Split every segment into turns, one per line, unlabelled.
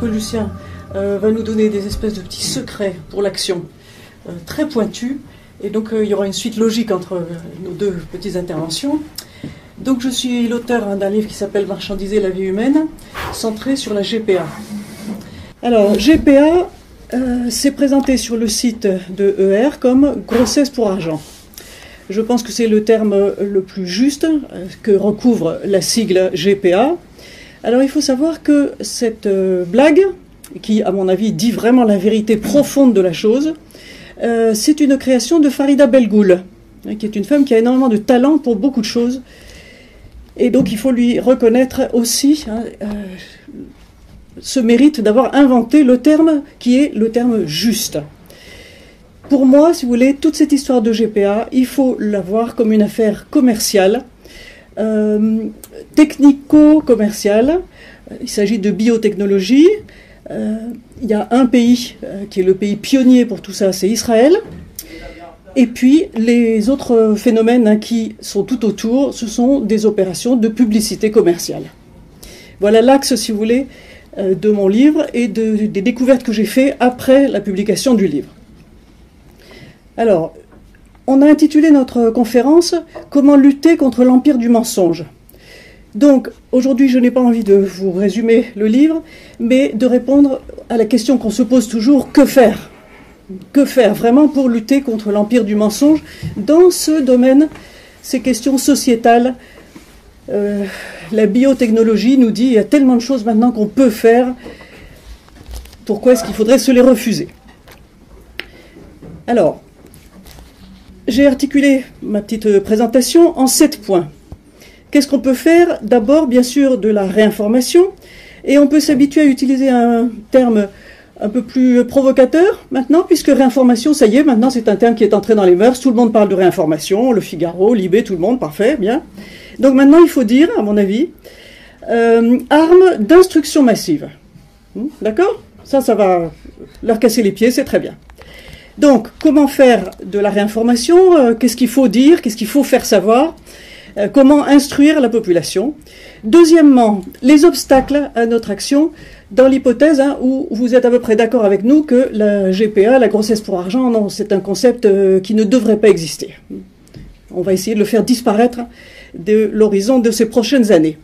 que Lucien euh, va nous donner des espèces de petits secrets pour l'action euh, très pointus. Et donc euh, il y aura une suite logique entre nos deux petites interventions. Donc je suis l'auteur d'un livre qui s'appelle Marchandiser la vie humaine, centré sur la GPA. Alors GPA, c'est présenté sur le site de ER comme grossesse pour argent. Je pense que c'est le terme le plus juste que recouvre la sigle GPA. Alors il faut savoir que cette euh, blague, qui à mon avis dit vraiment la vérité profonde de la chose, euh, c'est une création de Farida Belgoul, hein, qui est une femme qui a énormément de talent pour beaucoup de choses. Et donc il faut lui reconnaître aussi hein, euh, ce mérite d'avoir inventé le terme qui est le terme juste. Pour moi, si vous voulez, toute cette histoire de GPA, il faut la voir comme une affaire commerciale euh, technico-commercial. Il s'agit de biotechnologie. Euh, il y a un pays euh, qui est le pays pionnier pour tout ça, c'est Israël. Et puis les autres phénomènes hein, qui sont tout autour, ce sont des opérations de publicité commerciale. Voilà l'axe, si vous voulez, de mon livre et des découvertes que j'ai faites après la publication du livre. Alors, on a intitulé notre conférence Comment lutter contre l'empire du mensonge. Donc aujourd'hui, je n'ai pas envie de vous résumer le livre, mais de répondre à la question qu'on se pose toujours que faire? Que faire vraiment pour lutter contre l'empire du mensonge? Dans ce domaine, ces questions sociétales euh, La biotechnologie nous dit il y a tellement de choses maintenant qu'on peut faire. Pourquoi est-ce qu'il faudrait se les refuser? Alors, j'ai articulé ma petite présentation en sept points. Qu'est-ce qu'on peut faire? D'abord, bien sûr, de la réinformation. Et on peut s'habituer à utiliser un terme un peu plus provocateur maintenant, puisque réinformation, ça y est, maintenant c'est un terme qui est entré dans les mœurs. Tout le monde parle de réinformation, le Figaro, Libé, tout le monde, parfait, bien. Donc maintenant, il faut dire, à mon avis, euh, arme d'instruction massive. Hmm, d'accord? Ça, ça va leur casser les pieds, c'est très bien. Donc, comment faire de la réinformation euh, Qu'est-ce qu'il faut dire Qu'est-ce qu'il faut faire savoir euh, Comment instruire la population Deuxièmement, les obstacles à notre action dans l'hypothèse hein, où vous êtes à peu près d'accord avec nous que la GPA, la grossesse pour argent, non, c'est un concept euh, qui ne devrait pas exister. On va essayer de le faire disparaître de l'horizon de ces prochaines années.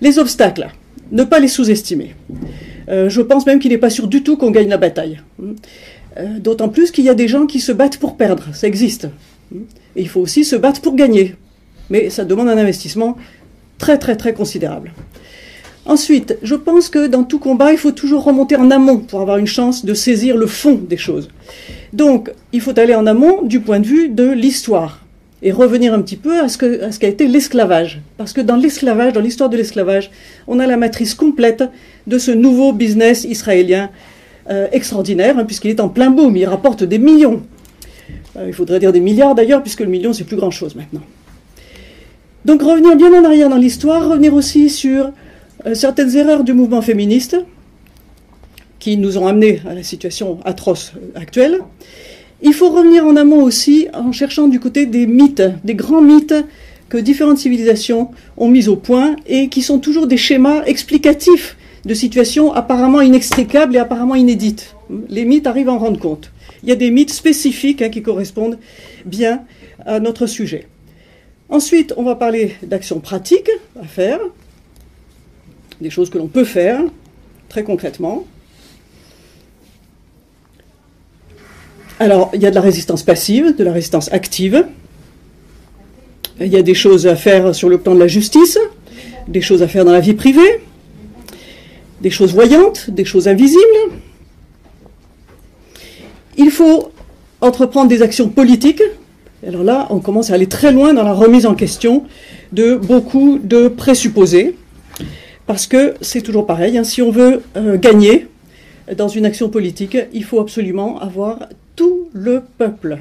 Les obstacles, ne pas les sous-estimer. je pense même qu'il n'est pas sûr du tout qu'on gagne la bataille. Euh, d'autant plus qu'il y a des gens qui se battent pour perdre, ça existe. Et il faut aussi se battre pour gagner. Mais ça demande un investissement très très très considérable. Ensuite, je pense que dans tout combat, il faut toujours remonter en amont pour avoir une chance de saisir le fond des choses. Donc, il faut aller en amont du point de vue de l'histoire et revenir un petit peu à ce qu'a été l'esclavage. Parce que dans l'esclavage, dans l'histoire de l'esclavage, on a la matrice complète de ce nouveau business israélien euh, extraordinaire, hein, puisqu'il est en plein boom, il rapporte des millions. Euh, il faudrait dire des milliards d'ailleurs, puisque le million, c'est plus grand-chose maintenant. Donc revenir bien en arrière dans l'histoire, revenir aussi sur euh, certaines erreurs du mouvement féministe qui nous ont amenés à la situation atroce actuelle. Il faut revenir en amont aussi en cherchant du côté des mythes, des grands mythes que différentes civilisations ont mis au point et qui sont toujours des schémas explicatifs de situations apparemment inextricables et apparemment inédites. Les mythes arrivent à en rendre compte. Il y a des mythes spécifiques hein, qui correspondent bien à notre sujet. Ensuite, on va parler d'actions pratiques à faire, des choses que l'on peut faire très concrètement. Alors, il y a de la résistance passive, de la résistance active. Il y a des choses à faire sur le plan de la justice, des choses à faire dans la vie privée, des choses voyantes, des choses invisibles. Il faut entreprendre des actions politiques. Alors là, on commence à aller très loin dans la remise en question de beaucoup de présupposés, parce que c'est toujours pareil, hein. si on veut euh, gagner dans une action politique, il faut absolument avoir tout le peuple,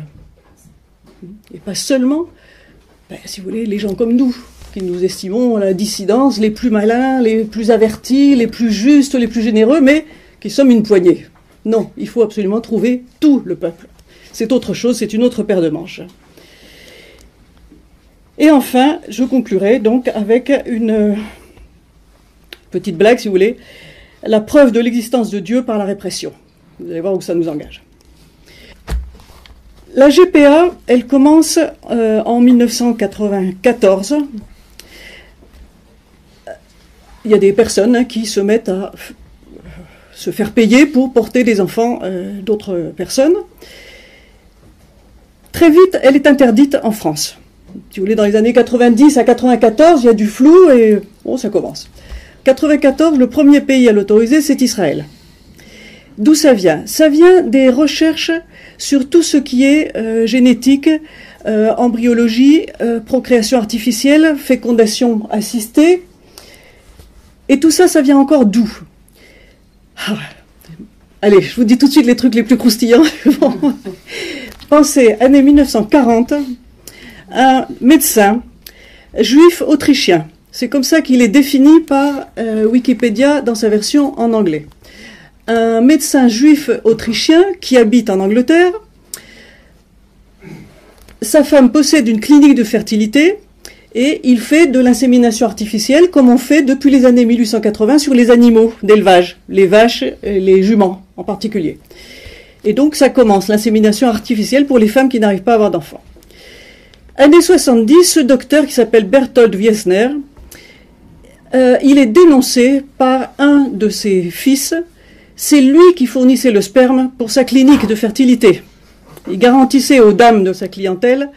et pas seulement, ben, si vous voulez, les gens comme nous qui nous estimons la dissidence, les plus malins, les plus avertis, les plus justes, les plus généreux, mais qui sommes une poignée. Non, il faut absolument trouver tout le peuple. C'est autre chose, c'est une autre paire de manches. Et enfin, je conclurai donc avec une, petite blague si vous voulez, la preuve de l'existence de Dieu par la répression. Vous allez voir où ça nous engage. La GPA, elle commence euh, en 1994. Il y a des personnes hein, qui se mettent à se faire payer pour porter des enfants euh, d'autres personnes. Très vite, elle est interdite en France. Si vous voulez, dans les années 90 à 94, il y a du flou et bon, ça commence. 94, le premier pays à l'autoriser, c'est Israël. D'où ça vient? Ça vient des recherches sur tout ce qui est euh, génétique, euh, embryologie, procréation artificielle, fécondation assistée. Et tout ça, ça vient encore d'où? Ah, allez, je vous dis tout de suite les trucs les plus croustillants. Pensez, année 1940, un médecin juif autrichien. C'est comme ça qu'il est défini par euh, Wikipédia dans sa version en anglais. Un médecin juif autrichien qui habite en Angleterre. Sa femme possède une clinique de fertilité et il fait de l'insémination artificielle comme on fait depuis les années 1880 sur les animaux d'élevage, les vaches et les juments en particulier. Et donc ça commence, l'insémination artificielle pour les femmes qui n'arrivent pas à avoir d'enfants. Année 70, ce docteur qui s'appelle Berthold Wiesner, euh, il est dénoncé par un de ses fils. C'est lui qui fournissait le sperme pour sa clinique de fertilité. Il garantissait aux dames de sa clientèle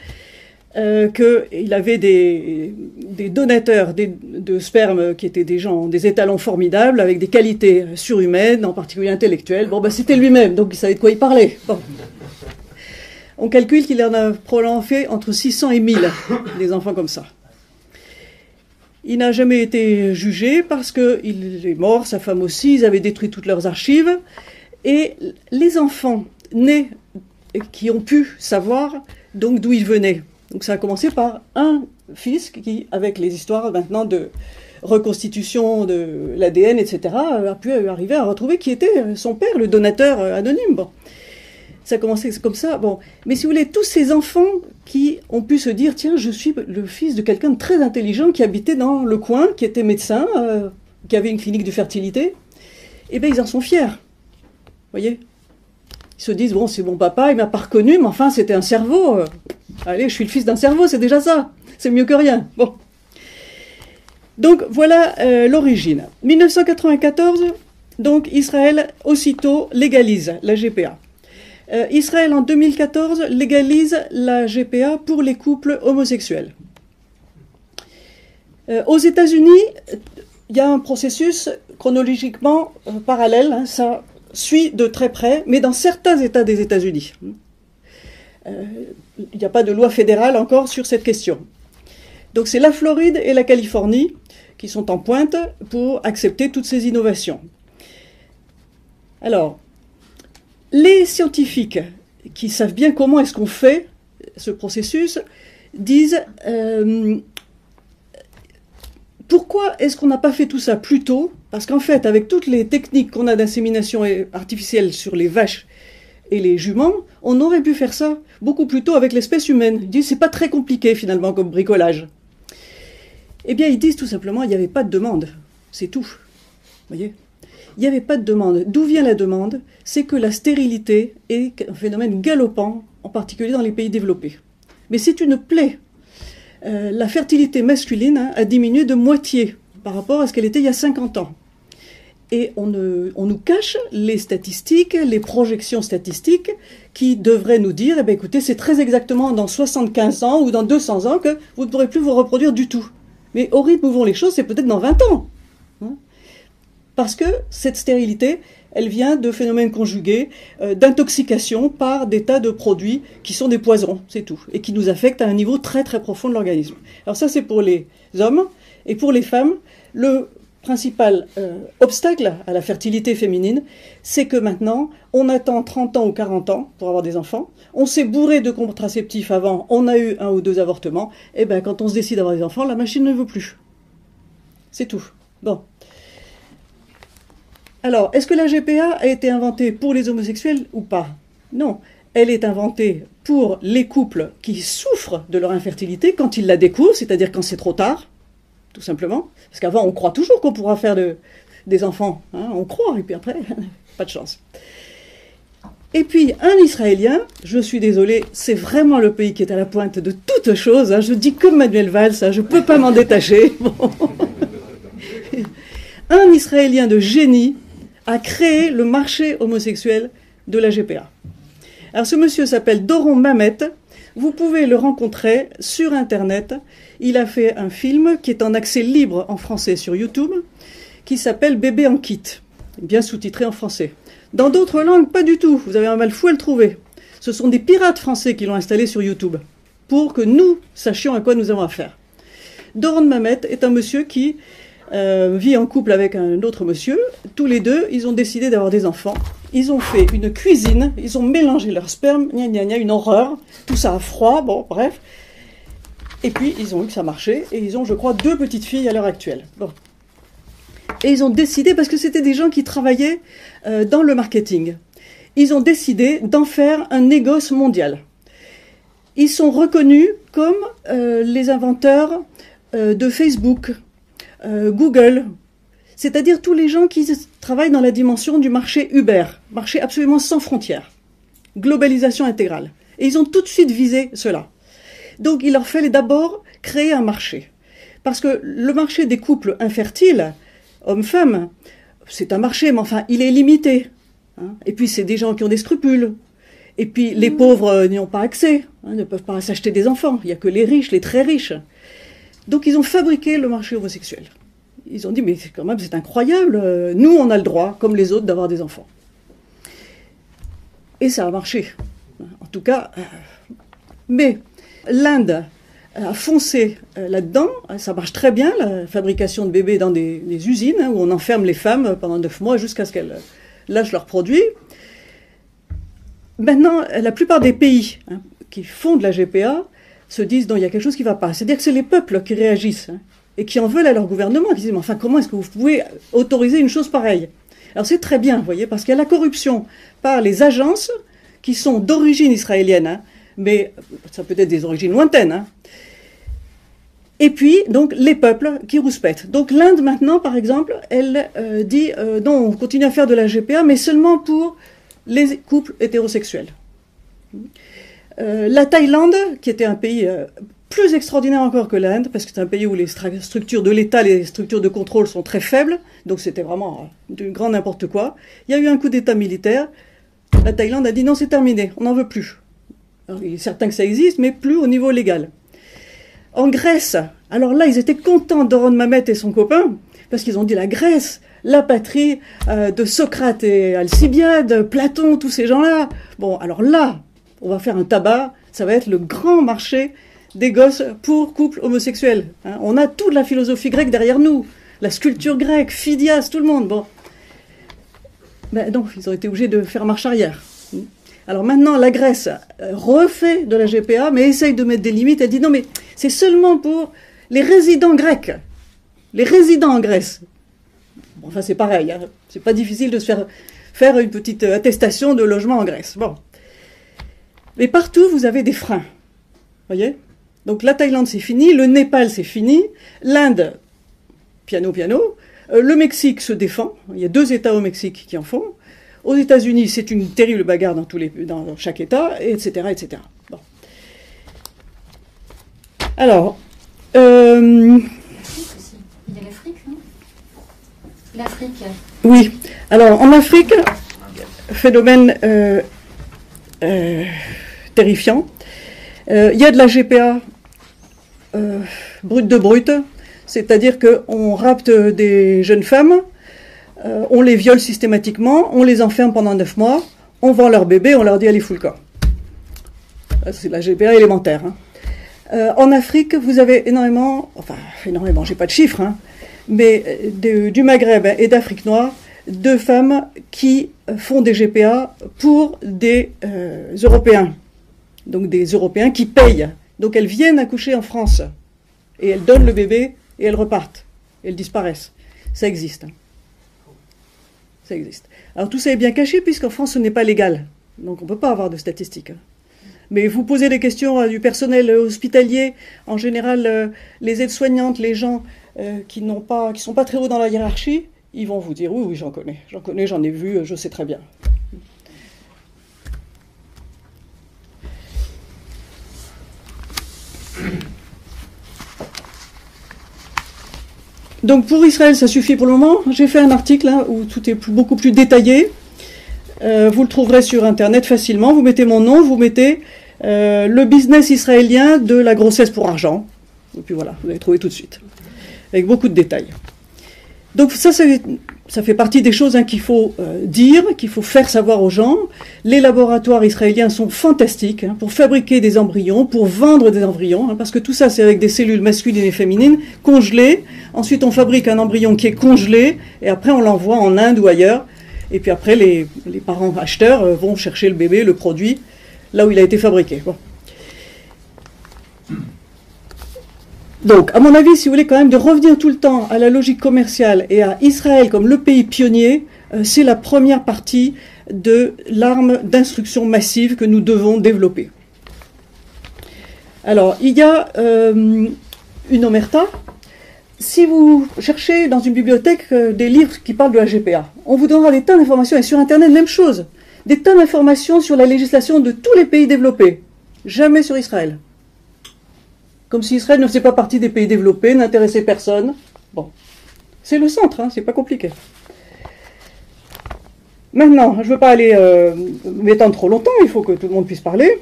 euh, qu'il avait des, donateurs de sperme qui étaient des gens, des étalons formidables, avec des qualités surhumaines, en particulier intellectuelles. Bon, ben, c'était lui-même, donc il savait de quoi il parlait. On calcule qu'il en a probablement fait entre 600 et 1000, des enfants comme ça. Il n'a jamais été jugé parce qu'il est mort, sa femme aussi, ils avaient détruit toutes leurs archives. Et les enfants nés qui ont pu savoir donc d'où ils venaient, donc ça a commencé par un fils qui, avec les histoires maintenant de reconstitution de l'ADN, etc., a pu arriver à retrouver qui était son père, le donateur anonyme. Bon. Ça a commencé comme ça. Bon. Mais si vous voulez, tous ces enfants qui ont pu se dire, tiens, je suis le fils de quelqu'un de très intelligent qui habitait dans le coin, qui était médecin, euh, qui avait une clinique de fertilité, eh bien, ils en sont fiers. Vous voyez? Ils se disent, bon, c'est mon papa, il m'a pas reconnu, mais enfin, c'était un cerveau. Euh. Allez, je suis le fils d'un cerveau, c'est déjà ça. C'est mieux que rien. Bon. Donc voilà euh, l'origine. 1994, donc Israël aussitôt légalise la GPA. Euh, Israël en 2014 légalise la GPA pour les couples homosexuels. Aux États-Unis, il y a un processus chronologiquement parallèle, hein, ça suit de très près, mais dans certains États des États-Unis il n'y a pas de loi fédérale encore sur cette question. Donc c'est la Floride et la Californie qui sont en pointe pour accepter toutes ces innovations. Alors, les scientifiques qui savent bien comment est-ce qu'on fait ce processus disent euh, pourquoi est-ce qu'on n'a pas fait tout ça plus tôt Parce qu'en fait, avec toutes les techniques qu'on a d'insémination artificielle sur les vaches et les juments, on aurait pu faire ça beaucoup plus tôt avec l'espèce humaine. Ils disent c'est pas très compliqué finalement comme bricolage. Eh bien, ils disent tout simplement il n'y avait pas de demande. C'est tout. voyez? Il n'y avait pas de demande. D'où vient la demande? C'est que la stérilité est un phénomène galopant, en particulier dans les pays développés. Mais c'est une plaie. Euh, la fertilité masculine hein, a diminué de moitié par rapport à ce qu'elle était il y a 50 ans et on, nous cache les statistiques, les projections statistiques qui devraient nous dire, eh bien, écoutez, c'est très exactement dans 75 ans ou dans 200 ans que vous ne pourrez plus vous reproduire du tout. Mais au rythme où vont les choses, c'est peut-être dans 20 ans. Hein? Parce que cette stérilité, elle vient de phénomènes conjugués, euh, d'intoxication par des tas de produits qui sont des poisons, c'est tout, et qui nous affectent à un niveau très très profond de l'organisme. Alors ça, c'est pour les hommes, et pour les femmes, le principal euh, obstacle à la fertilité féminine, c'est que maintenant, on attend 30 ans ou 40 ans pour avoir des enfants, on s'est bourré de contraceptifs avant, on a eu un ou deux avortements, et bien quand on se décide d'avoir des enfants, la machine ne veut plus. C'est tout. Bon. Alors, est-ce que la GPA a été inventée pour les homosexuels ou pas? Non. Elle est inventée pour les couples qui souffrent de leur infertilité quand ils la découvrent, c'est-à-dire quand c'est trop tard, tout simplement. Parce qu'avant, on croit toujours qu'on pourra faire des enfants. Hein, on croit, et puis après, pas de chance. Et puis, un Israélien, je suis désolé, c'est vraiment le pays qui est à la pointe de toutes choses. Hein, je dis comme Manuel Valls, hein, je ne peux pas m'en détacher. un Israélien de génie a créé le marché homosexuel de la GPA. Alors, ce monsieur s'appelle Doron Mamet. Vous pouvez le rencontrer sur Internet. Il a fait un film qui est en accès libre en français sur YouTube, qui s'appelle Bébé en kit, bien sous-titré en français. Dans d'autres langues, pas du tout. Vous avez un mal fou à le trouver. Ce sont des pirates français qui l'ont installé sur YouTube pour que nous sachions à quoi nous avons affaire. Doron Mamet est un monsieur qui euh, vit en couple avec un autre monsieur. Tous les deux, ils ont décidé d'avoir des enfants. Ils ont fait une cuisine, ils ont mélangé leur sperme, gna gna gna, une horreur. Tout ça a froid, bon, bref. Et puis, ils ont vu que ça marchait, et ils ont, je crois, deux petites filles à l'heure actuelle. Et ils ont décidé, parce que c'était des gens qui travaillaient euh, dans le marketing, ils ont décidé d'en faire un négoce mondial. Ils sont reconnus comme euh, les inventeurs de Facebook, Google, c'est-à-dire tous les gens qui travaillent dans la dimension du marché Uber, marché absolument sans frontières, globalisation intégrale. Et ils ont tout de suite visé cela. Donc il leur fallait d'abord créer un marché. Parce que le marché des couples infertiles, homme-femme, c'est un marché, mais enfin, il est limité. Hein. Et puis, c'est des gens qui ont des scrupules. Et puis, les mmh. pauvres euh, n'y ont pas accès, hein, ne peuvent pas s'acheter des enfants. Il n'y a que les riches, les très riches. Donc, ils ont fabriqué le marché homosexuel. Ils ont dit, mais quand même, c'est incroyable. Euh, nous, on a le droit, comme les autres, d'avoir des enfants. Et ça a marché. En tout cas, euh, mais l'Inde a foncé euh, là-dedans. Ça marche très bien, la fabrication de bébés dans des, usines hein, où on enferme les femmes pendant neuf mois jusqu'à ce qu'elles lâchent leurs produits. Maintenant, la plupart des pays hein, qui font de la GPA se disent non, il y a quelque chose qui ne va pas. C'est-à-dire que c'est les peuples qui réagissent hein, et qui en veulent à leur gouvernement, qui disent mais enfin comment est-ce que vous pouvez autoriser une chose pareille? Alors c'est très bien, vous voyez, parce qu'il y a la corruption par les agences qui sont d'origine israélienne, mais ça peut être des origines lointaines, et puis, donc, les peuples qui rouspètent. Donc, l'Inde, maintenant, par exemple, elle euh, dit euh, non, on continue à faire de la GPA, mais seulement pour les couples hétérosexuels. Euh, la Thaïlande, qui était un pays plus extraordinaire encore que l'Inde, parce que c'est un pays où les structures de l'État, les structures de contrôle sont très faibles, donc c'était vraiment du grand n'importe quoi. Il y a eu un coup d'État militaire. La Thaïlande a dit non, c'est terminé, on n'en veut plus. il est certain que ça existe, mais plus au niveau légal. En Grèce, alors là, ils étaient contents d'Oron Mamet et son copain, parce qu'ils ont dit la Grèce, la patrie euh, de Socrate et Alcibiade, Platon, tous ces gens-là. Bon, alors là, on va faire un tabac, ça va être le grand marché des gosses pour couples homosexuels. Hein. on a toute la philosophie grecque derrière nous, la sculpture grecque, Phidias, tout le monde. Bon. Ben non, ils ont été obligés de faire marche arrière. Alors maintenant, la Grèce euh, refait de la GPA, mais essaye de mettre des limites. Elle dit non, mais c'est seulement pour les résidents grecs, les résidents en Grèce. enfin, c'est pareil, hein. c'est pas difficile de se faire faire une petite euh, attestation de logement en Grèce. Bon. Mais partout, vous avez des freins. Voyez? Donc la Thaïlande, c'est fini, le Népal, c'est fini, l'Inde, piano, piano, euh, le Mexique se défend, il y a deux États au Mexique qui en font, aux États-Unis, c'est une terrible bagarre dans, tous les, dans chaque État, etc. etc. Bon. Alors.
Euh, il y a l'Afrique, non? L'Afrique.
Oui. Alors, en Afrique, phénomène euh, euh, terrifiant. Il y a de la GPA brute de brute, c'est-à-dire qu'on rapte des jeunes femmes euh, on les viole systématiquement, on les enferme pendant neuf mois, on vend leur bébé, on leur dit allez fous le camp. C'est la GPA élémentaire. Hein. Euh, en Afrique, vous avez énormément, enfin énormément, j'ai pas de chiffres, hein, mais du Maghreb et d'Afrique noire, de femmes qui font des GPA pour des euh, Européens. Donc des Européens qui payent. Donc elles viennent accoucher en France. Et elles donnent le bébé et elles repartent. elles disparaissent. Ça existe. Ça existe. Alors tout ça est bien caché puisqu'en France ce n'est pas légal. Donc on ne peut pas avoir de statistiques. Mais vous posez des questions du personnel hospitalier, en général euh, les aides-soignantes, les gens euh, qui n'ont sont pas très hauts dans la hiérarchie, ils vont vous dire oui, oui, j'en connais, j'en connais, j'en ai vu, je sais très bien. Donc pour Israël, ça suffit pour le moment. J'ai fait un article hein, où tout est beaucoup plus détaillé. Euh, vous le trouverez sur Internet facilement. Vous mettez mon nom, vous mettez euh, le business israélien de la grossesse pour argent. Et puis voilà, vous allez trouver tout de suite. Avec beaucoup de détails. Donc ça, ça fait partie des choses hein, qu'il faut euh, dire, qu'il faut faire savoir aux gens. Les laboratoires israéliens sont fantastiques hein, pour fabriquer des embryons, pour vendre des embryons, hein, parce que tout ça c'est avec des cellules masculines et féminines congelées. Ensuite on fabrique un embryon qui est congelé et après on l'envoie en Inde ou ailleurs. Et puis après les, parents acheteurs euh, vont chercher le bébé, le produit, là où il a été fabriqué. Donc, à mon avis, si vous voulez quand même de revenir tout le temps à la logique commerciale et à Israël comme le pays pionnier, euh, c'est la première partie de l'arme d'instruction massive que nous devons développer. Alors, il y a euh, une omerta. Si vous cherchez dans une bibliothèque euh, des livres qui parlent de la GPA, on vous donnera des tas d'informations, et sur Internet, même chose, des tas d'informations sur la législation de tous les pays développés, jamais sur Israël comme si Israël ne faisait pas partie des pays développés, n'intéressait personne. Bon, c'est le centre, hein, c'est pas compliqué. Maintenant, je ne veux pas aller euh, m'étendre trop longtemps, il faut que tout le monde puisse parler.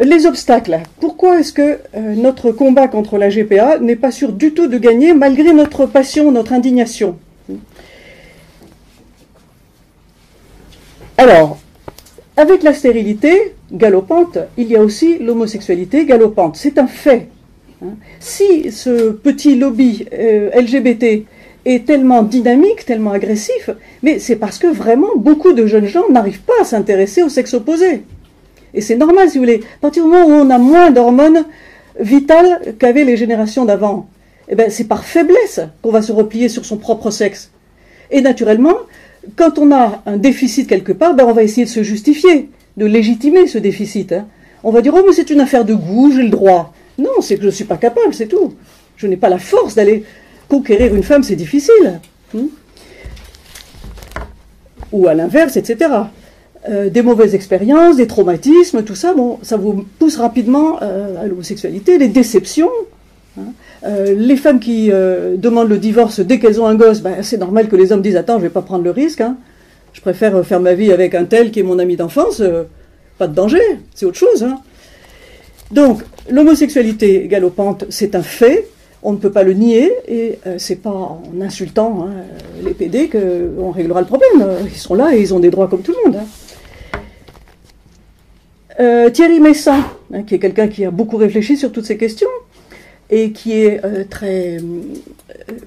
Les obstacles. Pourquoi est-ce que euh, notre combat contre la GPA n'est pas sûr du tout de gagner malgré notre passion, notre indignation? Alors, avec la stérilité galopante, il y a aussi l'homosexualité galopante. C'est un fait. Hein. Si ce petit lobby euh, LGBT est tellement dynamique, tellement agressif, mais c'est parce que vraiment beaucoup de jeunes gens n'arrivent pas à s'intéresser au sexe opposé. Et c'est normal, si vous voulez. À partir du moment où on a moins d'hormones vitales qu'avaient les générations d'avant, eh ben, c'est par faiblesse qu'on va se replier sur son propre sexe. Et naturellement, quand on a un déficit quelque part, ben, on va essayer de se justifier, de légitimer ce déficit. Hein. On va dire, oh, mais c'est une affaire de goût, j'ai le droit. Non, c'est que je ne suis pas capable, c'est tout. Je n'ai pas la force d'aller conquérir une femme, c'est difficile. Hmm. Ou à l'inverse, etc. Euh, des mauvaises expériences, des traumatismes, tout ça, bon, ça vous pousse rapidement euh, à l'homosexualité, les déceptions. Hein. Euh, les femmes qui demandent le divorce dès qu'elles ont un gosse, ben, c'est normal que les hommes disent Attends, je ne vais pas prendre le risque. Hein. Je préfère faire ma vie avec un tel qui est mon ami d'enfance. pas de danger, c'est autre chose. Hein. Donc, l'homosexualité galopante, c'est un fait, on ne peut pas le nier, et euh, c'est pas en insultant hein, les PD qu'on réglera le problème. Ils sont là et ils ont des droits comme tout le monde. Hein. Euh, Thierry Messin, hein, qui est quelqu'un qui a beaucoup réfléchi sur toutes ces questions, et qui est euh, très,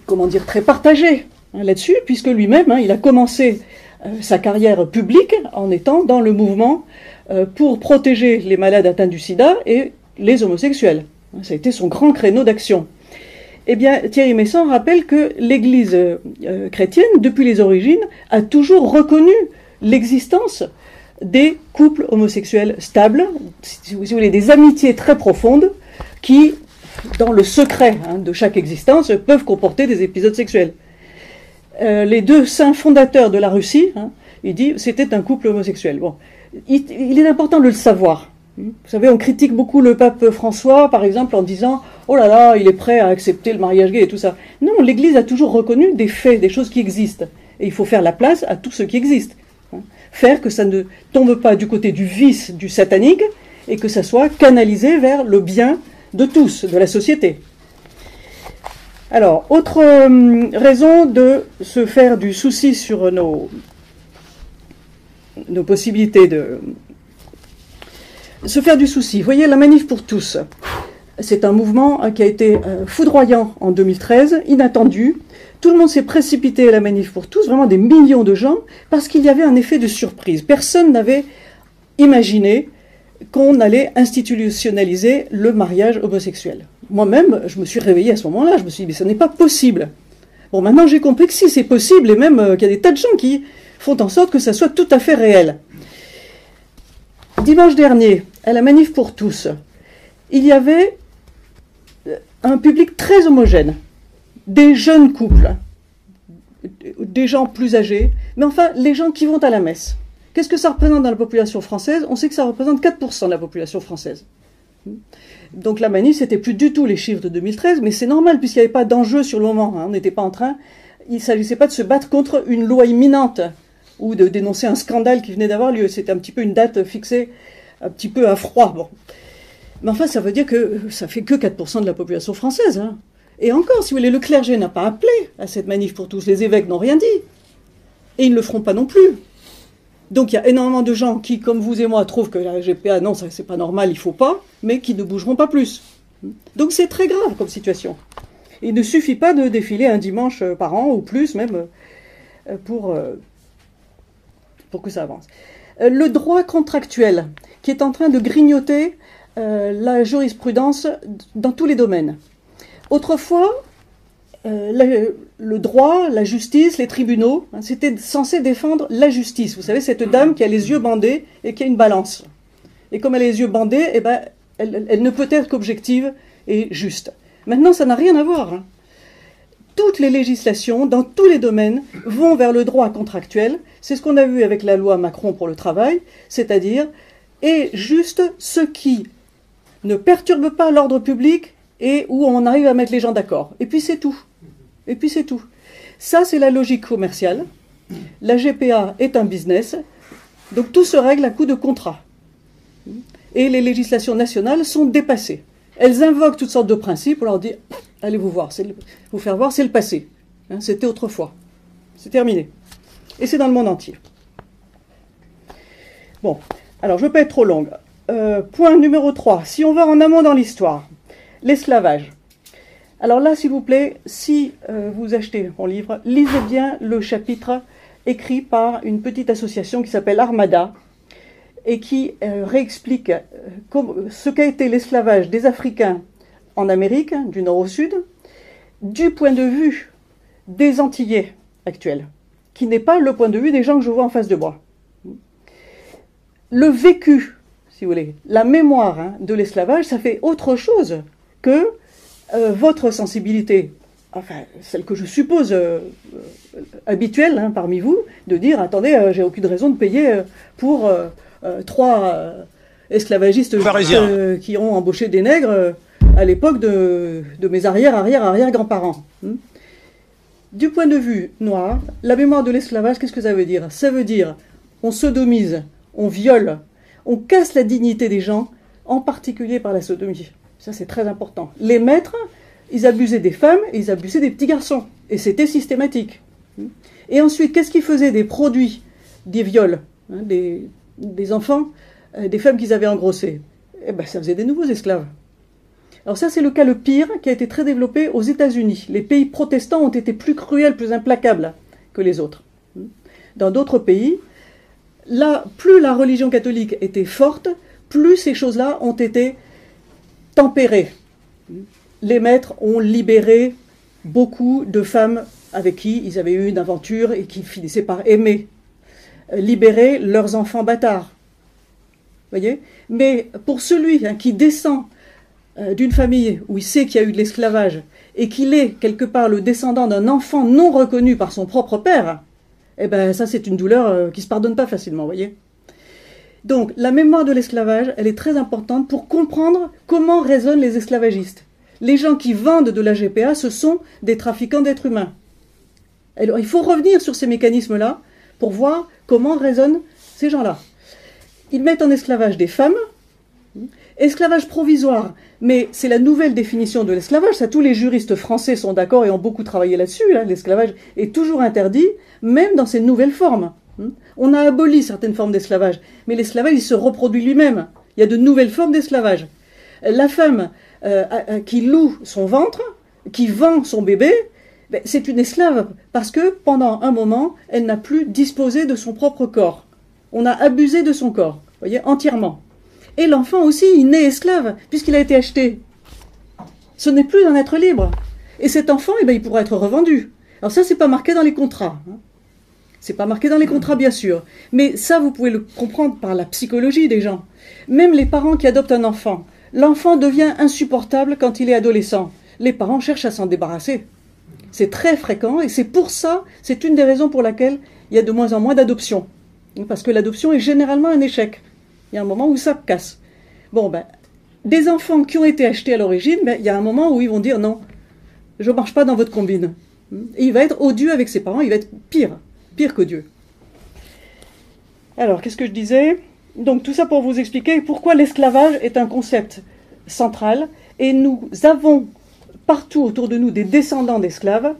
comment dire, très partagé là-dessus, puisque lui-même, il a commencé sa carrière publique en étant dans le mouvement euh, pour protéger les malades atteints du sida et les homosexuels. Ça a été son grand créneau d'action. Eh bien, Thierry Messon rappelle que l'Église euh, chrétienne, depuis les origines, a toujours reconnu l'existence des couples homosexuels stables, si vous voulez, des amitiés très profondes qui, dans le secret hein, de chaque existence, peuvent comporter des épisodes sexuels. Euh, les deux saints fondateurs de la Russie, hein, il dit, c'était un couple homosexuel. Bon, il, est important de le savoir. Vous savez, on critique beaucoup le pape François, par exemple, en disant Oh là là, il est prêt à accepter le mariage gay et tout ça. Non, l'Église a toujours reconnu des faits, des choses qui existent. Et il faut faire la place à tout ce qui existe. Faire que ça ne tombe pas du côté du vice, du satanique, et que ça soit canalisé vers le bien de tous, de la société. Alors, autre euh, raison de se faire du souci sur nos, nos possibilités de se faire du souci. Vous voyez, la manif pour tous, c'est un mouvement hein, qui a été euh, foudroyant en 2013, inattendu. Tout le monde s'est précipité à la manif pour tous, vraiment des millions de gens, parce qu'il y avait un effet de surprise. Personne n'avait imaginé qu'on allait institutionnaliser le mariage homosexuel. Moi-même, je me suis réveillée à ce moment-là, je me suis dit, mais ce n'est pas possible. Bon, maintenant j'ai compris que si c'est possible, et même euh, qu'il y a des tas de gens qui font en sorte que ça soit tout à fait réel. Dimanche dernier, à la manif pour tous, il y avait un public très homogène, des jeunes couples, des gens plus âgés, mais enfin les gens qui vont à la messe. Qu'est-ce que ça représente dans la population française? On sait que ça représente 4% de la population française. Donc la manif, c'était plus du tout les chiffres de 2013, mais c'est normal puisqu'il n'y avait pas d'enjeu sur le moment. Hein. On n'était pas en train, il ne s'agissait pas de se battre contre une loi imminente ou de dénoncer un scandale qui venait d'avoir lieu. C'était un petit peu une date fixée, un petit peu à froid. Bon. Mais enfin, ça veut dire que ça fait que 4% de la population française. Hein. Et encore, si vous voulez, le clergé n'a pas appelé à cette manif pour tous. Les évêques n'ont rien dit. Et ils ne le feront pas non plus. Donc il y a énormément de gens qui, comme vous et moi, trouvent que la GPA, non, ça c'est pas normal, il faut pas, mais qui ne bougeront pas plus. Donc c'est très grave comme situation. Il ne suffit pas de défiler un dimanche par an, ou plus même, euh, pour, euh, pour que ça avance. Euh, le droit contractuel, qui est en train de grignoter la jurisprudence dans tous les domaines. Autrefois, euh, le, droit, la justice, les tribunaux, hein, c'était censé défendre la justice. Vous savez, cette dame qui a les yeux bandés et qui a une balance. Et comme elle a les yeux bandés, eh ben, elle, ne peut être qu'objective et juste. Maintenant, ça n'a rien à voir. Hein. Toutes les législations, dans tous les domaines, vont vers le droit contractuel. C'est ce qu'on a vu avec la loi Macron pour le travail, c'est-à-dire et juste ce qui ne perturbe pas l'ordre public et où on arrive à mettre les gens d'accord. Et puis c'est tout. Et puis c'est tout. Ça, c'est la logique commerciale. La GPA est un business. Donc tout se règle à coup de contrat. Et les législations nationales sont dépassées. Elles invoquent toutes sortes de principes. On leur dit allez vous voir, vous faire voir, c'est le passé. Hein, c'était autrefois. C'est terminé. Et c'est dans le monde entier. Bon, alors je ne veux pas être trop longue. Euh, point numéro 3. Si on va en amont dans l'histoire, l'esclavage. Alors là, s'il vous plaît, si euh, vous achetez mon livre, lisez bien le chapitre écrit par une petite association qui s'appelle Armada et qui euh, réexplique euh, ce qu'a été l'esclavage des Africains en Amérique, du nord au sud, du point de vue des Antillais actuels, qui n'est pas le point de vue des gens que je vois en face de moi. Le vécu, si vous voulez, la mémoire hein, de l'esclavage, ça fait autre chose que euh, votre sensibilité, enfin celle que je suppose habituelle hein, parmi vous, de dire attendez, j'ai aucune raison de payer pour trois esclavagistes qui ont embauché des nègres à l'époque de, mes arrière, arrière, arrière grands-parents. Hmm. du point de vue noir, la mémoire de l'esclavage, qu'est-ce que ça veut dire? Ça veut dire on sodomise, on viole, on casse la dignité des gens, en particulier par la sodomie. Ça, c'est très important. Les maîtres, ils abusaient des femmes et ils abusaient des petits garçons. Et c'était systématique. Et ensuite, qu'est-ce qu'ils faisaient? Des produits des viols hein, des, enfants, euh, des femmes qu'ils avaient engrossées Eh bien, ça faisait des nouveaux esclaves. Alors ça, c'est le cas le pire qui a été très développé aux États-Unis. Les pays protestants ont été plus cruels, plus implacables que les autres. Dans d'autres pays, là, plus la religion catholique était forte, plus ces choses-là ont été tempéré. Les maîtres ont libéré beaucoup de femmes avec qui ils avaient eu une aventure et qui finissaient par aimer. Libérer leurs enfants bâtards. Voyez? Mais pour celui hein, qui descend euh, d'une famille où il sait qu'il y a eu de l'esclavage et qu'il est quelque part le descendant d'un enfant non reconnu par son propre père, eh ben ça c'est une douleur euh, qui se pardonne pas facilement, voyez? Donc la mémoire de l'esclavage, elle est très importante pour comprendre comment raisonnent les esclavagistes. Les gens qui vendent de la GPA, ce sont des trafiquants d'êtres humains. Il faut revenir sur ces mécanismes-là pour voir comment raisonnent ces gens-là. Ils mettent en esclavage des femmes, esclavage provisoire, mais c'est la nouvelle définition de l'esclavage, ça tous les juristes français sont d'accord et ont beaucoup travaillé là-dessus, hein. l'esclavage est toujours interdit, même dans ses nouvelles formes. On a aboli certaines formes d'esclavage, mais l'esclavage, il se reproduit lui-même. Il y a de nouvelles formes d'esclavage. La femme euh, qui loue son ventre, qui vend son bébé, ben, c'est une esclave, parce que pendant un moment, elle n'a plus disposé de son propre corps. On a abusé de son corps, voyez, entièrement. Et l'enfant aussi, il naît esclave, puisqu'il a été acheté. Ce n'est plus un être libre. Et cet enfant, eh ben, il pourra être revendu. Alors ça, c'est pas marqué dans les contrats. Hein. C'est pas marqué dans les contrats, bien sûr. Mais ça, vous pouvez le comprendre par la psychologie des gens. Même les parents qui adoptent un enfant. L'enfant devient insupportable quand il est adolescent. Les parents cherchent à s'en débarrasser. C'est très fréquent et c'est pour ça, c'est une des raisons pour laquelle il y a de moins en moins d'adoptions. Parce que l'adoption est généralement un échec. Il y a un moment où ça casse. Bon, ben, des enfants qui ont été achetés à l'origine, ben, il y a un moment où ils vont dire non, je ne marche pas dans votre combine. Il va être odieux avec ses parents, il va être pire, pire que. Alors, qu'est-ce que je disais? Donc, tout ça pour vous expliquer pourquoi l'esclavage est un concept central. Et nous avons partout autour de nous des descendants d'esclaves,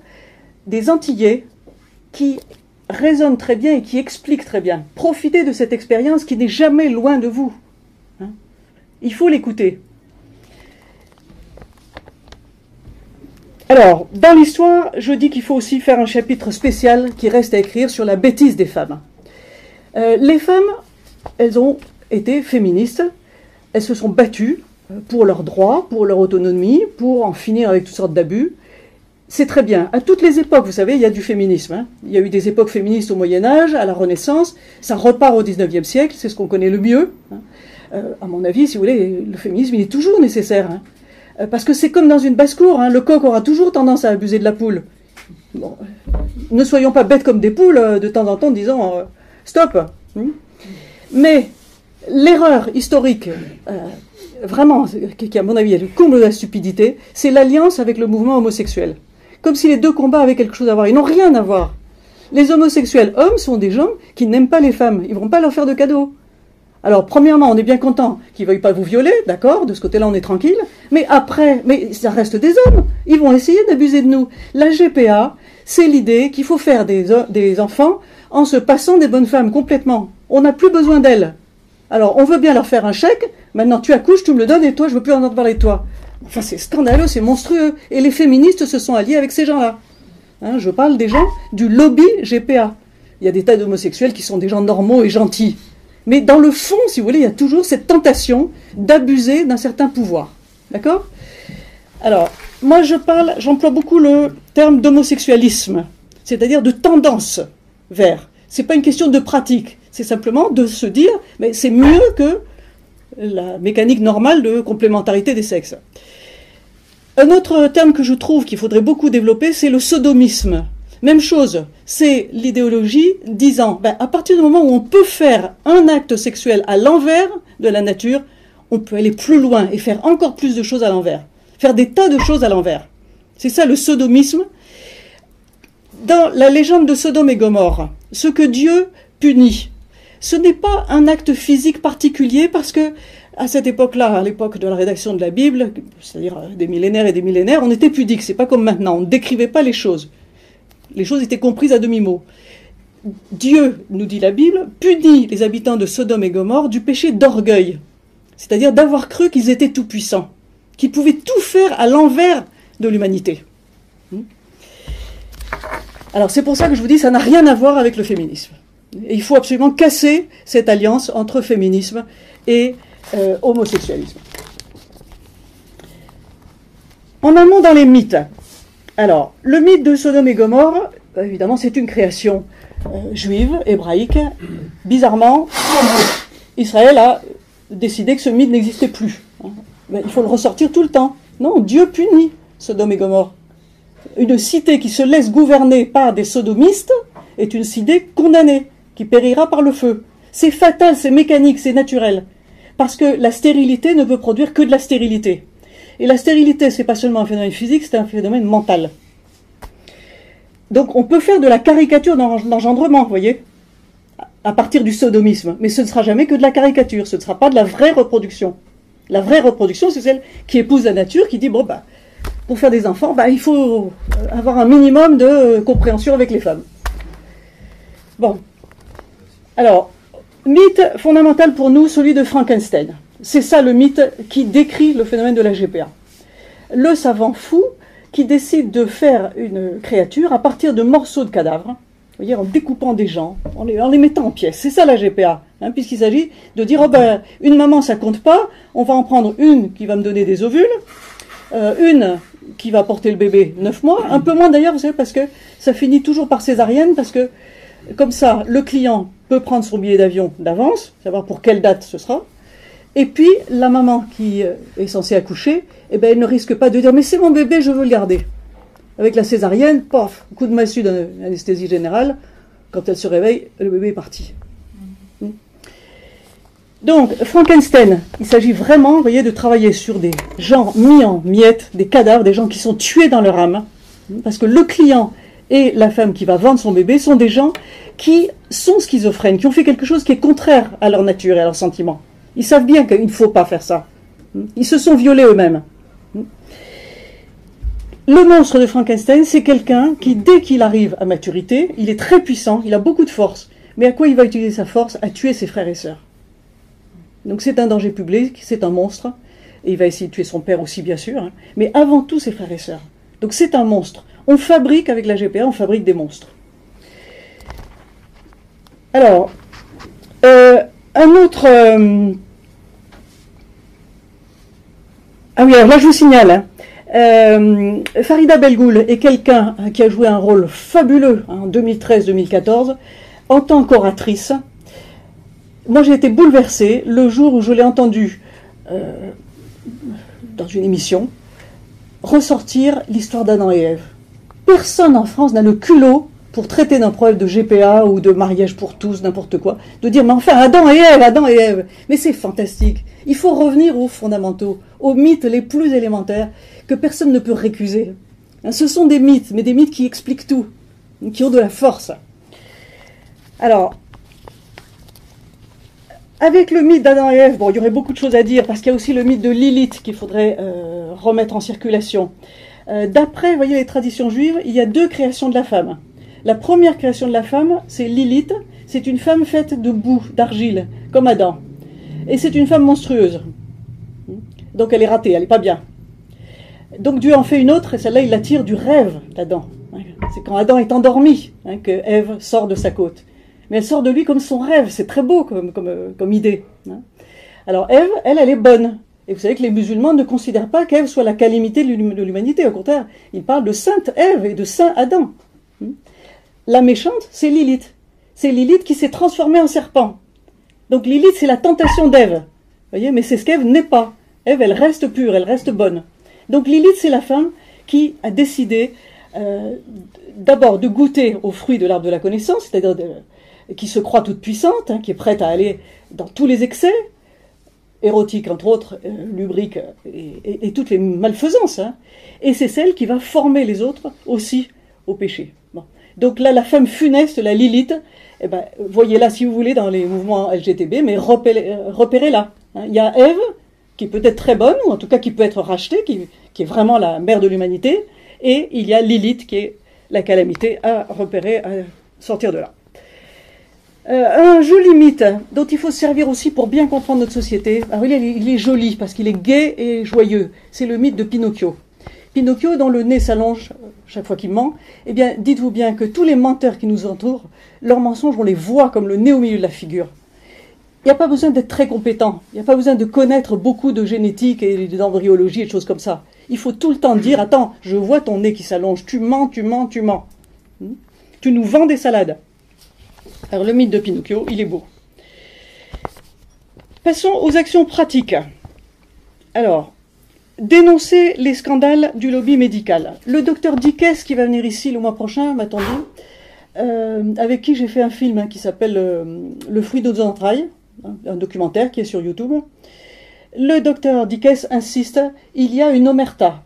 des Antillais, qui résonnent très bien et qui expliquent très bien. Profitez de cette expérience qui n'est jamais loin de vous. Hein. Il faut l'écouter. Alors, dans l'histoire, je dis qu'il faut aussi faire un chapitre spécial qui reste à écrire sur la bêtise des femmes. Euh, les femmes, elles ont été féministes, elles se sont battues pour leurs droits, pour leur autonomie, pour en finir avec toutes sortes d'abus. C'est très bien. À toutes les époques, vous savez, il y a du féminisme. Hein. Il y a eu des époques féministes au Moyen Âge, à la Renaissance. Ça repart au XIXe siècle, c'est ce qu'on connaît le mieux. Hein. Euh, à mon avis, si vous voulez, le féminisme, il est toujours nécessaire. Hein. Euh, parce que c'est comme dans une basse-cour, hein, le coq aura toujours tendance à abuser de la poule. Bon, ne soyons pas bêtes comme des poules euh, de temps en temps, disant euh, stop. Mais l'erreur historique, vraiment, qui à mon avis est le comble de la stupidité, c'est l'alliance avec le mouvement homosexuel. Comme si les deux combats avaient quelque chose à voir. Ils n'ont rien à voir. Les homosexuels hommes sont des gens qui n'aiment pas les femmes. Ils ne vont pas leur faire de cadeaux. Alors, premièrement, on est bien content qu'ils ne veuillent pas vous violer, d'accord De ce côté-là, on est tranquille. Mais après, mais ça reste des hommes. Ils vont essayer d'abuser de nous. La GPA, c'est l'idée qu'il faut faire des, des enfants en se passant des bonnes femmes complètement. On n'a plus besoin d'elles. Alors, on veut bien leur faire un chèque. Maintenant, tu accouches, tu me le donnes et toi, je veux plus en entendre parler de toi. Enfin, c'est scandaleux, c'est monstrueux. Et les féministes se sont alliés avec ces gens-là. Hein, je parle des gens du lobby GPA. Il y a des tas d'homosexuels qui sont des gens normaux et gentils. Mais dans le fond, si vous voulez, il y a toujours cette tentation d'abuser d'un certain pouvoir. D'accord? Alors, moi je parle, j'emploie beaucoup le terme d'homosexualisme, c'est-à-dire de tendance vers. C'est pas une question de pratique, c'est simplement de se dire, mais c'est mieux que la mécanique normale de complémentarité des sexes. Un autre terme que je trouve qu'il faudrait beaucoup développer, c'est le sodomisme. Même chose, c'est l'idéologie disant, ben, à partir du moment où on peut faire un acte sexuel à l'envers de la nature, on peut aller plus loin et faire encore plus de choses à l'envers. Faire des tas de choses à l'envers. C'est ça le sodomisme. Dans la légende de Sodome et Gomorre, ce que Dieu punit, ce n'est pas un acte physique particulier parce que à cette époque-là, à l'époque de la rédaction de la Bible, c'est-à-dire des millénaires et des millénaires, on était pudique. C'est pas comme maintenant. On ne décrivait pas les choses les choses étaient comprises à demi-mot. Dieu, nous dit la Bible, punit les habitants de Sodome et Gomorre du péché d'orgueil, c'est-à-dire d'avoir cru qu'ils étaient tout-puissants, qu'ils pouvaient tout faire à l'envers de l'humanité. Hmm? Alors c'est pour ça que je vous dis, ça n'a rien à voir avec le féminisme. Il faut absolument casser cette alliance entre féminisme et euh, homosexualisme. En amont dans les mythes, alors, le mythe de Sodome et Gomorre, évidemment, c'est une création euh, juive, hébraïque. Bizarrement, Israël a décidé que ce mythe n'existait plus. Hein. il faut le ressortir tout le temps. Non, Dieu punit Sodome et Gomorre. Une cité qui se laisse gouverner par des sodomistes est une cité condamnée, qui périra par le feu. C'est fatal, c'est mécanique, c'est naturel. Parce que la stérilité ne peut produire que de la stérilité. Et la stérilité, c'est pas seulement un phénomène physique, c'est un phénomène mental. Donc on peut faire de la caricature d'engendrement, vous voyez, à partir du sodomisme. Mais ce ne sera jamais que de la caricature, ce ne sera pas de la vraie reproduction. La vraie reproduction, c'est celle qui épouse la nature, qui dit, bon, bah, pour faire des enfants, bah, il faut avoir un minimum de compréhension avec les femmes. Bon. Alors, mythe fondamental pour nous, celui de Frankenstein. C'est ça le mythe qui décrit le phénomène de la GPA. Le savant fou qui décide de faire une créature à partir de morceaux de cadavres, en découpant des gens, en les, mettant en pièces. C'est ça la GPA, hein, puisqu'il s'agit de dire, oh ben, une maman ça compte pas, on va en prendre une qui va me donner des ovules, euh, une qui va porter le bébé neuf mois, un peu moins d'ailleurs, vous savez, parce que ça finit toujours par césarienne, parce que comme ça, le client peut prendre son billet d'avion d'avance, savoir pour quelle date ce sera, et puis, la maman qui euh, est censée accoucher, eh ben, elle ne risque pas de dire Mais c'est mon bébé, je veux le garder. Avec la césarienne, pof, coup de massue d'anesthésie générale. Quand elle se réveille, le bébé est parti. Donc, Frankenstein, il s'agit vraiment, vous voyez, de travailler sur des gens mis en miettes, des cadavres, des gens qui sont tués dans leur âme. Parce que le client et la femme qui va vendre son bébé sont des gens qui sont schizophrènes, qui ont fait quelque chose qui est contraire à leur nature et à leurs sentiments. Ils savent bien qu'il ne faut pas faire ça. Ils se sont violés eux-mêmes. Le monstre de Frankenstein, c'est quelqu'un qui, dès qu'il arrive à maturité, il est très puissant, il a beaucoup de force. Mais à quoi il va utiliser sa force? À tuer ses frères et sœurs. Donc c'est un danger public, c'est un monstre. Et il va essayer de tuer son père aussi, bien sûr. Hein. mais avant tout ses frères et sœurs. Donc c'est un monstre. On fabrique avec la GPA, on fabrique des monstres. Alors, euh, un autre. Euh, ah oui, alors là je vous signale. Hein. Euh, Farida Belgoul est quelqu'un qui a joué un rôle fabuleux en 2013-2014 en tant qu'oratrice. Moi j'ai été bouleversée le jour où je l'ai entendue dans une émission ressortir l'histoire d'Adam et Ève. Personne en France n'a le culot pour traiter d'un problème de GPA ou de mariage pour tous, n'importe quoi, de dire mais enfin Adam et Ève, Adam et Ève. Mais c'est fantastique. Il faut revenir aux fondamentaux, aux mythes les plus élémentaires que personne ne peut récuser. Hein, ce sont des mythes, mais des mythes qui expliquent tout, qui ont de la force. Alors, avec le mythe d'Adam et Ève, bon, il y aurait beaucoup de choses à dire parce qu'il y a aussi le mythe de Lilith qu'il faudrait euh, remettre en circulation. Euh, d'après, voyez, les traditions juives, il y a deux créations de la femme. La première création de la femme, c'est Lilith. C'est une femme faite de boue, d'argile, comme Adam. Et c'est une femme monstrueuse. Donc elle est ratée, elle n'est pas bien. Donc Dieu en fait une autre, et celle-là, il la tire du rêve d'Adam. C'est quand Adam est endormi hein, que Ève sort de sa côte mais elle sort de lui comme son rêve. C'est très beau comme, euh, idée. Hein. Alors Ève, elle, elle est bonne. Et vous savez que les musulmans ne considèrent pas qu'Ève soit la calamité de l'humanité. Au contraire, ils parlent de sainte Ève et de saint Adam. La méchante, c'est Lilith. C'est Lilith qui s'est transformée en serpent. Donc Lilith, c'est la tentation d'Ève. voyez, mais c'est ce qu'Ève n'est pas. Ève, elle reste pure, elle reste bonne. Donc Lilith, c'est la femme qui a décidé euh, d'abord de goûter aux fruits de l'arbre de la connaissance, c'est-à-dire qui se croit toute puissante, hein, qui est prête à aller dans tous les excès, érotiques entre autres, euh, lubriques et, toutes les malfaisances. Hein. et c'est celle qui va former les autres aussi au péché. Donc là, la femme funeste, la Lilith, eh ben, voyez-la si vous voulez dans les mouvements LGTB, mais repérez-la. Hein. Il y a Ève, qui peut être très bonne, ou en tout cas qui peut être rachetée, qui, est vraiment la mère de l'humanité, et il y a Lilith, qui est la calamité à repérer, à sortir de là. Euh, un joli mythe dont il faut se servir aussi pour bien comprendre notre société. Alors, il, est, il est joli parce qu'il est gai et joyeux. C'est le mythe de Pinocchio. Pinocchio, dont le nez s'allonge chaque fois qu'il ment, eh bien, dites-vous bien que tous les menteurs qui nous entourent, leurs mensonges, on les voit comme le nez au milieu de la figure. Il n'y a pas besoin d'être très compétent. Il n'y a pas besoin de connaître beaucoup de génétique et d'embryologie et de choses comme ça. Il faut tout le temps dire Attends, je vois ton nez qui s'allonge. Tu mens, tu mens, tu mens. Hmm? Tu nous vends des salades. Alors le mythe de Pinocchio, il est beau. Passons aux actions pratiques. Alors, dénoncer les scandales du lobby médical. Le docteur Dickès, qui va venir ici le mois prochain, m'attendait, euh, avec qui j'ai fait un film hein, qui s'appelle euh, Le fruit d'autres entrailles, hein, un documentaire qui est sur YouTube. Le docteur Dickès insiste, il y a une omerta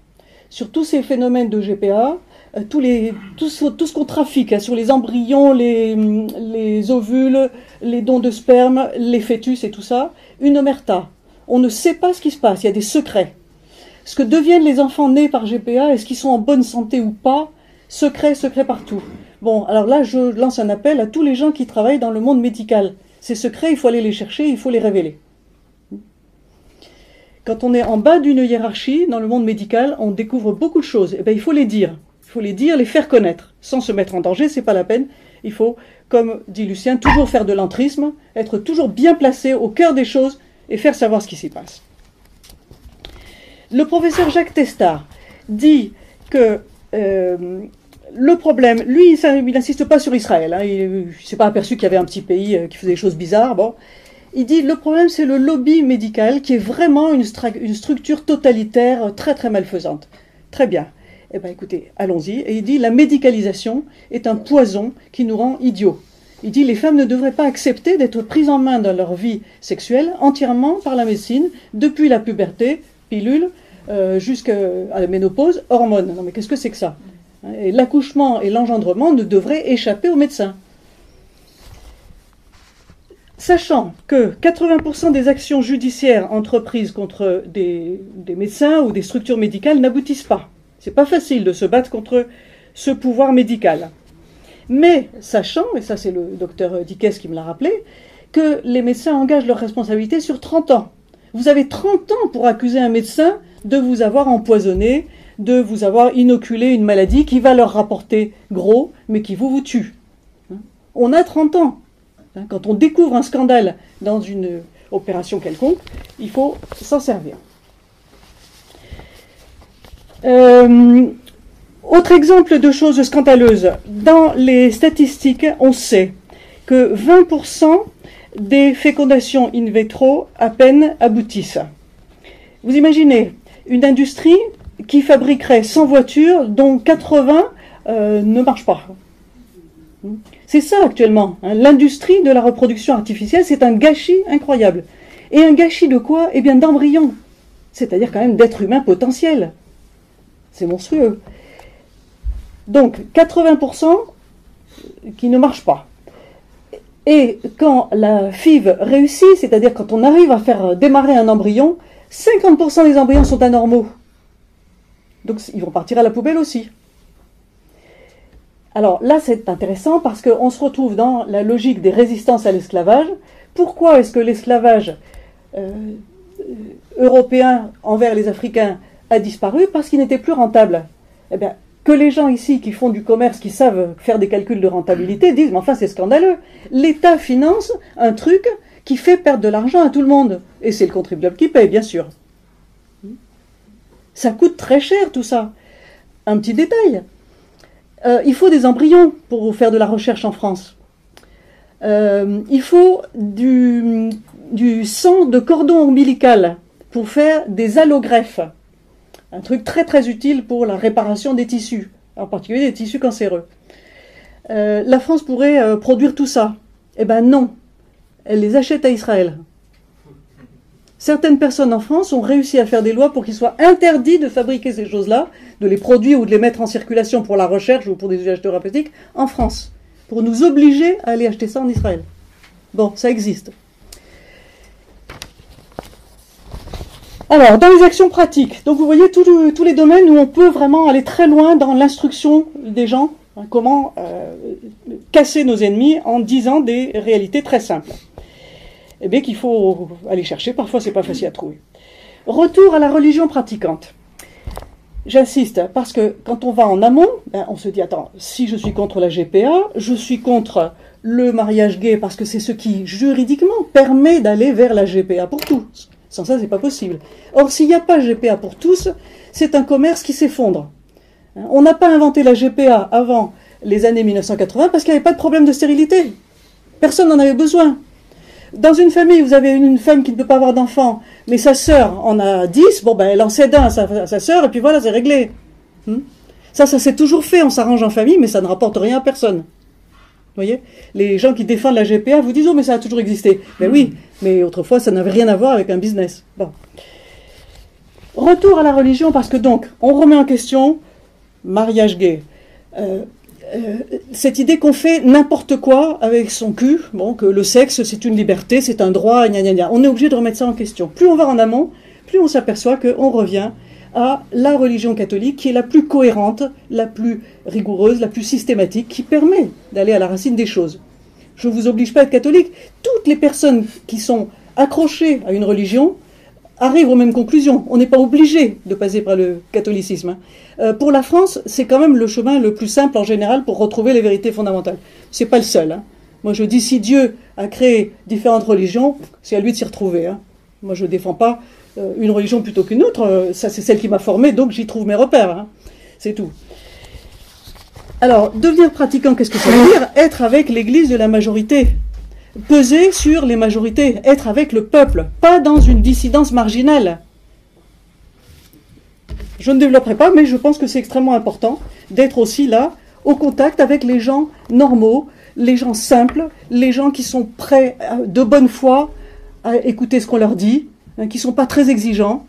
sur tous ces phénomènes de GPA, euh, tout ce qu'on trafique hein, sur les embryons, les, les, ovules, les dons de sperme, les fœtus et tout ça, une omerta. On ne sait pas ce qui se passe, il y a des secrets. Ce que deviennent les enfants nés par GPA, est-ce qu'ils sont en bonne santé ou pas Secret, secret partout. Bon, alors là, je lance un appel à tous les gens qui travaillent dans le monde médical. Ces secrets, il faut aller les chercher, il faut les révéler. Quand on est en bas d'une hiérarchie dans le monde médical, on découvre beaucoup de choses. Eh bien, il faut les dire faut les dire, les faire connaître, sans se mettre en danger, c'est pas la peine. Il faut, comme dit Lucien, toujours faire de l'entrisme, être toujours bien placé au cœur des choses et faire savoir ce qui s'y passe. Le professeur Jacques Testard dit que euh, le problème, lui, il n'insiste pas sur Israël. Hein, il ne s'est pas aperçu qu'il y avait un petit pays euh, qui faisait des choses bizarres. Bon, il dit le problème, c'est le lobby médical qui est vraiment une, structure totalitaire très très malfaisante. Très bien. Eh bien écoutez, allons-y. Et il dit la médicalisation est un poison qui nous rend idiots. Il dit les femmes ne devraient pas accepter d'être prises en main dans leur vie sexuelle entièrement par la médecine, depuis la puberté, euh, jusqu'à la ménopause, hormones. Non mais qu'est-ce que c'est que ça Et l'accouchement et l'engendrement ne devraient échapper aux médecins. Sachant que 80% des actions judiciaires entreprises contre des, des médecins ou des structures médicales n'aboutissent pas. C'est pas facile de se battre contre ce pouvoir médical. Mais sachant, et ça c'est le docteur Dickès qui me l'a rappelé, que les médecins engagent leurs responsabilités sur 30 ans. Vous avez 30 ans pour accuser un médecin de vous avoir empoisonné, de vous avoir inoculé une maladie qui va leur rapporter gros, mais qui vous vous tue. On a 30 ans. Quand on découvre un scandale dans une opération quelconque, il faut s'en servir. Euh, autre exemple de choses scandaleuses. Dans les statistiques, on sait que 20% des fécondations in vitro à peine aboutissent. Vous imaginez une industrie qui fabriquerait 100 voitures dont 80 euh, ne marchent pas. C'est ça actuellement. Hein. L'industrie de la reproduction artificielle, c'est un gâchis incroyable. Et un gâchis de quoi? Eh bien d'embryons. C'est-à-dire quand même d'êtres humains potentiels. C'est monstrueux. Donc 80% qui ne marchent pas. Et quand la FIV réussit, c'est-à-dire quand on arrive à faire démarrer un embryon, 50% des embryons sont anormaux. Donc ils vont partir à la poubelle aussi. Alors là, c'est intéressant parce qu'on se retrouve dans la logique des résistances à l'esclavage. Pourquoi est-ce que l'esclavage euh, européen envers les Africains a disparu? Parce qu'il n'était plus rentable. Eh bien, que les gens ici qui font du commerce, qui savent faire des calculs de rentabilité, disent Mais enfin, c'est scandaleux. L'État finance un truc qui fait perdre de l'argent à tout le monde. Et c'est le contribuable qui paye, bien sûr. Ça coûte très cher tout ça. Un petit détail. Euh, il faut des embryons pour faire de la recherche en France. Euh, il faut du, du, sang de cordon ombilical pour faire des allogreffes. Un truc très très utile pour la réparation des tissus, en particulier des tissus cancéreux. Euh, la France pourrait produire tout ça. Eh bien non, elle les achète à Israël. Certaines personnes en France ont réussi à faire des lois pour qu'il soit interdit de fabriquer ces choses-là, de les produire ou de les mettre en circulation pour la recherche ou pour des usages thérapeutiques en France, pour nous obliger à aller acheter ça en Israël. Bon, ça existe. Alors, dans les actions pratiques, donc vous voyez tous les domaines où on peut vraiment aller très loin dans l'instruction des gens, hein, comment euh, casser nos ennemis en disant des réalités très simples eh bien qu'il faut aller chercher. Parfois, c'est pas facile à trouver. Retour à la religion pratiquante. J'insiste, parce que quand on va en amont, ben, on se dit, attends, si je suis contre la GPA, je suis contre le mariage gay parce que c'est ce qui, juridiquement, permet d'aller vers la GPA pour tous. Sans ça, c'est pas possible. Or, s'il n'y a pas GPA pour tous, c'est un commerce qui s'effondre. On n'a pas inventé la GPA avant les années 1980 parce qu'il n'y avait pas de problème de stérilité. Personne n'en avait besoin. Dans une famille, vous avez une, femme qui ne peut pas avoir d'enfant, mais sa sœur en a dix, bon ben elle en cède un à sa, sa sœur, et puis voilà, c'est réglé. Hmm? ça, ça s'est toujours fait, on s'arrange en famille, mais ça ne rapporte rien à personne. Voyez Les gens qui défendent la GPA vous disent, oh mais ça a toujours existé. Ben oui, mais autrefois, ça n'avait rien à voir avec un business. Bon. Retour à la religion, parce que donc, on remet en question mariage gay. Euh, euh, cette idée qu'on fait n'importe quoi avec son cul, que le sexe c'est une liberté, c'est un droit, gna, gna, gna. on est obligé de remettre ça en question. Plus on va en amont, plus on s'aperçoit qu'on revient à la religion catholique qui est la plus cohérente, la plus rigoureuse, la plus systématique, qui permet d'aller à la racine des choses. Je ne vous oblige pas à être catholique. Toutes les personnes qui sont accrochées à une religion arrivent aux mêmes conclusions. On n'est pas obligé de passer par le catholicisme. Hein. Euh, pour la France, c'est quand même le chemin le plus simple en général pour retrouver les vérités fondamentales. C'est pas le seul. Hein. Moi, je dis si Dieu a créé différentes religions, c'est à lui de s'y retrouver. Hein. Moi, je ne défends pas une religion plutôt qu'une autre. Euh, ça, c'est celle qui m'a formé, donc j'y trouve mes repères. C'est tout. Alors, devenir pratiquant, qu'est-ce que ça veut dire? Être avec l'Église de la majorité peser sur les majorités, être avec le peuple, pas dans une dissidence marginale. je ne développerai pas, mais je pense que c'est extrêmement important d'être aussi là, au contact avec les gens normaux, les gens simples, les gens qui sont prêts de bonne foi à écouter ce qu'on leur dit, hein, qui ne sont pas très exigeants.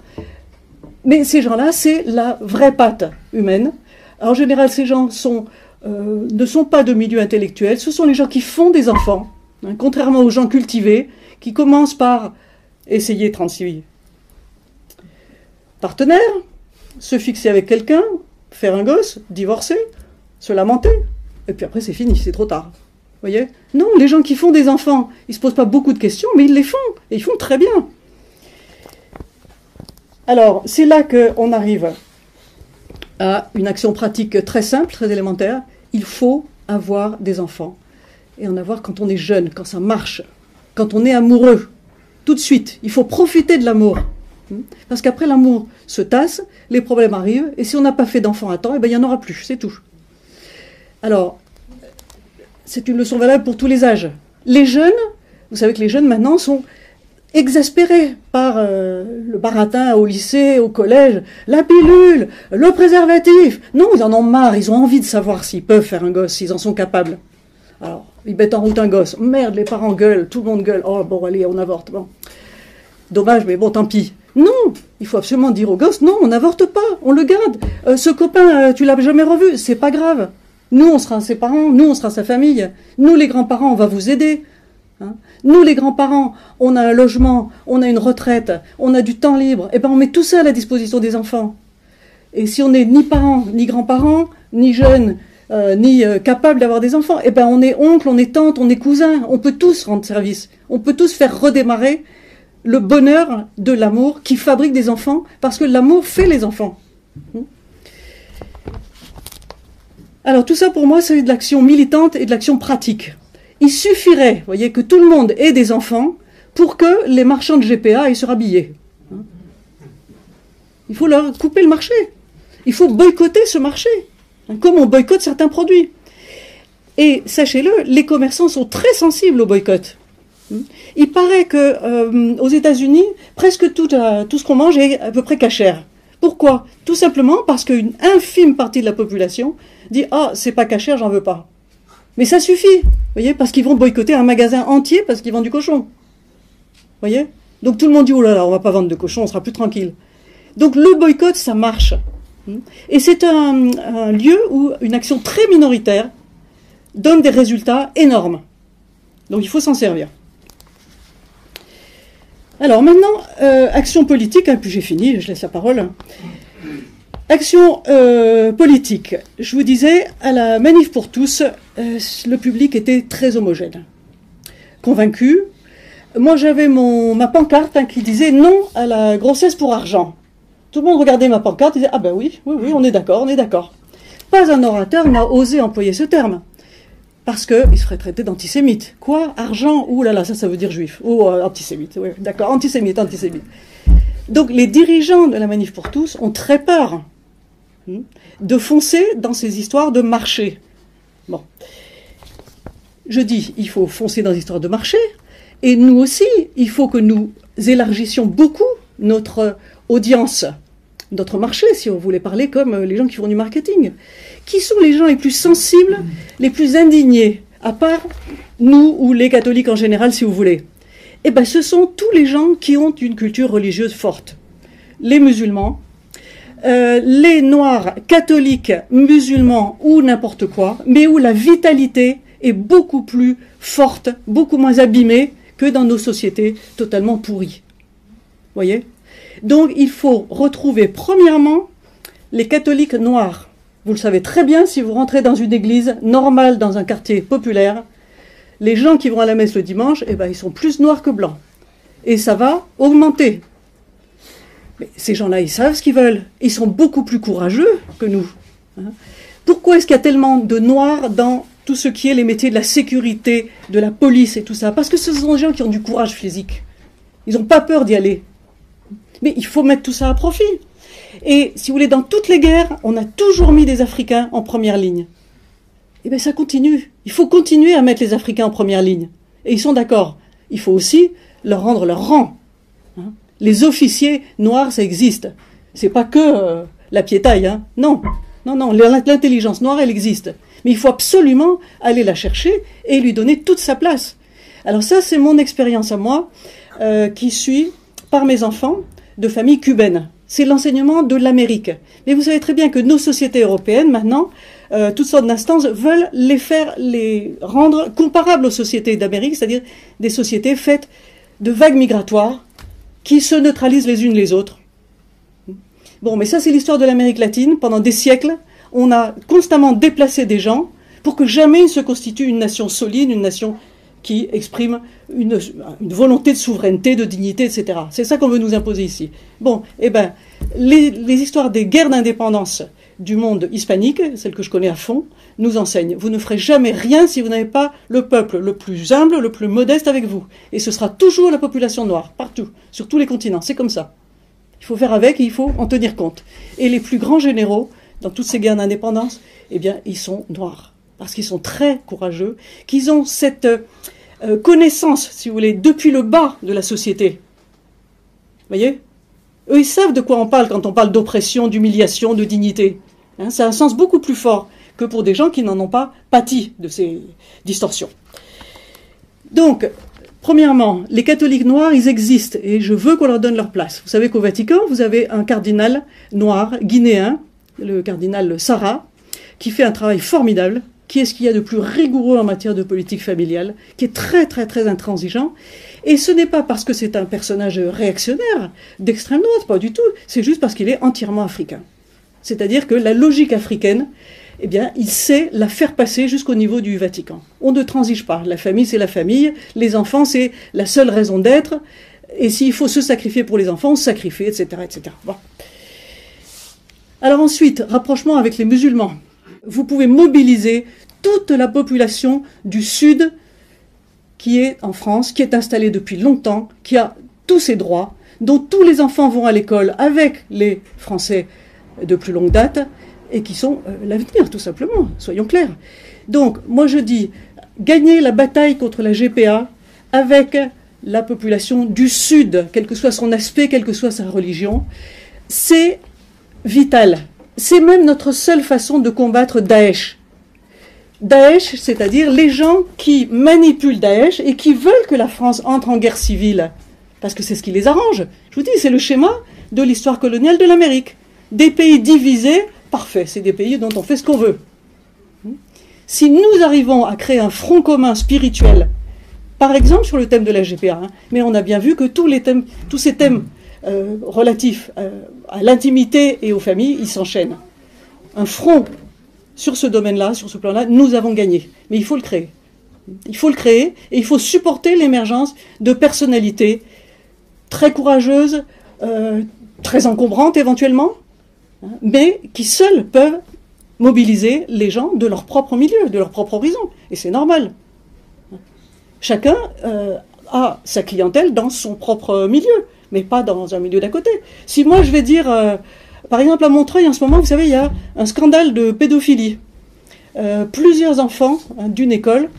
Mais ces gens-là, c'est la vraie patte humaine. en général, ces gens euh, ne sont pas de milieu intellectuel, ce sont les gens qui font des enfants, hein, contrairement aux gens cultivés, qui commencent par essayer 36 partenaires, se fixer avec quelqu'un, faire un gosse, divorcer, se lamenter, et puis après c'est fini, c'est trop tard. Voyez? Non, les gens qui font des enfants, ils ne se posent pas beaucoup de questions, mais ils les font, et ils font très bien. Alors, c'est là qu'on arrive à une action pratique très simple, très élémentaire. Il faut avoir des enfants. Et en avoir quand on est jeune, quand ça marche, quand on est amoureux, tout de suite. Il faut profiter de l'amour. Hmm? Parce qu'après l'amour se tasse, les problèmes arrivent, et si on n'a pas fait d'enfant à temps, eh ben, il n'y en aura plus, c'est tout. Alors, c'est une leçon valable pour tous les âges. Les jeunes, vous savez que les jeunes maintenant sont exaspérés par euh, le baratin au lycée, au collège, la pilule, le préservatif. Non, ils en ont marre, ils ont envie de savoir s'ils peuvent faire un gosse, s'ils en sont capables. Alors, ils mettent en route un gosse. Merde, les parents gueulent, tout le monde gueule. Oh, bon, allez, on avorte. Dommage, mais bon, tant pis. Non, il faut absolument dire au gosse, non, on n'avorte pas, on le garde. Euh, ce copain, euh, tu l'as jamais revu, c'est pas grave. Nous, on sera ses parents, nous, on sera sa famille. Nous, les grands-parents, on va vous aider. Hein. nous, les grands-parents, on a un logement, on a une retraite, on a du temps libre. Eh ben, on met tout ça à la disposition des enfants. Et si on n'est ni parents, ni grands-parents, ni jeunes, euh, ni euh, capables d'avoir des enfants, eh ben, on est oncle, on est tante, on est cousin. On peut tous rendre service. On peut tous faire redémarrer le bonheur de l'amour qui fabrique des enfants, parce que l'amour fait les enfants. Hein. Alors tout ça pour moi, c'est de l'action militante et de l'action pratique. Il suffirait, voyez, que tout le monde ait des enfants pour que les marchands de GPA aillent se rhabiller. Il faut leur couper le marché. Il faut boycotter ce marché, comme on boycotte certains produits. Et sachez-le, les commerçants sont très sensibles au boycott. Il paraît que euh, aux États-Unis, presque tout, euh, tout ce qu'on mange est à peu près cachère. Pourquoi? Tout simplement parce qu'une infime partie de la population dit Ah, c'est pas cachère, j'en veux pas. Mais ça suffit, voyez, parce qu'ils vont boycotter un magasin entier parce qu'ils vendent du cochon. voyez Donc tout le monde dit Oh là là, on va pas vendre de cochon, on sera plus tranquille. Donc le boycott, ça marche. Et c'est un, un lieu où une action très minoritaire donne des résultats énormes. Donc il faut s'en servir. Alors maintenant, euh, action politique, hein, puis j'ai fini, je laisse la parole. Action euh, politique. Je vous disais, à la manif pour tous, euh, le public était très homogène. Convaincu. Moi, j'avais ma pancarte hein, qui disait non à la grossesse pour argent. Tout le monde regardait ma pancarte et disait ah ben oui, oui, oui, on est d'accord, on est d'accord. Pas un orateur n'a osé employer ce terme parce qu'il serait traité d'antisémite. Quoi Argent? Ouh là là, ça, ça veut dire juif. Ou euh, antisémite, oui, d'accord, antisémite, antisémite. Donc les dirigeants de la Manif pour tous ont très peur de foncer dans ces histoires de marché. Bon. Je dis, il faut foncer dans les histoires de marché, et nous aussi, il faut que nous élargissions beaucoup notre audience, notre marché, si on voulait parler comme les gens qui font du marketing. Qui sont les gens les plus sensibles, les plus indignés, à part nous ou les catholiques en général, si vous voulez? Eh bien, ce sont tous les gens qui ont une culture religieuse forte. Les musulmans, euh, les noirs catholiques, musulmans ou n'importe quoi, mais où la vitalité est beaucoup plus forte, beaucoup moins abîmée que dans nos sociétés totalement pourries. Voyez? Donc il faut retrouver premièrement les catholiques noirs vous le savez très bien, si vous rentrez dans une église normale, dans un quartier populaire, les gens qui vont à la messe le dimanche, eh ben, ils sont plus noirs que blancs. Et ça va augmenter. Mais ces gens-là, ils savent ce qu'ils veulent. Ils sont beaucoup plus courageux que nous. Hein. Pourquoi est-ce qu'il y a tellement de noirs dans tout ce qui est les métiers de la sécurité, de la police et tout ça? Parce que ce sont des gens qui ont du courage physique. Ils n'ont pas peur d'y aller. Mais il faut mettre tout ça à profit. Et si vous voulez, dans toutes les guerres, on a toujours mis des Africains en première ligne. Eh bien, ça continue. Il faut continuer à mettre les Africains en première ligne. Et ils sont d'accord. Il faut aussi leur rendre leur rang. Les officiers noirs, ça existe. C'est pas que euh, la piétaille. Hein. Non, non, non, l'intelligence noire, elle existe. Mais il faut absolument aller la chercher et lui donner toute sa place. Alors ça, c'est mon expérience à moi, euh, qui suit par mes enfants de famille cubaine. C'est l'enseignement de l'Amérique. Mais vous savez très bien que nos sociétés européennes, maintenant, euh, toutes sortes d'instances veulent les faire, les rendre comparables aux sociétés d'Amérique, c'est-à-dire des sociétés faites de vagues migratoires qui se neutralisent les unes les autres Bon, mais ça, c'est l'histoire de l'Amérique latine. Pendant des siècles, on a constamment déplacé des gens pour que jamais se constitue une nation solide, une nation qui exprime une, volonté de souveraineté, de dignité, etc. C'est ça qu'on veut nous imposer ici. Bon, eh bien, les, les histoires des guerres d'indépendance du monde hispanique, celles que je connais à fond, nous enseignent. Vous ne ferez jamais rien si vous n'avez pas le peuple le plus humble, le plus modeste avec vous. Et ce sera toujours la population noire, partout, sur tous les continents. C'est comme ça. Il faut faire avec et il faut en tenir compte. Et les plus grands généraux, dans toutes ces guerres d'indépendance, eh bien, ils sont noirs. Parce qu'ils sont très courageux, qu'ils ont cette euh, connaissance, si vous voulez, depuis le bas de la société. Vous voyez? Eux, ils savent de quoi on parle quand on parle d'oppression, d'humiliation, de dignité. Hein, a un sens beaucoup plus fort que pour des gens qui n'en ont pas pâti de ces distorsions. Donc, Premièrement, les catholiques noirs, ils existent et je veux qu'on leur donne leur place. Vous savez qu'au Vatican, vous avez un cardinal noir guinéen, le cardinal Sarah, qui fait un travail formidable, qui est ce qu'il y a de plus rigoureux en matière de politique familiale, qui est très très très intransigeant. Et ce n'est pas parce que c'est un personnage réactionnaire d'extrême droite, pas du tout, c'est juste parce qu'il est entièrement africain. C'est-à-dire que la logique africaine eh bien, il sait la faire passer jusqu'au niveau du Vatican. On ne transige pas. La famille, c'est la famille. Les enfants, c'est la seule raison d'être. Et s'il faut se sacrifier pour les enfants, on se sacrifie, etc. etc. Alors ensuite, rapprochement avec les musulmans. Vous pouvez mobiliser toute la population du Sud qui est en France, qui est installée depuis longtemps, qui a tous ses droits, dont tous les enfants vont à l'école avec les Français de plus longue date, et qui sont euh, l'avenir, tout simplement, soyons clairs. Donc, moi je dis, gagner la bataille contre la GPA avec la population du Sud, quel que soit son aspect, quelle que soit sa religion, c'est vital. C'est même notre seule façon de combattre Daesh. Daesh, c'est-à-dire les gens qui manipulent Daesh et qui veulent que la France entre en guerre civile, parce que c'est ce qui les arrange. Je vous dis, c'est le schéma de l'histoire coloniale de l'Amérique. Des pays divisés parfait, c'est des pays dont on fait ce qu'on veut. Si nous arrivons à créer un front commun spirituel, par exemple sur le thème de la GPA, hein, mais on a bien vu que tous, les thèmes, tous ces thèmes euh, relatifs euh, à l'intimité et aux familles, ils s'enchaînent. Un front sur ce domaine-là, sur ce plan-là, nous avons gagné. Mais il faut le créer. Il faut le créer et il faut supporter l'émergence de personnalités très courageuses, euh, très encombrantes éventuellement, Hein, mais qui seuls peuvent mobiliser les gens de leur propre milieu, de leur propre horizon. Et c'est normal. Chacun euh, a sa clientèle dans son propre milieu, mais pas dans un milieu d'à côté. Si moi je vais dire, euh, par exemple à Montreuil en ce moment, vous savez, il y a un scandale de pédophilie. Euh, plusieurs enfants hein, d'une école,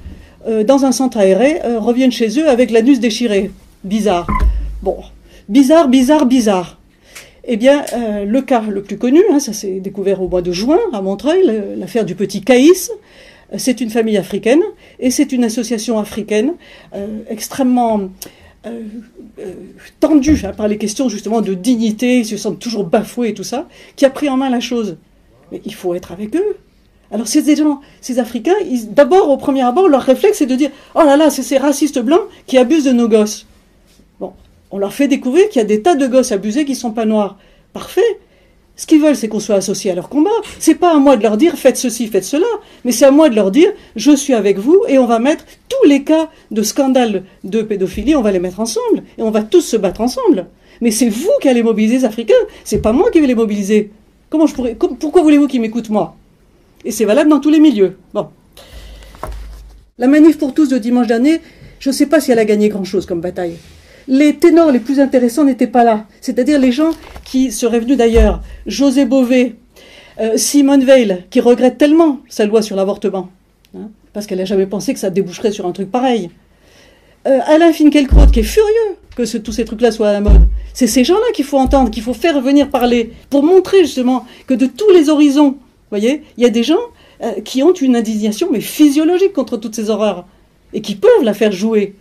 dans un centre aéré, reviennent chez eux avec l'anus déchiré. Bizarre. Bon, bizarre, bizarre, bizarre. Eh bien, euh, le cas le plus connu, hein, ça s'est découvert au mois de juin à Montreuil, l'affaire du petit Caïs. Euh, c'est une famille africaine et c'est une association africaine euh, extrêmement tendue hein, par les questions justement de dignité, ils se sentent toujours bafoués et tout ça, qui a pris en main la chose. Mais il faut être avec eux. Alors ces gens, ces Africains, d'abord au premier abord, leur réflexe c'est de dire oh là là, c'est ces racistes blancs qui abusent de nos gosses on leur fait découvrir qu'il y a des tas de gosses abusés qui ne sont pas noirs. Parfait. Ce qu'ils veulent, c'est qu'on soit associé à leur combat. C'est pas à moi de leur dire faites ceci, faites cela, mais c'est à moi de leur dire je suis avec vous et on va mettre tous les cas de scandale de pédophilie, on va les mettre ensemble et on va tous se battre ensemble. Mais c'est vous qui allez mobiliser les Africains, c'est pas moi qui vais les mobiliser. Comment je pourrais Pourquoi voulez-vous qu'ils m'écoutent moi? Et c'est valable dans tous les milieux. Bon. La manif pour tous de dimanche dernier, je ne sais pas si elle a gagné grand-chose comme bataille les ténors les plus intéressants n'étaient pas là. C'est-à-dire les gens qui seraient venus d'ailleurs. José Bové, euh, Simone Veil, qui regrette tellement sa loi sur l'avortement, hein, parce qu'elle n'a jamais pensé que ça déboucherait sur un truc pareil. Euh, Alain Finkielkraut, qui est furieux que tous ces trucs-là soient à la mode. C'est ces gens-là qu'il faut entendre, qu'il faut faire venir parler, pour montrer justement que de tous les horizons, voyez, il y a des gens euh, qui ont une indignation, mais physiologique contre toutes ces horreurs, et qui peuvent la faire jouer.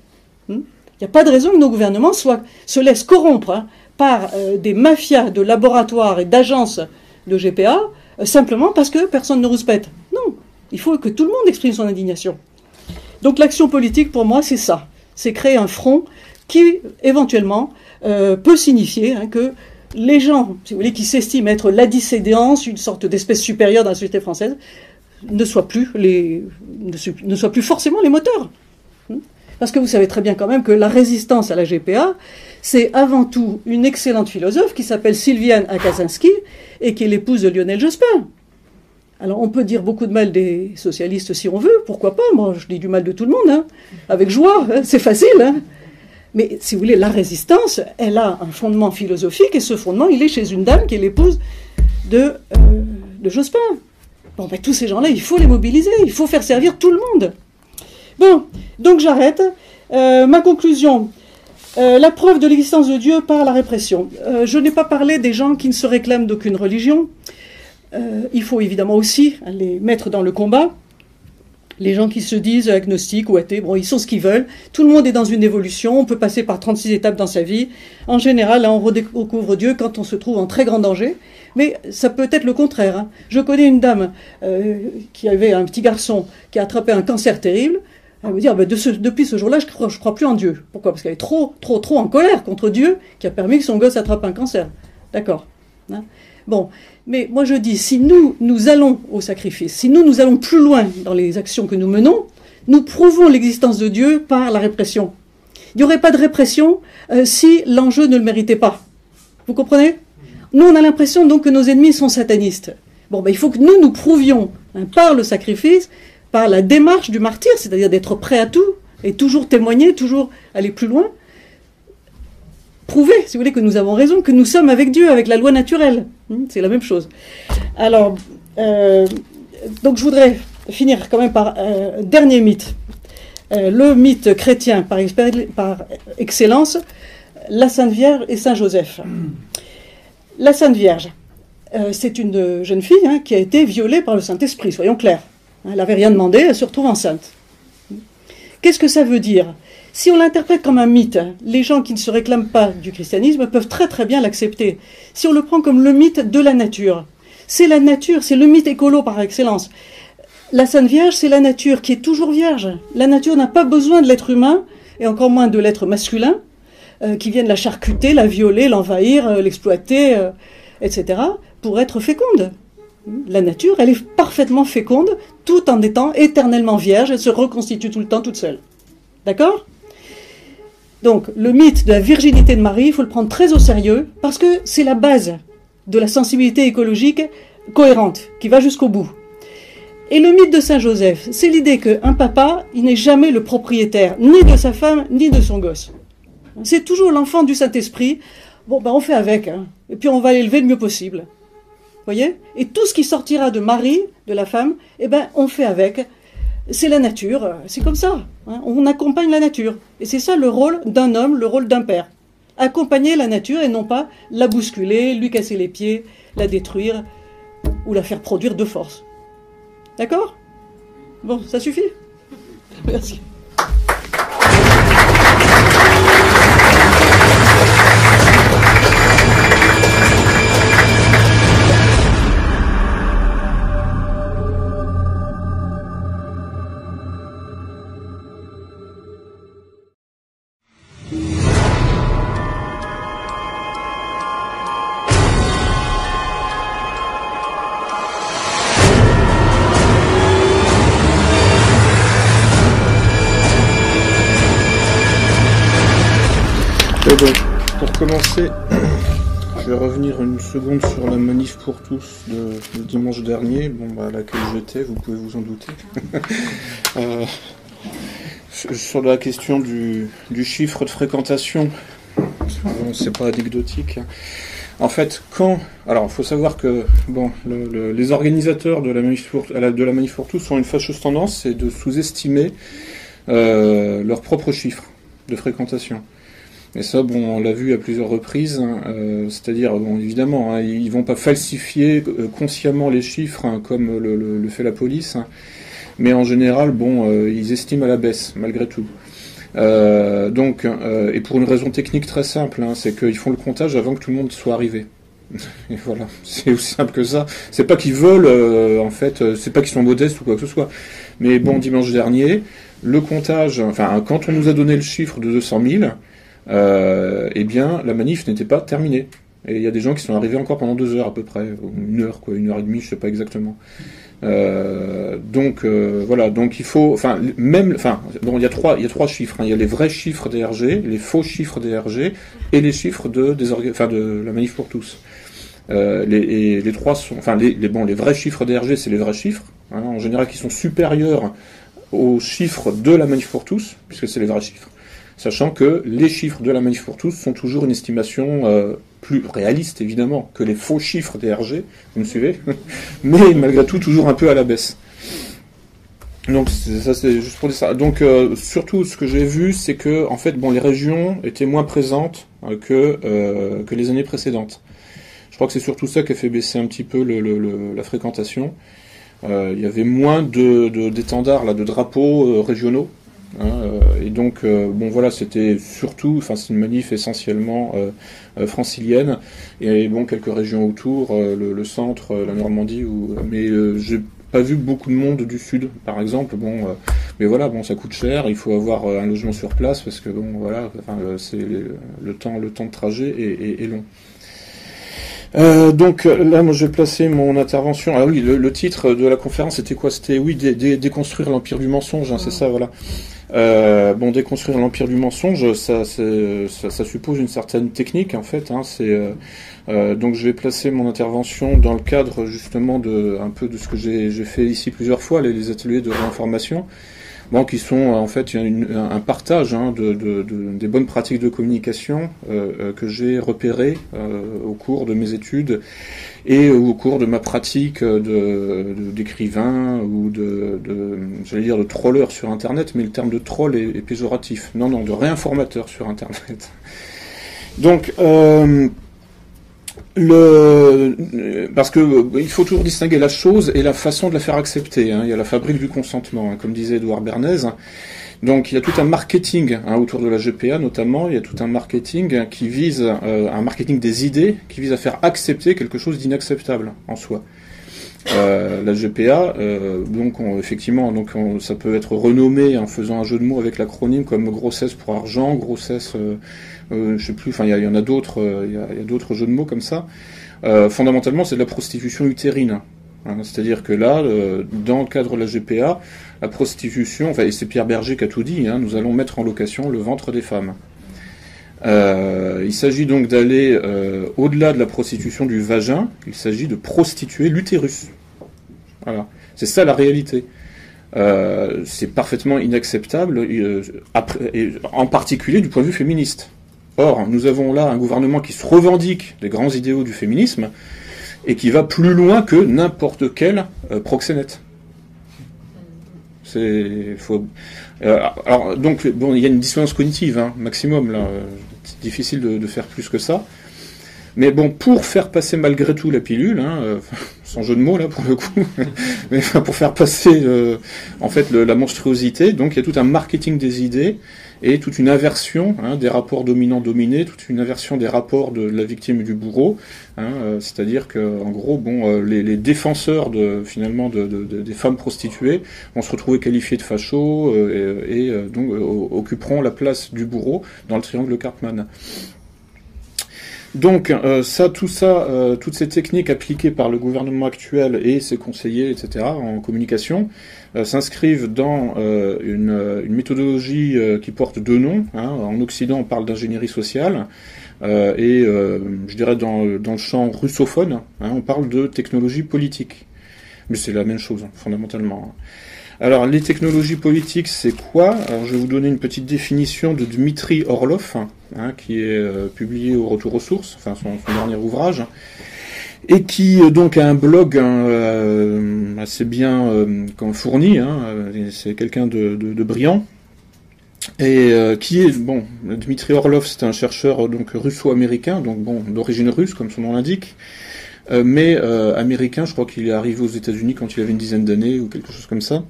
Hmm il n'y a pas de raison que nos gouvernements se laissent corrompre hein, par euh, des mafias de laboratoires et d'agences de GPA, euh, simplement parce que personne ne rouspète. Non, il faut que tout le monde exprime son indignation. Donc l'action politique, pour moi, c'est ça. C'est créer un front qui, éventuellement, euh, peut signifier hein, que les gens, si vous voulez, qui s'estiment être la dissédence, une sorte d'espèce supérieure dans la société française, ne soient plus, les, ne soient plus forcément les moteurs. Parce que vous savez très bien quand même que la résistance à la GPA, c'est avant tout une excellente philosophe qui s'appelle Sylviane Akaczynski et qui est l'épouse de Lionel Jospin. Alors on peut dire beaucoup de mal des socialistes si on veut, pourquoi pas? Moi je dis du mal de tout le monde, hein. avec joie, hein. c'est facile. Hein. Mais si vous voulez, la résistance, elle a un fondement philosophique et ce fondement, il est chez une dame qui est l'épouse de, euh, de Jospin. Bon, ben, tous ces gens-là, il faut les mobiliser, il faut faire servir tout le monde. Bon, donc j'arrête. Euh, ma conclusion. Euh, la preuve de l'existence de Dieu par la répression. Euh, je n'ai pas parlé des gens qui ne se réclament d'aucune religion. il faut évidemment aussi les mettre dans le combat. Les gens qui se disent agnostiques ou athées, bon, ils sont ce qu'ils veulent. Tout le monde est dans une évolution. On peut passer par 36 étapes dans sa vie. En général, on redécouvre Dieu quand on se trouve en très grand danger. Mais ça peut être le contraire. Hein. Je connais une dame qui avait un petit garçon qui a attrapé un cancer terrible. Elle me dit, ah ben, depuis ce jour-là, je crois, crois plus en Dieu. Pourquoi? Parce qu'elle est trop, trop, trop en colère contre Dieu qui a permis que son gosse attrape un cancer. D'accord. Hein? Bon, mais moi je dis, si nous, nous allons au sacrifice, si nous, nous allons plus loin dans les actions que nous menons, nous prouvons l'existence de Dieu par la répression. Il n'y aurait pas de répression euh, si l'enjeu ne le méritait pas. Vous comprenez? Nous, on a l'impression donc que nos ennemis sont satanistes. Bon, ben, il faut que nous, nous prouvions hein, par le sacrifice par la démarche du martyr, c'est-à-dire d'être prêt à tout et toujours témoigner, toujours aller plus loin, prouver, si vous voulez, que nous avons raison, que nous sommes avec Dieu, avec la loi naturelle. Hmm, c'est la même chose. Alors, euh, donc je voudrais finir quand même par un euh, dernier mythe. Euh, le mythe chrétien par, par, excellence, la Sainte Vierge et Saint Joseph. La Sainte Vierge, c'est une jeune fille hein, qui a été violée par le Saint-Esprit, soyons clairs. Elle n'avait rien demandé, elle se retrouve enceinte. Qu'est-ce que ça veut dire? Si on l'interprète comme un mythe, les gens qui ne se réclament pas du christianisme peuvent très très bien l'accepter. Si on le prend comme le mythe de la nature, c'est la nature, c'est le mythe écolo par excellence. La Sainte Vierge, c'est la nature qui est toujours vierge. La nature n'a pas besoin de l'être humain, et encore moins de l'être masculin, euh, qui viennent la charcuter, la violer, l'envahir, euh, l'exploiter, euh, etc., pour être féconde. La nature, elle est parfaitement féconde, tout en étant éternellement vierge, elle se reconstitue tout le temps toute seule. D'accord? Donc, le mythe de la virginité de Marie, il faut le prendre très au sérieux, parce que c'est la base de la sensibilité écologique cohérente, qui va jusqu'au bout. Et le mythe de Saint Joseph, c'est l'idée qu'un papa, il n'est jamais le propriétaire, ni de sa femme, ni de son gosse. C'est toujours l'enfant du Saint-Esprit. Bon, ben on fait avec, hein. et puis on va l'élever le mieux possible voyez? Et tout ce qui sortira de Marie, de la femme, eh ben, on fait avec. C'est la nature, c'est comme ça. Hein. on accompagne la nature. Et c'est ça le rôle d'un homme, le rôle d'un père. Accompagner la nature et non pas la bousculer, lui casser les pieds, la détruire ou la faire produire de force. D'accord? Bon, ça suffit? Merci.
Commencer, je vais revenir une seconde sur la manif pour tous de, dimanche dernier, bon, bah, à laquelle j'étais, vous pouvez vous en douter. Euh, sur la question du, chiffre de fréquentation, c'est pas anecdotique. Hein. En fait, quand. Alors, il faut savoir que bon, les organisateurs de la, manif pour, de la manif pour tous ont une fâcheuse tendance, c'est de sous-estimer euh, leurs propres chiffres de fréquentation. Et ça, bon, on l'a vu à plusieurs reprises. hein, euh, C'est-à-dire, bon, évidemment, hein, ils vont pas falsifier euh, consciemment les chiffres hein, comme le, fait la police, hein. mais en général, bon, euh, ils estiment à la baisse malgré tout. Donc, et pour une raison technique très simple, c'est qu'ils font le comptage avant que tout le monde soit arrivé. Et voilà, c'est aussi simple que ça. C'est pas qu'ils veulent, en fait, c'est pas qu'ils sont modestes ou quoi que ce soit. Mais bon, dimanche dernier, le comptage, enfin, quand on nous a donné le chiffre de 200 000, euh, eh bien, la manif n'était pas terminée. Et il y a des gens qui sont arrivés encore pendant deux heures à peu près, une heure, quoi, une heure et demie, je sais pas exactement. Euh, donc euh, voilà, donc il faut, enfin même, enfin bon, il y a trois, il y a trois chiffres. hein. Il y a les vrais chiffres des RG, les faux chiffres des RG et les chiffres de, des enfin, de la manif pour tous. Euh, les, les trois sont, enfin les, les, bon, les vrais chiffres des RG, c'est les vrais chiffres, hein, en général qui sont supérieurs aux chiffres de la manif pour tous, puisque c'est les vrais chiffres. Sachant que les chiffres de la manif pour tous sont toujours une estimation euh, plus réaliste, évidemment, que les faux chiffres des RG, vous me suivez Mais malgré tout, toujours un peu à la baisse. Donc ça c'est juste pour dire ça. Donc euh, surtout ce que j'ai vu c'est que en fait bon les régions étaient moins présentes euh, que les années précédentes. Je crois que c'est surtout ça qui a fait baisser un petit peu la fréquentation. Il y avait moins de d'étendards là de drapeaux régionaux. Hein, euh, et donc euh, bon voilà c'était surtout enfin c'est une manif essentiellement euh, euh, francilienne et bon quelques régions autour euh, le, le centre la Normandie ou mais j'ai pas vu beaucoup de monde du sud, par exemple. Bon, euh, mais voilà, bon, ça coûte cher. Il faut avoir un logement sur place parce que bon, voilà, enfin, c'est le, le temps, le temps de trajet est, est- est long. Euh, donc là, moi, je vais placer mon intervention. Ah oui, le, le titre de la conférence, c'était quoi? C'était oui, dé- dé- déconstruire l'empire du mensonge. hein, c'est ça, voilà. Euh, bon, déconstruire l'empire du mensonge, ça, ça, ça suppose une certaine technique en fait. Hein, euh, euh, donc je vais placer mon intervention dans le cadre justement de un peu de ce que j'ai fait ici plusieurs fois, les ateliers de réinformation, bon, qui sont euh, en fait un, partage hein, de, de- de- des bonnes pratiques de communication euh, euh, que j'ai repérées au cours de mes études et au cours de ma pratique d'écrivain ou de, j'allais dire de trolleur sur Internet, mais le terme de troll est, péjoratif. Non, non, de réinformateur sur Internet. Donc, le, parce que il faut toujours distinguer la chose et la façon de la faire accepter. hein. Il y a la fabrique du consentement, hein, comme disait Edouard Bernays. Donc il y a tout un marketing hein, autour de la GPA notamment. Il y a tout un marketing qui vise euh, un marketing des idées qui vise à faire accepter quelque chose d'inacceptable en soi. Euh, la GPA, euh, donc on- effectivement, donc on- ça peut être renommé en faisant un jeu de mots avec l'acronyme comme grossesse pour argent, grossesse, euh, je sais plus, enfin il y, en a d'autres, euh, il y a, d'autres jeux de mots comme ça. Euh, fondamentalement, c'est de la prostitution utérine. hein. C'est-à-dire que là, euh, dans le cadre de la GPA, la prostitution, enfin, et c'est Pierre Berger qui a tout dit, hein, nous allons mettre en location le ventre des femmes. Euh, il s'agit donc d'aller euh, au-delà de la prostitution du vagin, il s'agit de prostituer l'utérus. Voilà, c'est ça la réalité. Euh, c'est parfaitement inacceptable, euh, en particulier du point de vue féministe. Or, nous avons là un gouvernement qui se revendique des grands idéaux du féminisme et qui va plus loin que n'importe quel euh, proxénète. C'est faut. euh, alors donc bon, il y a une dissonance cognitive, hein, maximum là. difficile de, de faire plus que ça. Mais bon, pour faire passer malgré tout la pilule, hein, euh, sans jeu de mots là pour le coup, mais pour faire passer euh, en fait la monstruosité, donc il y a tout un marketing des idées et toute une inversion hein, des rapports dominants-dominés, toute une inversion des rapports de la victime et du bourreau. hein, euh, C'est-à-dire que en gros, bon, euh, les, défenseurs finalement de, de- de- des femmes prostituées vont se retrouver qualifiés de fachos euh, et, donc occuperont la place du bourreau dans le triangle Cartman. Donc ça, tout ça, toutes ces techniques appliquées par le gouvernement actuel et ses conseillers, etc., en communication, s'inscrivent dans euh, une, euh, une méthodologie euh, qui porte deux noms. hein. En Occident, on parle d'ingénierie sociale, euh, et euh, je dirais dans, dans le champ russophone, hein, on parle de technologie politique. Mais c'est la même chose, hein, fondamentalement. Alors, les technologies politiques, c'est quoi? Je vais vous donner une petite définition de Dmitri Orlov, qui est euh, publié au Retour aux sources, enfin son dernier ouvrage, et qui euh, donc a un blog hein, euh, assez bien euh, fourni. hein, c'est quelqu'un de, brillant. et qui est bon Dmitri Orlov c'est un chercheur donc russo-américain donc bon d'origine russe comme son nom l'indique mais américain je crois qu'il est arrivé aux États-Unis quand il avait une dizaine d'années ou quelque chose comme ça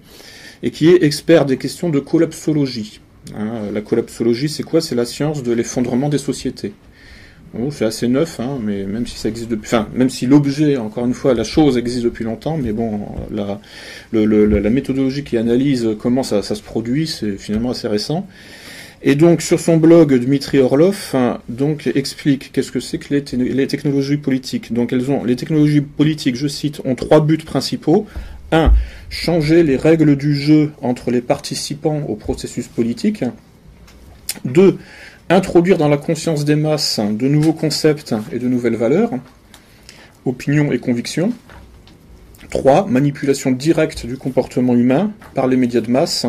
et qui est expert des questions de collapsologie hein. la collapsologie c'est quoi? C'est la science de l'effondrement des sociétés C'est assez neuf, hein, mais même si ça existe depuis, enfin, même si l'objet, encore une fois, la chose existe depuis longtemps, mais bon, la, méthodologie qui analyse comment ça, ça se produit, c'est finalement assez récent. Et donc sur son blog, Dmitri Orlov hein, donc explique qu'est-ce que c'est que les, les, technologies politiques. Donc elles ont les technologies politiques, je cite, ont trois buts principaux. Un, changer les règles du jeu entre les participants au processus politique. Deux, introduire dans la conscience des masses de nouveaux concepts et de nouvelles valeurs, opinions et convictions. 3. Manipulation directe du comportement humain par les médias de masse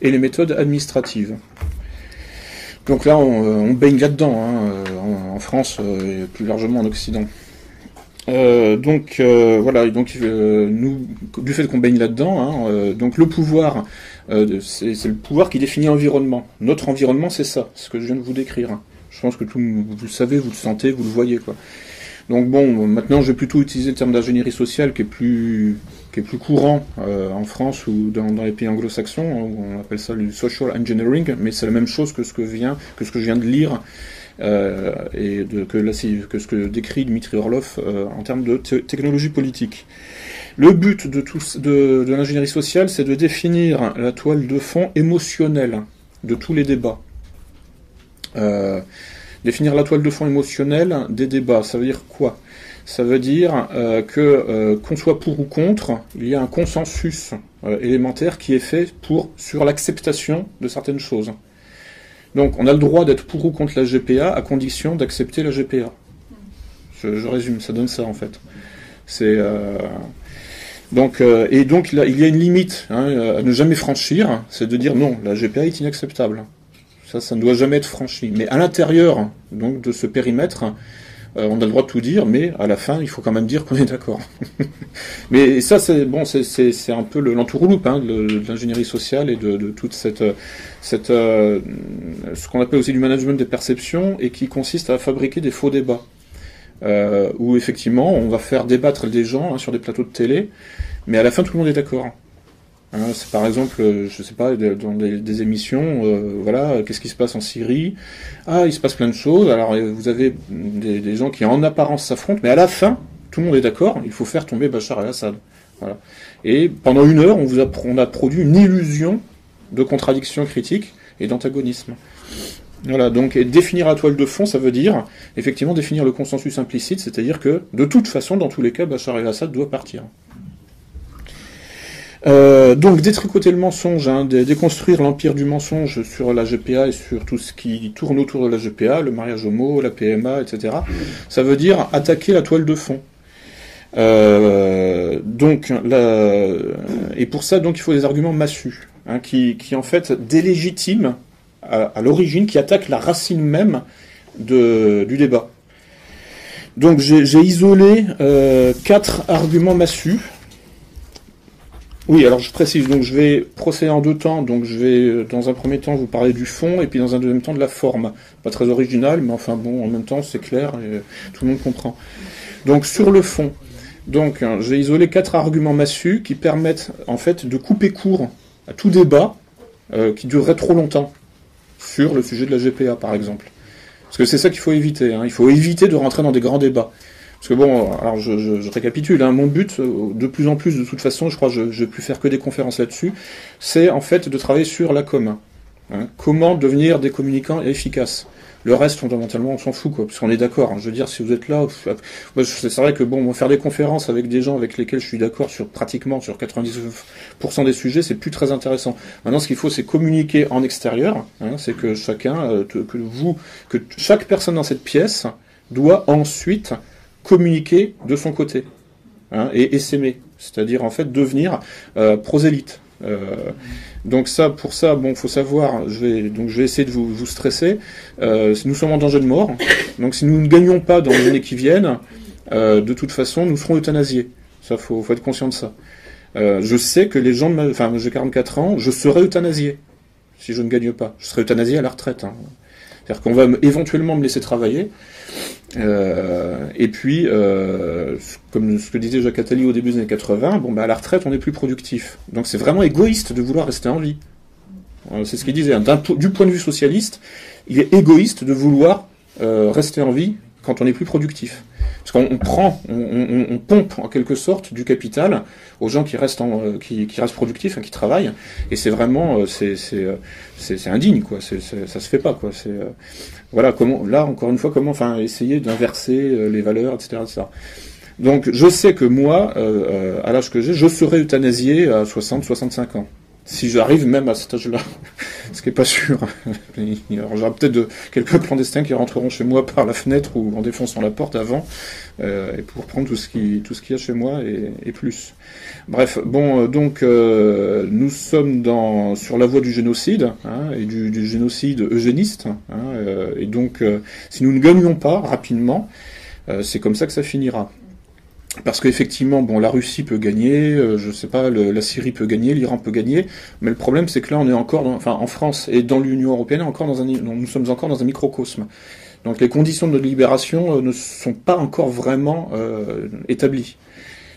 et les méthodes administratives. Donc là, on, baigne là-dedans, hein, en, France euh, et plus largement en Occident. Euh, donc euh, voilà, donc nous, du fait qu'on baigne là-dedans, hein, le pouvoir euh, c'est le pouvoir qui définit l'environnement. Notre environnement, c'est ça, ce que je viens de vous décrire. Je pense que tout, vous le savez, vous le sentez, vous le voyez, quoi. Donc bon, maintenant, je vais plutôt utiliser le terme d'ingénierie sociale qui est plus courant euh, en France ou dans, les pays anglo-saxons. On appelle ça le social engineering, mais c'est la même chose que ce que je viens de lire euh, et que ce que décrit Dmitri Orlov en termes de technologie politique. Le but de, l'ingénierie sociale, c'est de définir la toile de fond émotionnelle de tous les débats. Euh, définir la toile de fond émotionnelle des débats, ça veut dire quoi? Ça veut dire euh, que euh, qu'on soit pour ou contre, il y a un consensus élémentaire qui est fait pour sur l'acceptation de certaines choses. Donc on a le droit d'être pour ou contre la GPA à condition d'accepter la GPA. Je, je, résume, ça donne ça en fait. C'est donc, euh, et donc il, y a une limite hein, à ne jamais franchir, c'est de dire non, la GPA est inacceptable. Ça, ça ne doit jamais être franchi. Mais à l'intérieur donc de ce périmètre, euh, on a le droit de tout dire, mais à la fin, il faut quand même dire qu'on est d'accord. mais ça, c'est bon, c'est un peu l'entourloupe hein, de, l'ingénierie sociale et de, de toute cette, euh, ce qu'on appelle aussi du management des perceptions et qui consiste à fabriquer des faux débats où effectivement on va faire débattre des gens hein, sur des plateaux de télé, mais à la fin tout le monde est d'accord. Hein, par exemple, euh, je sais pas, dans des, émissions, euh, voilà, qu'est-ce qui se passe en Syrie? Ah, il se passe plein de choses. Alors vous avez des, gens qui en apparence s'affrontent, mais à la fin, tout le monde est d'accord. Il faut faire tomber Bachar el-Assad. Et pendant une heure, on vous a, produit une illusion de contradiction critique et d'antagonisme. Voilà, donc définir la toile de fond, ça veut dire effectivement définir le consensus implicite, c'est-à-dire que de toute façon, dans tous les cas, Bachar el-Assad doit partir. Euh, donc détricoter le mensonge, hein, déconstruire l'empire du mensonge sur la GPA et sur tout ce qui tourne autour de la GPA, le mariage homo, la PMA, etc. Ça veut dire attaquer la toile de fond. Euh, donc, la, et pour ça, donc, il faut des arguments massus, hein, qui, en fait délégitiment à, l'origine, qui attaque la racine même du débat. Donc j'ai isolé euh, quatre arguments massus. Oui, alors je précise, donc je vais procéder en deux temps. Donc je vais dans un premier temps vous parler du fond et puis dans un deuxième temps de la forme. Pas très original, mais enfin bon, en même temps c'est clair et tout le monde comprend. Donc sur le fond, donc hein, j'ai isolé quatre arguments massus qui permettent en fait de couper court à tout débat euh, qui durerait trop longtemps sur le sujet de la GPA, par exemple. Parce que c'est ça qu'il faut éviter. Hein. Il faut éviter de rentrer dans des grands débats. Parce que bon, alors je, récapitule, hein. mon but, euh, de plus en plus, de toute façon, je crois que je ne vais plus faire que des conférences là-dessus, c'est en fait de travailler sur la com. Hein. Comment devenir des communicants efficaces le reste, fondamentalement, on s'en fout, quoi, parce qu'on est d'accord. Hein. Je veux dire, si vous êtes là, c'est vrai que bon, faire des conférences avec des gens avec lesquels je suis d'accord sur pratiquement sur 99% des sujets, c'est plus très intéressant. Maintenant, ce qu'il faut, c'est communiquer en extérieur. C'est que chacun, euh, que vous, que chaque personne dans cette pièce doit ensuite communiquer de son côté hein, et, s'aimer, c'est-à-dire en fait devenir euh, prosélyte. Euh, donc ça, pour ça, bon, faut savoir. Je vais donc je vais essayer de vous, stresser. Euh, nous sommes en danger de mort. Donc si nous ne gagnons pas dans les années qui viennent, de toute façon, nous serons euthanasiés. Ça, faut, être conscient de ça. Je sais que les gens, de ma... enfin, j'ai 44 ans, je serai euthanasié. si je ne gagne pas. Je serai euthanasié à la retraite. Hein. C'est-à-dire qu'on va éventuellement me laisser travailler. Euh, et puis, euh, comme ce que disait Jacques Attali au début des années 80, bon, bah, à la retraite, on est plus productif. Donc c'est vraiment égoïste de vouloir rester en vie. Euh, c'est ce qu'il disait. Hein. Du point de vue socialiste, il est égoïste de vouloir rester en vie quand on est plus productif. Parce qu'on prend, on, pompe en quelque sorte du capital aux gens qui restent, restent productifs, hein, qui travaillent, et c'est vraiment, euh, euh, c'est, indigne, quoi. C'est, ça se fait pas, quoi. Euh, voilà, comment, là encore une fois, comment, enfin, essayer d'inverser les valeurs, etc., etc. Donc, je sais que moi, à l'âge que j'ai, je serai euthanasié à 60, 65 ans si j'arrive même à cet âge-là, ce qui n'est pas sûr. Il y aura peut-être quelques clandestins qui rentreront chez moi par la fenêtre ou en défonçant la porte avant, euh, et pour prendre tout ce qui tout ce qu'il y a chez moi et, plus. Bref, bon, euh, donc euh, nous sommes dans sur la voie du génocide hein, et du, génocide eugéniste, hein, et donc si nous ne gagnons pas rapidement, c'est comme ça que ça finira parce qu'effectivement, bon, la Russie peut gagner, euh, je sais pas, la Syrie peut gagner, l'Iran peut gagner, mais le problème c'est que là on est encore, enfin en France et dans l'Union européenne, encore dans un, nous sommes encore dans un microcosme. Donc les conditions de libération euh, ne sont pas encore vraiment euh, établies.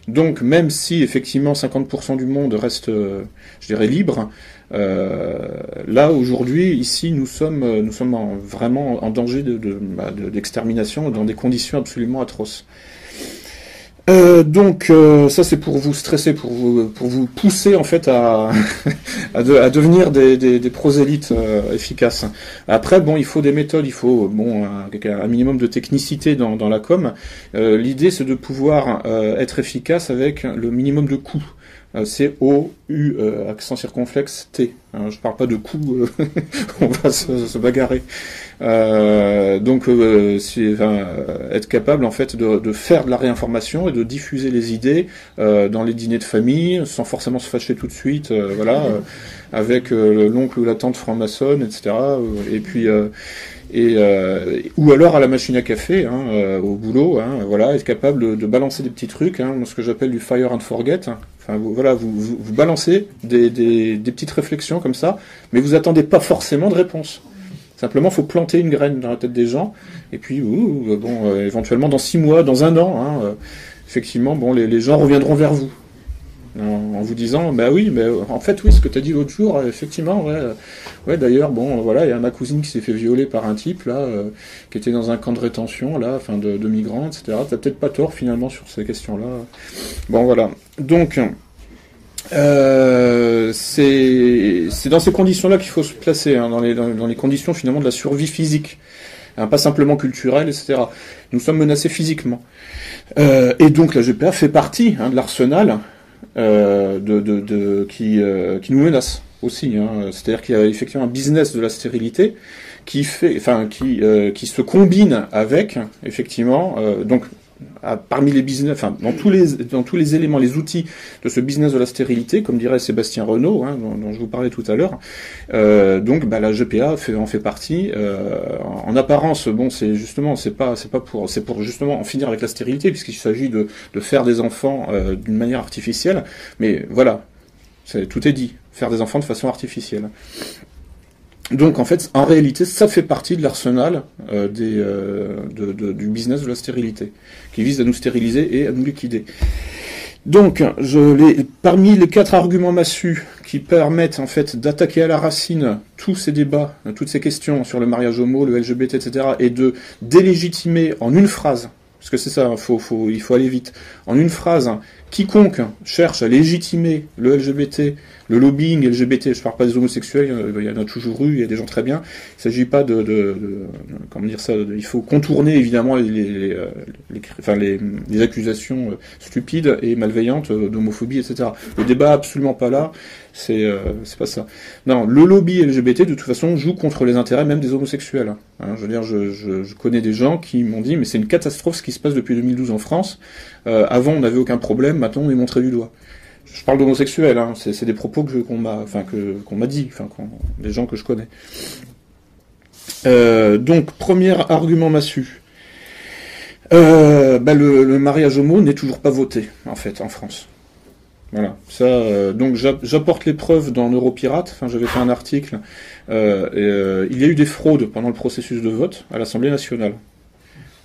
Donc même si effectivement 50% du monde reste, je dirais, libre, là aujourd'hui, ici, nous sommes, nous sommes vraiment en danger bah, d'extermination de, dans des conditions absolument atroces. Euh, donc euh, ça c'est pour vous stresser, pour vous pousser en fait à devenir des, prosélytes euh, efficaces. Après bon il faut des méthodes, il faut bon un, minimum de technicité dans, la com. L'idée c'est de pouvoir être efficace avec le minimum de coûts. C'est O U accent circonflexe T. Hein, je parle pas de coûts, on va se bagarrer. Euh, donc, euh, euh, être capable en fait de, de, faire de la réinformation et de diffuser les idées euh, dans les dîners de famille, sans forcément se fâcher tout de suite, euh, voilà, avec l'oncle ou la tante franc-maçonne, etc. Et puis et ou alors à la machine à café, hein, au boulot, hein, voilà, être capable de, balancer des petits trucs, hein, ce que j'appelle du fire and forget. Enfin, vous, voilà, vous, vous, vous balancez des, des, des, petites réflexions comme ça, mais vous attendez pas forcément de réponse. Simplement, il faut planter une graine dans la tête des gens, et puis, bon, euh, éventuellement, dans six mois, dans un an, hein, euh, effectivement, bon, les, gens reviendront vers vous. En, vous disant, bah oui, mais en fait, oui, ce que tu as dit l'autre jour, effectivement, ouais, ouais d'ailleurs, bon, voilà, il y a ma cousine qui s'est fait violer par un type, là, euh, qui était dans un camp de rétention, là, enfin, de, de migrants, etc. T'as peut-être pas tort, finalement, sur ces questions-là. Bon, voilà. Donc, euh, c'est dans ces conditions-là qu'il faut se placer, hein, dans, les, dans, les conditions finalement de la survie physique, hein, pas simplement culturelle, etc. Nous sommes menacés physiquement. Euh, et donc la GPA fait partie hein, de l'arsenal euh, de, de, de, qui, euh, qui nous menace aussi. Hein. C'est-à-dire qu'il y a effectivement un business de la stérilité qui fait, enfin, qui, euh, qui se combine avec effectivement, euh, parmi les business, enfin dans tous les dans tous les éléments, les outils de ce business de la stérilité, comme dirait Sébastien Renault, hein, dont, je vous parlais tout à l'heure. Euh, donc bah, la GPA en fait partie. Euh, en apparence, bon, c'est justement, c'est pas c'est pas pour c'est pour justement en finir avec la stérilité, puisqu'il s'agit de, de faire des enfants euh, d'une manière artificielle. Mais voilà, tout est dit, faire des enfants de façon artificielle. Donc en fait, en réalité, ça fait partie de l'arsenal euh, euh, du business de la stérilité, qui vise à nous stériliser et à nous liquider. Donc, parmi les quatre arguments massus qui permettent en fait d'attaquer à la racine tous ces débats, toutes ces questions sur le mariage homo, le LGBT, etc., et de délégitimer en une phrase, parce que c'est ça, faut, il faut aller vite, en une phrase, quiconque cherche à légitimer le LGBT le lobbying LGBT, je parle pas des homosexuels, il y en a toujours eu, il y a des gens très bien. Il s'agit pas de, de, comment dire ça, il faut contourner évidemment les, les, les, enfin les, les, accusations euh, stupides et malveillantes euh, d'homophobie, etc. Le débat absolument pas là, c'est euh, c'est pas ça. Non, le lobby LGBT de toute façon joue contre les intérêts même des homosexuels. Hein, je veux dire, je, je, je, connais des gens qui m'ont dit mais c'est une catastrophe ce qui se passe depuis 2012 en France. Euh, avant on n'avait aucun problème, maintenant on est montré du doigt je parle d'homosexuels, hein. c'est des propos que qu'on m'a, enfin que qu'on m'a dit, enfin des gens que je connais. Euh, donc premier argument massu. Euh, bah, le, mariage homo n'est toujours pas voté en fait en France. Voilà. Ça, euh, donc j'apporte les preuves dans Neuropirate. Enfin, j'avais fait un article. Il y a eu des fraudes pendant le processus de vote à l'Assemblée nationale.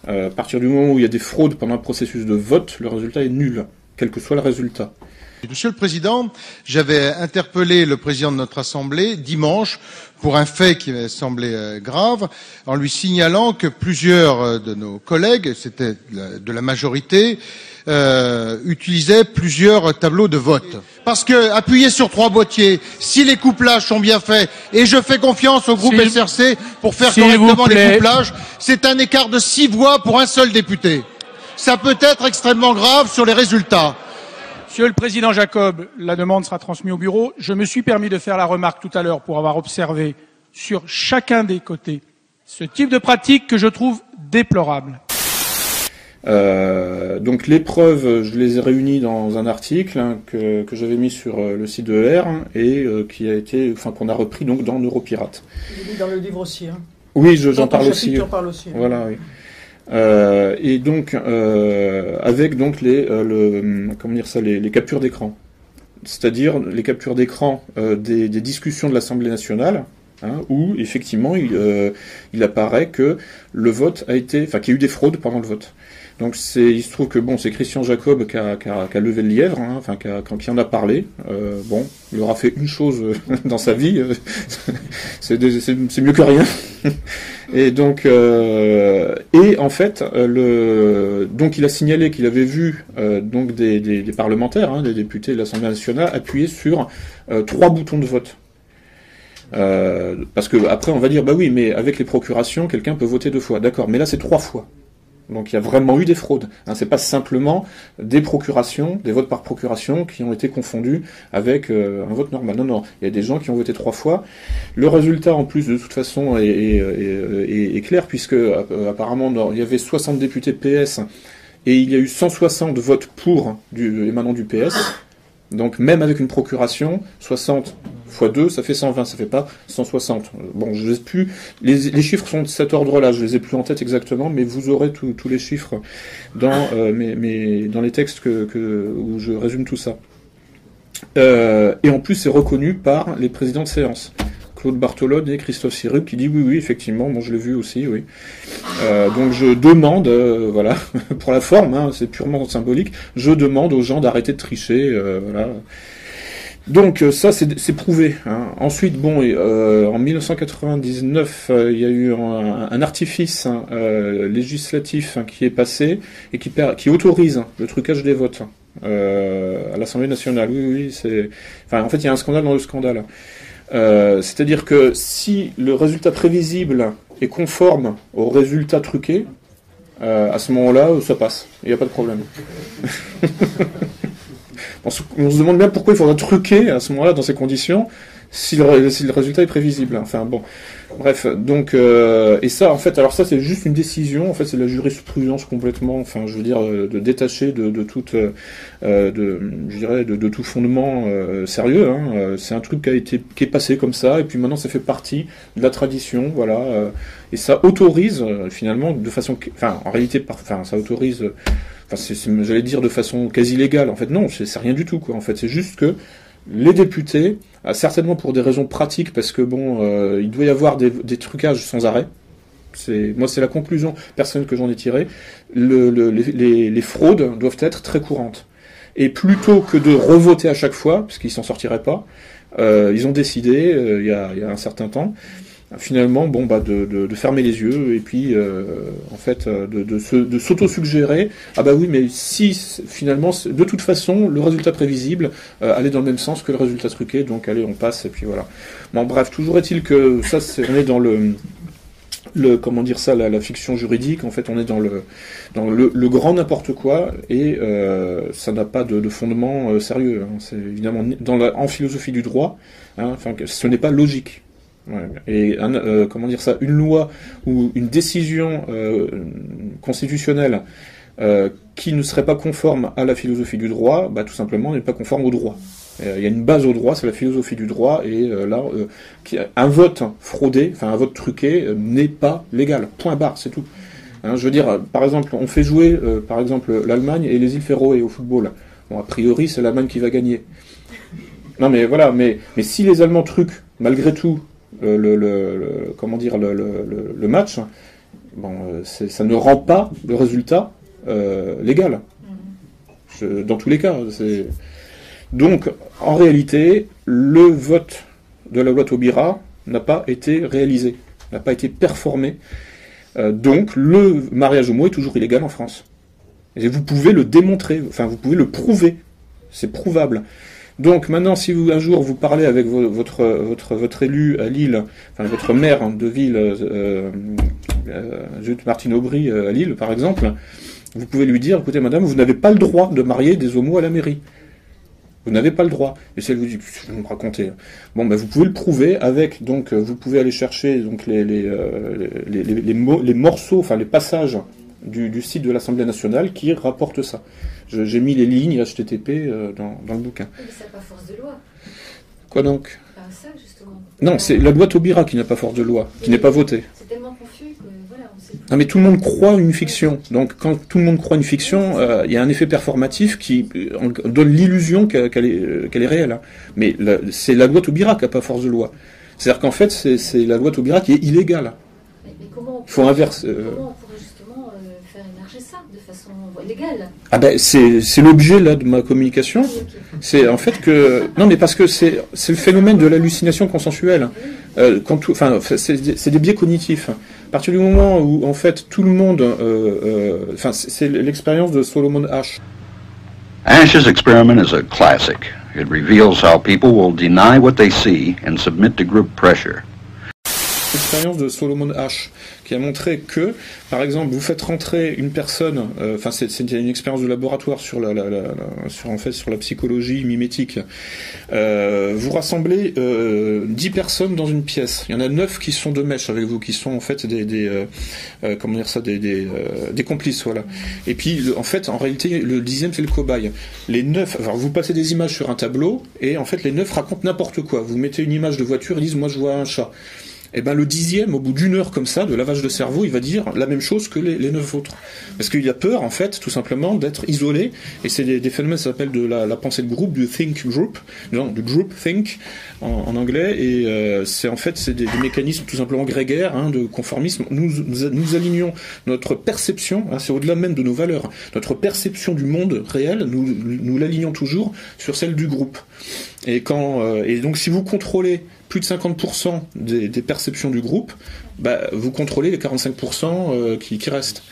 à partir du moment où il y a des fraudes pendant le processus de vote, le résultat est nul, quel que soit le résultat.
Monsieur le Président, j'avais interpellé le président de notre Assemblée dimanche pour un fait qui m'a semblé grave, en lui signalant que plusieurs de nos collègues, c'était de la majorité, euh, utilisait plusieurs tableaux de vote. Parce que appuyer sur trois boîtiers, si les couplages sont bien faits, et je fais confiance au groupe SRC pour faire correctement les couplages, c'est un écart de six voix pour un seul député. Ça peut être extrêmement grave sur les résultats.
Monsieur le Président Jacob, la demande sera transmise au bureau. Je me suis permis de faire la remarque tout à l'heure pour avoir observé sur chacun des côtés ce type de pratique que je trouve déplorable.
Euh, donc les preuves, je les ai réunies dans un article hein, que, que j'avais mis sur euh, le site de ER et euh, qui a été, enfin qu'on a repris donc dans Neuropirate.
Il est dans le livre aussi. Hein.
Oui, j'en parle aussi.
parle aussi.
Hein. Voilà. Oui. Euh, et donc avec donc les, le, comment dire ça, les, les captures d'écran, c'est-à-dire les captures d'écran des, des, discussions de l'Assemblée nationale. Hein, où effectivement il, il apparaît que le vote a été, enfin qu'il y a eu des fraudes pendant le vote. Donc c'est, il se trouve que bon, c'est Christian Jacob qui a, levé le lièvre, hein, enfin qui, a, qui, en a parlé. Euh, bon, il aura fait une chose euh, dans sa vie, euh, c'est, mieux que rien. et donc, et en fait, le, donc il a signalé qu'il avait vu donc des parlementaires, hein, des députés de l'Assemblée nationale, appuyer sur trois boutons de vote. parce que après on va dire bah oui mais avec les procurations quelqu'un peut voter deux fois d'accord mais là c'est trois fois donc il y a vraiment eu des fraudes. Hein, c'est pas simplement des procurations, des votes par procuration qui ont été confondus avec euh, un vote normal. Non, non, il y a des gens qui ont voté trois fois. Le résultat, en plus, de toute façon, est, clair puisque euh, apparemment il y avait 60 députés PS et il y a eu 160 votes pour du, émanant du PS. Donc même avec une procuration, 60 x 2, ça fait 120, ça fait pas 160. Bon, je sais plus, les, chiffres sont de cet ordre-là, je les ai plus en tête exactement, mais vous aurez tous les chiffres dans, euh, les textes où je résume tout ça. Euh, et en plus, c'est reconnu par les présidents de séance. Claude Bartolone et Christophe Sirup qui dit oui, oui, effectivement, bon, je l'ai vu aussi, oui. Euh, donc je demande, voilà, pour la forme, hein, c'est purement symbolique, je demande aux gens d'arrêter de tricher, voilà. Donc euh, ça c'est prouvé. Hein. Ensuite bon euh, en 1999 euh, il y a eu un, artifice hein, législatif qui est passé et qui, qui autorise le trucage des votes à l'Assemblée nationale. Oui oui c'est enfin en fait il y a un scandale dans le scandale. C'est-à-dire que si le résultat prévisible est conforme au résultat truqué, à ce moment-là ça passe. Il n'y a pas de problème. on se, demande bien pourquoi il faudra truquer à ce moment-là dans ces conditions si le, résultat est prévisible. Enfin bon, bref. Donc euh, et ça en fait, alors ça c'est juste une décision. En fait, c'est la jurisprudence complètement. Enfin, je veux dire, euh, de détacher de, de toute, euh, de, je dirais, de, de tout fondement euh, sérieux. Hein. C'est un truc qui a été qui est passé comme ça et puis maintenant ça fait partie de la tradition, voilà. et ça autorise finalement de façon, enfin en réalité, enfin ça autorise Enfin, j'allais dire de façon quasi légale. En fait, non, c'est rien du tout. Quoi. En fait, c'est juste que les députés, ah, certainement pour des raisons pratiques, parce que bon, euh, il doit y avoir des, trucages sans arrêt. C'est moi, c'est la conclusion personnelle que j'en ai tirée. Le, le, les, fraudes doivent être très courantes. Et plutôt que de revoter à chaque fois, parce qu'ils s'en sortiraient pas, euh, ils ont décidé euh, il y a un certain temps finalement bon bah de, de, de, fermer les yeux et puis euh, en fait euh, de, de, de s'auto-suggérer ah bah oui mais si finalement de toute façon le résultat prévisible euh, allait dans le même sens que le résultat truqué donc allez on passe et puis voilà bon bref toujours est-il que ça c'est on est dans le le comment dire ça la, la, fiction juridique en fait on est dans le dans le, le grand n'importe quoi et euh, ça n'a pas de, de fondement euh, sérieux hein. c'est évidemment dans la, en philosophie du droit hein, enfin ce n'est pas logique et euh, comment dire ça, une loi ou une décision euh, constitutionnelle euh, qui ne serait pas conforme à la philosophie du droit, bah, tout simplement n'est pas conforme au droit. Il y a une base au droit, c'est la philosophie du droit, et là, un vote fraudé, enfin un vote truqué, n'est pas légal. Point barre, c'est tout. Hein, je veux dire, par exemple, on fait jouer, par exemple, l'Allemagne et les îles Féroé au football. Bon, a priori, c'est l'Allemagne qui va gagner. Non, mais voilà, mais, mais si les Allemands truquent, malgré tout, le, le- le- comment dire, le, match, bon, euh, ça ne rend pas le résultat euh, légal. Je- dans tous les cas. c'est- Donc, en réalité, le vote de la loi Taubira n'a pas été réalisé, n'a pas été performé. Euh, donc, le mariage homo est toujours illégal en France. Et vous pouvez le démontrer, enfin, vous pouvez le prouver. C'est prouvable. Donc maintenant, si vous un jour vous parlez avec vo- votre votre votre élu à Lille, enfin votre maire hein, de ville, euh, euh, Judith Martine Aubry euh, à Lille par exemple, vous pouvez lui dire, écoutez madame, vous n'avez pas le droit de marier des homos à la mairie. Vous n'avez pas le droit. Et si elle vous dit, Pff, vous me racontez. Bon, ben vous pouvez le prouver avec, donc, euh, vous pouvez aller chercher donc les les, euh, les, les morceaux, enfin les passages du, du site de l'Assemblée nationale qui rapportent ça. J'ai mis les lignes HTTP euh, dans, dans le bouquin.
Mais ça n'a pas force de loi.
Quoi donc?
Pas ça, justement.
Non, c'est la loi Taubira qui n'a pas force de loi, qui n'est pas votée.
C'est tellement confus que voilà, on sait plus.
Non, mais tout le monde croit une fiction. Donc, quand tout le monde croit une fiction, euh, il y a un effet performatif qui euh, donne l'illusion qu'elle est, qu'elle est réelle. hein. Mais c'est la loi Taubira qui n'a pas force de loi. C'est-à-dire qu'en fait, c'est la loi Taubira qui est illégale.
Mais, mais comment on
Il faut inverser. euh,
Comment on pourrait justement euh, faire émerger ça de façon légale
Ah ben, c'est c'est l'objet là de ma communication.
Oui.
C'est en fait que non, mais parce que c'est c'est le phénomène de l'hallucination consensuelle. Euh, quand tout, enfin, c'est des- c'est des biais cognitifs. À partir du moment où en fait tout le monde, euh, euh, enfin, c'est c'est l'expérience de Solomon H.
Ash's experiment is a classic. It reveals how people will deny what they see and submit to group pressure.
L'expérience de Solomon H, qui a montré que, par exemple, vous faites rentrer une personne, euh, enfin c'est une expérience de laboratoire sur la, sur en fait sur la psychologie mimétique. Euh, vous rassemblez euh, 10 personnes dans une pièce. Il y en a 9 qui sont de mèche avec vous, qui sont en fait des, euh, comment dire ça, des, complices, voilà. Et puis en fait, en réalité, le dixième c'est le cobaye. Les 9, alors vous passez des images sur un tableau et en fait les 9 racontent n'importe quoi. Vous mettez une image de voiture, ils disent moi je vois un chat. Et ben le dixième, au bout d'une heure comme ça, de lavage de cerveau, il va dire la même chose que les, neuf autres. Parce qu'il a peur, en fait, tout simplement, d'être isolé. Et c'est des, phénomènes, ça s'appelle de la, pensée de groupe, du think group, non, du group think en, en anglais. Et euh, c'est en fait c'est des, des mécanismes tout simplement grégaires, hein, de conformisme. Nous, nous, nous alignons notre perception, hein, c'est au-delà même de nos valeurs, notre perception du monde réel, nous, nous l'alignons toujours sur celle du groupe. Euh, et donc si vous contrôlez plus de 50% des, perceptions du groupe, bah, vous contrôlez les 45% euh, qui, restent.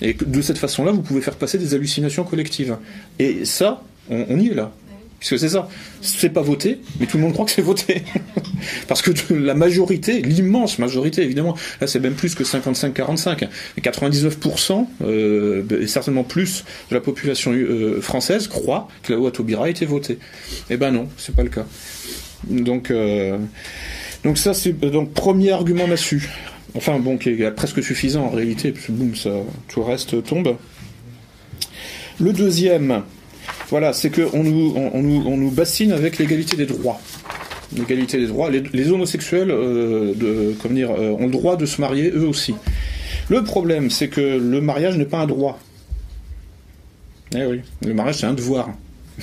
Et de cette façon-là, vous pouvez faire passer des hallucinations collectives. Et ça, on y est là. Puisque c'est ça. C'est pas voté, mais tout le monde croit que c'est voté. Parce que la majorité, l'immense majorité, évidemment, là c'est même plus que 55-45, mais 99%, euh, et certainement plus de la population euh, française croit que la loi Taubira a été votée. Eh ben non, c'est pas le cas. Donc, euh, donc ça c'est donc premier argument là-dessus. Enfin bon, qui est presque suffisant en réalité, parce que boum, ça, tout le reste tombe. Le deuxième, voilà, c'est qu'on nous, on, nous, on bassine avec l'égalité des droits. L'égalité des droits. Les, homosexuels euh, de, euh, ont le droit de se marier eux aussi. Le problème, c'est que le mariage n'est pas un droit. Eh oui, le mariage c'est un devoir.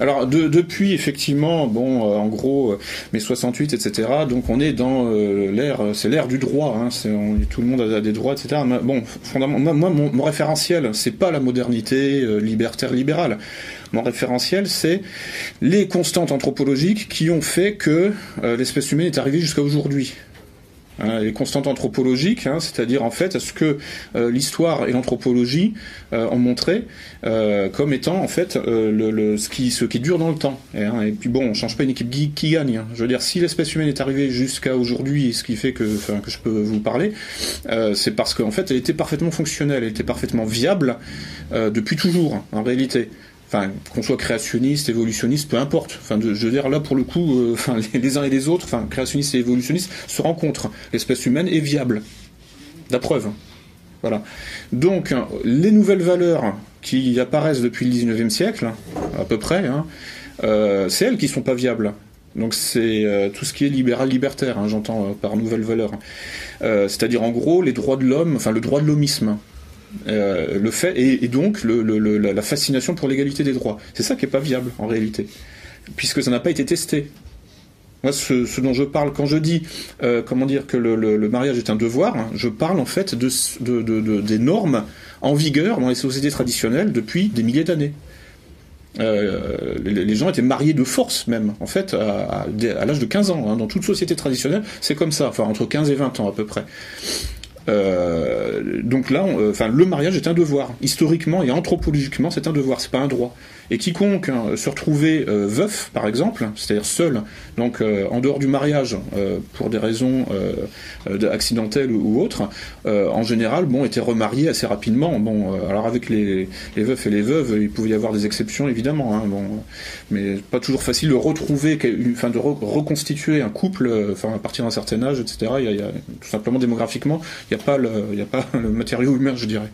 Alors de- depuis effectivement, bon, euh, en gros, euh, mai 68, etc. Donc on est dans euh, l'ère, c'est l'ère du droit. Hein, c'est, on- tout le monde a des droits, etc. Bon, fondamentalement, moi, mon, mon référentiel, c'est pas la modernité euh, libertaire libérale. Mon référentiel, c'est les constantes anthropologiques qui ont fait que euh, l'espèce humaine est arrivée jusqu'à aujourd'hui. Hein, les constantes anthropologiques, hein, c'est-à-dire en fait ce que euh, l'histoire et l'anthropologie euh, ont montré euh, comme étant en fait ce, qui, ce qui dure dans le temps. Et, hein, puis bon, on change pas une équipe qui, qui gagne. Je veux dire, si l'espèce humaine est arrivée jusqu'à aujourd'hui, ce qui fait que, que je peux vous parler, c'est parce qu'en fait elle était parfaitement fonctionnelle, elle était parfaitement viable depuis toujours en réalité. Enfin, qu'on soit créationniste, évolutionniste, peu importe. Enfin, je veux dire là pour le coup, euh, les, uns et les autres, enfin, créationnistes et évolutionnistes se rencontrent. L'espèce humaine est viable. La preuve. Voilà. Donc, les nouvelles valeurs qui apparaissent depuis le 19e siècle, à peu près, hein, euh, c'est elles qui sont pas viables. Donc c'est euh, tout ce qui est libéral libertaire, hein, j'entends par nouvelles valeurs. C'est-à-dire en gros les droits de l'homme, enfin le droit de l'homisme. Euh, le fait et, donc la fascination pour l'égalité des droits. C'est ça qui est pas viable en réalité, puisque ça n'a pas été testé. Moi, ce, dont je parle quand je dis, euh, comment dire, que le, mariage est un devoir, hein, je parle en fait de, des normes en vigueur dans les sociétés traditionnelles depuis des milliers d'années. Euh, les, gens étaient mariés de force même, en fait, à l'âge de 15 ans. hein. Dans toute société traditionnelle, c'est comme ça, enfin entre 15 et 20 ans à peu près. Euh, donc là, euh, enfin, le mariage est un devoir. Historiquement et anthropologiquement, c'est un devoir, c'est pas un droit. Et quiconque hein, se retrouvait euh, veuf, par exemple, c'est-à-dire seul, donc euh, en dehors du mariage, euh, pour des raisons de- accidentelles ou, autres, en général, bon, était remarié assez rapidement. Bon, alors avec les, veufs et les veuves, il pouvait y avoir des exceptions évidemment, hein, bon, mais pas toujours facile de retrouver, enfin, de re- reconstituer un couple, enfin, à partir d'un certain âge, etc. Il y a, tout simplement démographiquement, il n'y a pas le, a pas le matériau humain, je dirais.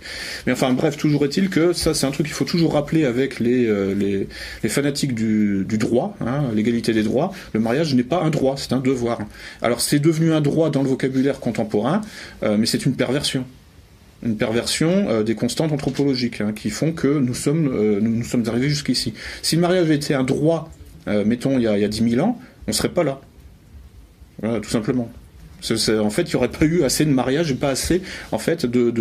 Mais enfin, bref, toujours est-il que ça, c'est un truc qu'il faut toujours rappeler avec les, les, les fanatiques du, droit, hein, l'égalité des droits. Le mariage n'est pas un droit, c'est un devoir. Alors, c'est devenu un droit dans le vocabulaire contemporain, euh, mais c'est une perversion une perversion euh, des constantes anthropologiques hein, qui font que nous sommes, euh, nous, sommes arrivés jusqu'ici. Si le mariage avait été un droit, euh, mettons, il y, a, il y a 10 000 ans, on serait pas là. Voilà, tout simplement. En fait, il n'y aurait pas eu assez de mariages et pas assez, en fait, de,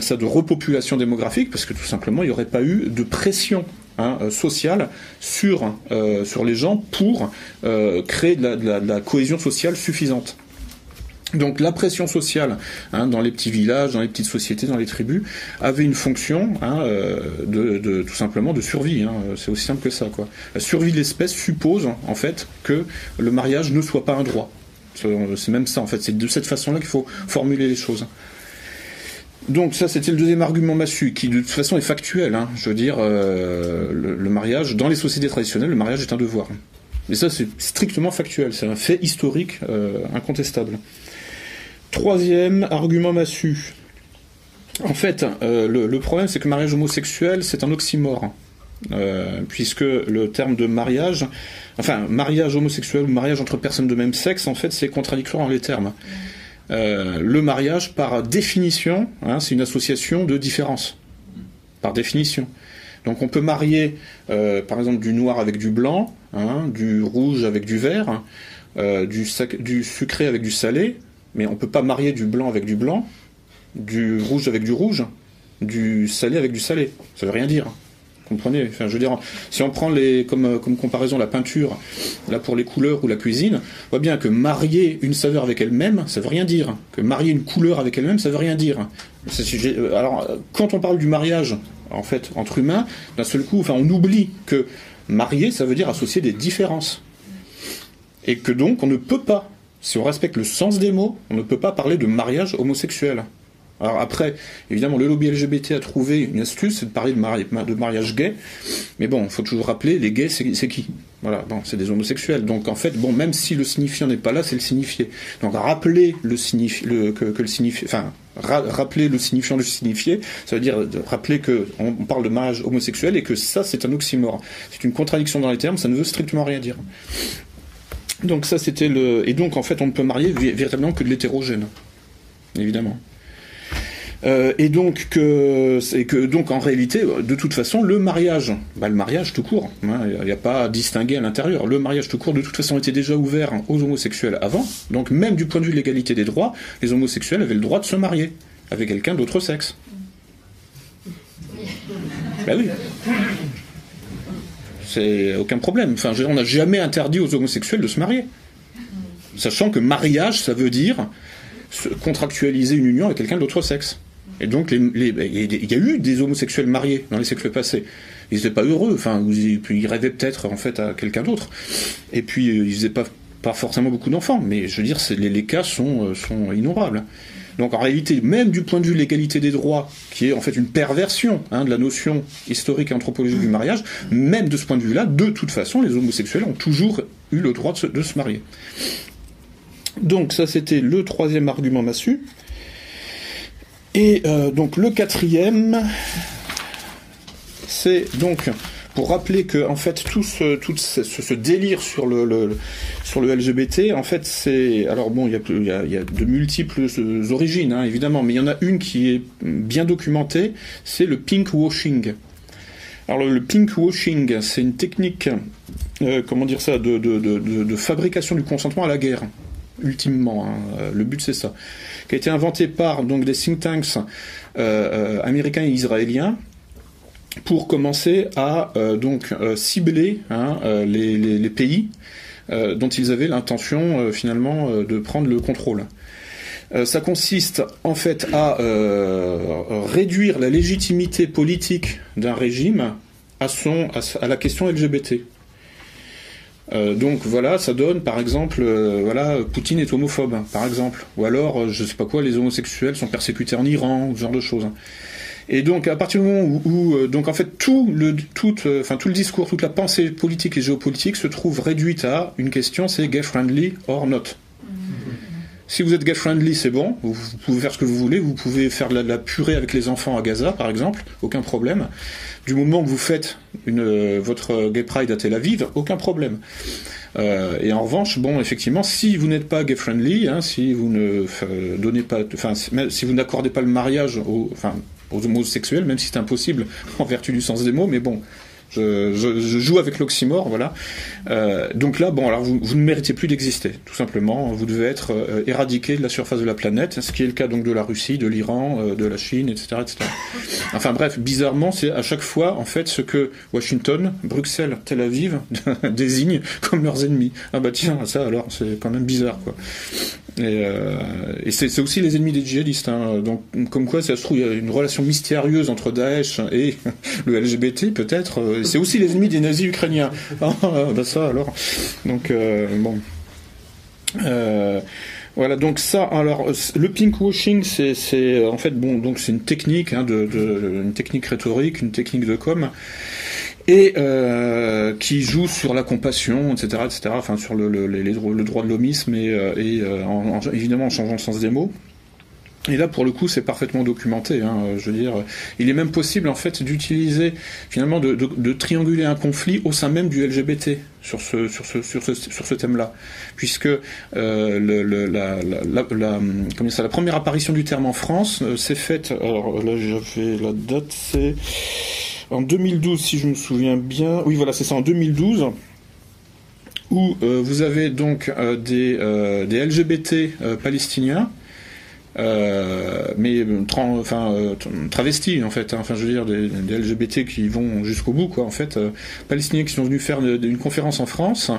ça, de repopulation démographique, parce que tout simplement, il n'y aurait pas eu de pression hein, euh, sociale sur, euh, sur les gens pour euh, créer de la, cohésion sociale suffisante. Donc la pression sociale hein, dans les petits villages, dans les petites sociétés, dans les tribus, avait une fonction hein, de, de- tout simplement de survie. C'est aussi simple que ça. Quoi. La survie de l'espèce suppose en fait que le mariage ne soit pas un droit. C'est même ça en fait. C'est de cette façon-là qu'il faut formuler les choses. Donc ça, c'était le deuxième argument massu, qui de toute façon est factuel. hein. Je veux dire, euh, le, mariage, dans les sociétés traditionnelles, le mariage est un devoir. Et ça, c'est strictement factuel. C'est un fait historique euh, incontestable. Troisième argument massu. En fait, euh, le problème, c'est que le mariage homosexuel, c'est un oxymore. Euh, puisque le terme de mariage, enfin, mariage homosexuel ou mariage entre personnes de même sexe, en fait, c'est contradictoire dans les termes. Euh, le mariage, par définition, hein, c'est une association de différences. Par définition. Donc on peut marier, euh, par exemple, du noir avec du blanc, hein, du rouge avec du vert, euh, du, sucré avec du salé, mais on peut pas marier du blanc avec du blanc, du rouge avec du rouge, du salé avec du salé. Ça veut rien dire. Comprenez si on prend les, comme, euh, comme comparaison la peinture, là pour les couleurs ou la cuisine, on voit bien que marier une saveur avec elle-même, ça veut rien dire. Que marier une couleur avec elle-même, ça veut rien dire. Euh, Alors, euh, quand on parle du mariage, en fait, entre humains, d'un seul coup, on oublie que marier, ça veut dire associer des différences. Et que donc, on ne peut pas, si on respecte le sens des mots, on ne peut pas parler de mariage homosexuel. Alors après, évidemment, le lobby LGBT a trouvé une astuce, c'est de parler de, mari- de mariage gay. Mais bon, il faut toujours rappeler, les gays, c'est qui? Voilà, bon, c'est des homosexuels. Donc en fait, bon, même si le signifiant n'est pas là, c'est le signifié. Donc rappeler le signifi le, que, le signifié, enfin, ra- rappeler le signifiant du signifié, ça veut dire rappeler que on, on parle de mariage homosexuel et que ça, c'est un oxymore. C'est une contradiction dans les termes, ça ne veut strictement rien dire. Donc ça, c'était le. Et donc en fait, on ne peut marier vé- véritablement que de l'hétérogène, évidemment. Euh, et donc que que donc en réalité de toute façon le mariage bah, le mariage tout court hein, il n'y a pas à distinguer à l'intérieur. Le mariage tout court de toute façon était déjà ouvert aux homosexuels avant. Donc même du point de vue de l'égalité des droits les homosexuels avaient le droit de se marier avec quelqu'un d'autre sexe. Bah oui. C'est aucun problème. Enfin on n'a jamais interdit aux homosexuels de se marier. Sachant que mariage ça veut dire se- contractualiser une union avec quelqu'un d'autre sexe. Et donc, ben, il y a eu des homosexuels mariés dans les siècles passés. Ils n'étaient pas heureux, enfin, ils, rêvaient peut-être en fait à quelqu'un d'autre. Et puis, euh, ils faisaient pas, forcément beaucoup d'enfants, mais je veux dire, les, cas sont, euh, sont innombrables. Donc en réalité, même du point de vue de l'égalité des droits, qui est en fait une perversion hein, de la notion historique et anthropologique du mariage, même de ce point de vue-là, de toute façon, les homosexuels ont toujours eu le droit de se, de se marier. Donc ça c'était le troisième argument massu. Et euh, donc le quatrième, c'est donc pour rappeler que en fait tout ce tout ce, délire sur le, sur le LGBT, en fait c'est alors bon il y y a, y a de multiples origines hein, évidemment, mais il y en a une qui est bien documentée, c'est le pink washing. Alors le, pink washing, c'est une technique, euh, comment dire ça, de, de, de, fabrication du consentement à la guerre ultimement. Hein. Euh, le but c'est ça, qui a été inventé par donc des think tanks euh, euh, américains et israéliens pour commencer à donc cibler hein, les, pays dont ils avaient l'intention finalement de prendre le contrôle. ça consiste en fait à réduire la légitimité politique d'un régime à, son, à la question LGBT. Euh, donc voilà, ça donne par exemple, euh, voilà, Poutine est homophobe, par exemple, ou alors, euh, je sais pas quoi, les homosexuels sont persécutés en Iran, ce genre de choses. Et donc à partir du moment où, où donc en fait tout le tout, tout le discours, toute la pensée politique et géopolitique se trouve réduite à une question, c'est gay friendly or not. Si vous êtes gay friendly, c'est bon, vous, pouvez faire ce que vous voulez, vous pouvez faire de la, purée avec les enfants à Gaza, par exemple, aucun problème. Du moment que vous faites euh, votre gay pride à Tel Aviv, aucun problème. Euh, et en revanche, bon, effectivement, si vous n'êtes pas gay friendly, hein, si vous ne euh, donnez pas, enfin, si vous n'accordez pas le mariage aux, aux homosexuels, même si c'est impossible en vertu du sens des mots, mais bon, je, joue avec l'oxymore, voilà. Euh, donc là, bon, alors vous, ne méritez plus d'exister, tout simplement. Vous devez être euh, éradiqué de la surface de la planète, ce qui est le cas donc de la Russie, de l'Iran, euh, de la Chine, etc., etc. Enfin bref, bizarrement, c'est à chaque fois en fait ce que Washington, Bruxelles, Tel Aviv désignent comme leurs ennemis. Ah bah tiens, ça alors, c'est quand même bizarre, quoi. Et, euh, c'est aussi les ennemis des djihadistes. Hein. Donc, comme quoi, ça se trouve, il y a une relation mystérieuse entre Daesh et le LGBT, peut-être. C'est aussi les ennemis des nazis ukrainiens. Ah, bah ça, alors. Donc, euh, bon. Euh, voilà, donc ça, alors le pinkwashing, c'est en fait bon, donc c'est une technique, hein, de, une technique rhétorique, une technique de com et euh, qui joue sur la compassion, etc., etc., enfin sur le, le, droit de l'homisme et, et en, en, évidemment en changeant le sens des mots. Et là, pour le coup, c'est parfaitement documenté. Hein, je veux dire, il est même possible en fait d'utiliser finalement de, trianguler un conflit au sein même du LGBT sur ce sur ce sur ce sur ce thème-là, puisque euh, la, première apparition du terme en France euh, s'est faite. Alors là, j'avais la date, c'est en 2012, si je me souviens bien. Oui, voilà, c'est ça, en 2012 où euh, vous avez donc des LGBT palestiniens euh, mais tra enfin euh, travestis en fait hein, enfin je veux dire des, LGBT qui vont jusqu'au bout quoi en fait. Euh, palestiniens qui sont venus faire une, conférence en France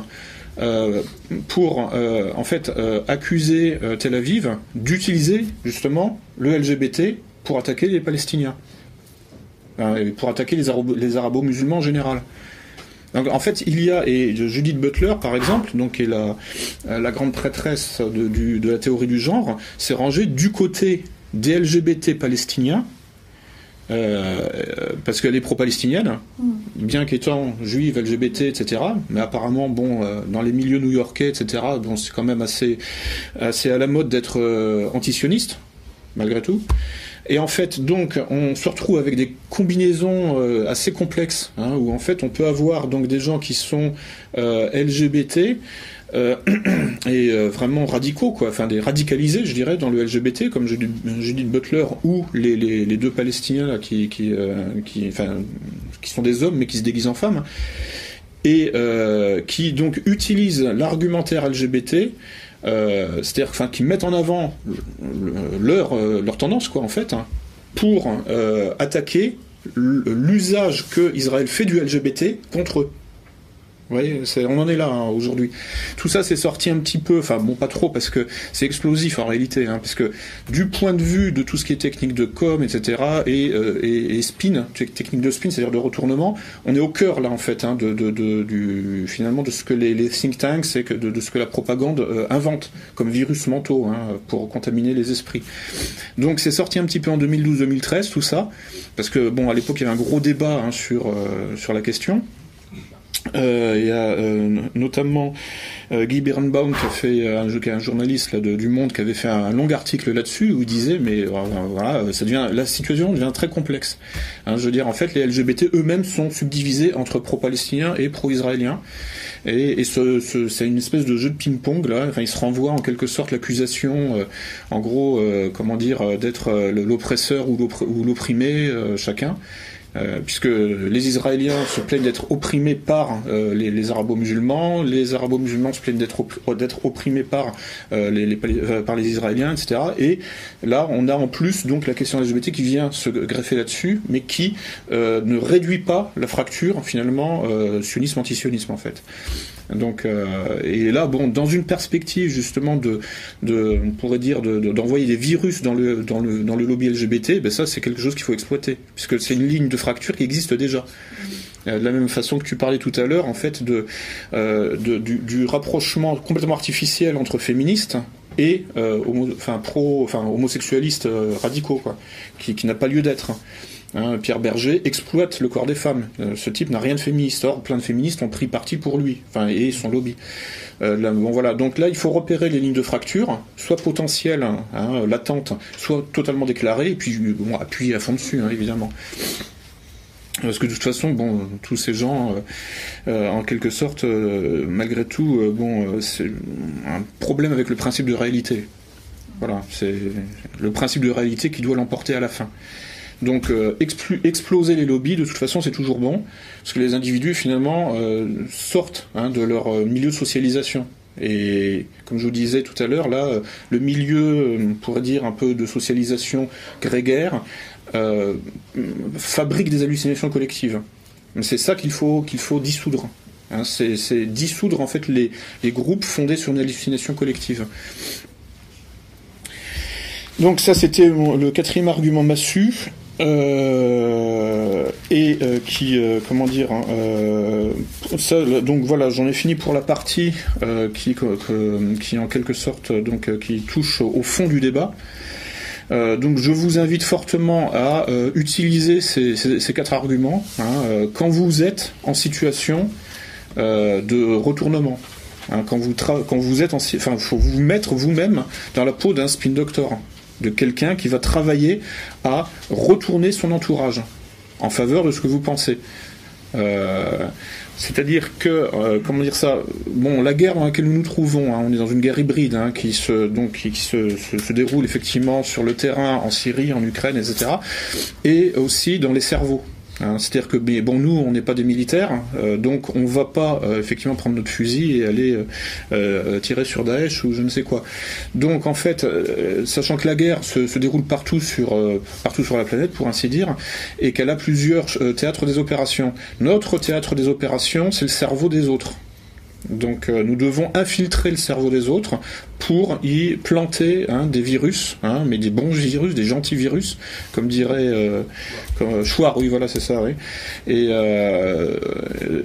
pour en fait accuser Tel Aviv d'utiliser justement le LGBT pour attaquer les Palestiniens. Pour attaquer les, les arabo-musulmans en général donc, en fait, il y a, et Judith Butler, par exemple, donc, qui est la, la grande prêtresse de, du, de la théorie du genre, s'est rangée du côté des LGBT palestiniens, euh, parce qu'elle est pro-palestinienne, mm. bien qu'étant juive, LGBT, etc. Mais apparemment, bon, euh, dans les milieux new-yorkais, etc., bon, c'est quand même assez, assez à la mode d'être euh, antisioniste, malgré tout. Et en fait, donc, on se retrouve avec des combinaisons euh, assez complexes, hein, où en fait, on peut avoir des gens qui sont euh, LGBT euh, et vraiment radicaux, quoi, enfin des radicalisés, je dirais, dans le LGBT, comme Judith Butler ou les, deux Palestiniens qui, qui sont des hommes mais qui se déguisent en femmes. Et qui donc utilisent l'argumentaire LGBT euh, c'est-à-dire enfin, qu'ils mettent en avant leur, euh, leur tendance, quoi, en fait, hein, pour euh, attaquer l'usage que Israël fait du LGBT contre eux. Vous on en est là hein, aujourd'hui. Tout ça, c'est sorti un petit peu, enfin bon, pas trop, parce que c'est explosif en réalité, hein, parce que du point de vue de tout ce qui est technique de com, etc., et, euh, et, et spin, technique de spin, c'est-à-dire de retournement, on est au cœur là en fait, hein, de, de, de, du, finalement de ce que les, les think tanks et que de, de, ce que la propagande euh, invente comme virus mentaux hein, pour contaminer les esprits. Donc c'est sorti un petit peu en 2012-2013 tout ça, parce que bon, à l'époque il y avait un gros débat hein, sur euh, sur la question. Euh, il y a euh, notamment euh, Guy Birnbaum qui a fait un, qui est un journaliste là, du Monde qui avait fait un, long article là-dessus où il disait mais voilà ça devient la situation devient très complexe. Hein, je veux dire en fait les LGBT eux-mêmes sont subdivisés entre pro-palestiniens et pro-israéliens et, et ce, ce, c'est une espèce de jeu de ping-pong là. Enfin ils se renvoient en quelque sorte l'accusation en gros comment dire d'être l'oppresseur ou l'opprimé chacun. Euh, puisque les Israéliens se plaignent d'être opprimés par euh, les, les arabo-musulmans, les arabo-musulmans se plaignent d'être d'être opprimés par euh, les, les, par les Israéliens, etc. Et là, on a en plus donc la question LGBT qui vient se greffer là-dessus, mais qui ne réduit pas la fracture finalement sionisme-antisionisme en fait. Donc, euh, et là, bon, dans une perspective justement de, de on pourrait dire, d'envoyer de, des virus dans le, dans le, dans le lobby LGBT, ben ça, c'est quelque chose qu'il faut exploiter, puisque c'est une ligne de fracture qui existe déjà. Euh, de la même façon que tu parlais tout à l'heure, en fait, de, euh, de du, du, rapprochement complètement artificiel entre féministes et euh, homo, enfin, pro, enfin, homosexualistes radicaux, quoi, qui, qui n'a pas lieu d'être. Hein, Pierre Berger exploite le corps des femmes. Euh, ce type n'a rien de féministe. Or, plein de féministes ont pris parti pour lui, enfin, et son lobby. Euh, bon, voilà. Donc là, il faut repérer les lignes de fracture, soit potentielles, hein, latentes, soit totalement déclarées, et puis bon, appuyer à fond dessus, hein, évidemment. Parce que de toute façon, bon, tous ces gens, euh, euh en quelque sorte, euh, malgré tout, euh, bon, c'est un problème avec le principe de réalité. Voilà, c'est le principe de réalité qui doit l'emporter à la fin. Donc euh, exploser les lobbies, de toute façon, c'est toujours bon, parce que les individus, finalement, euh, sortent hein, de leur euh, milieu de socialisation. Et comme je vous disais tout à l'heure, là, le milieu, on pourrait dire, un peu de socialisation grégaire, fabrique des hallucinations collectives. C'est ça qu'il faut, qu'il faut dissoudre. Hein, c'est dissoudre en fait les, les groupes fondés sur une hallucination collective. Donc ça c'était le quatrième argument massu. Euh, et euh, qui, euh, comment dire, hein, ça, donc voilà, j'en ai fini pour la partie qui, que, qui en quelque sorte donc qui touche au fond du débat. donc je vous invite fortement à utiliser ces, ces, ces, quatre arguments hein, quand vous êtes en situation de retournement. Hein, quand, vous quand vous êtes en, enfin, faut vous mettre vous-même dans la peau d'un spin doctor de quelqu'un qui va travailler à retourner son entourage en faveur de ce que vous pensez. Euh, c'est-à-dire que, euh, comment dire ça, bon, la guerre dans laquelle nous nous trouvons, hein, on est dans une guerre hybride hein, qui, donc, qui, se, déroule effectivement sur le terrain en Syrie, en Ukraine, etc., et aussi dans les cerveaux. Hein, C'est-à-dire que, bon, nous, on n'est pas des militaires, euh, donc on va pas euh, effectivement prendre notre fusil et aller euh, tirer sur Daesh ou je ne sais quoi. Donc, en fait, sachant que la guerre se, déroule partout sur la planète, pour ainsi dire, et qu'elle a plusieurs théâtres des opérations. Notre théâtre des opérations, c'est le cerveau des autres. Donc euh, nous devons infiltrer le cerveau des autres pour y planter hein, des virus, hein, mais des bons virus, des gentils virus, comme dirait euh, comme, Chouard, oui voilà c'est ça, oui. Et, euh,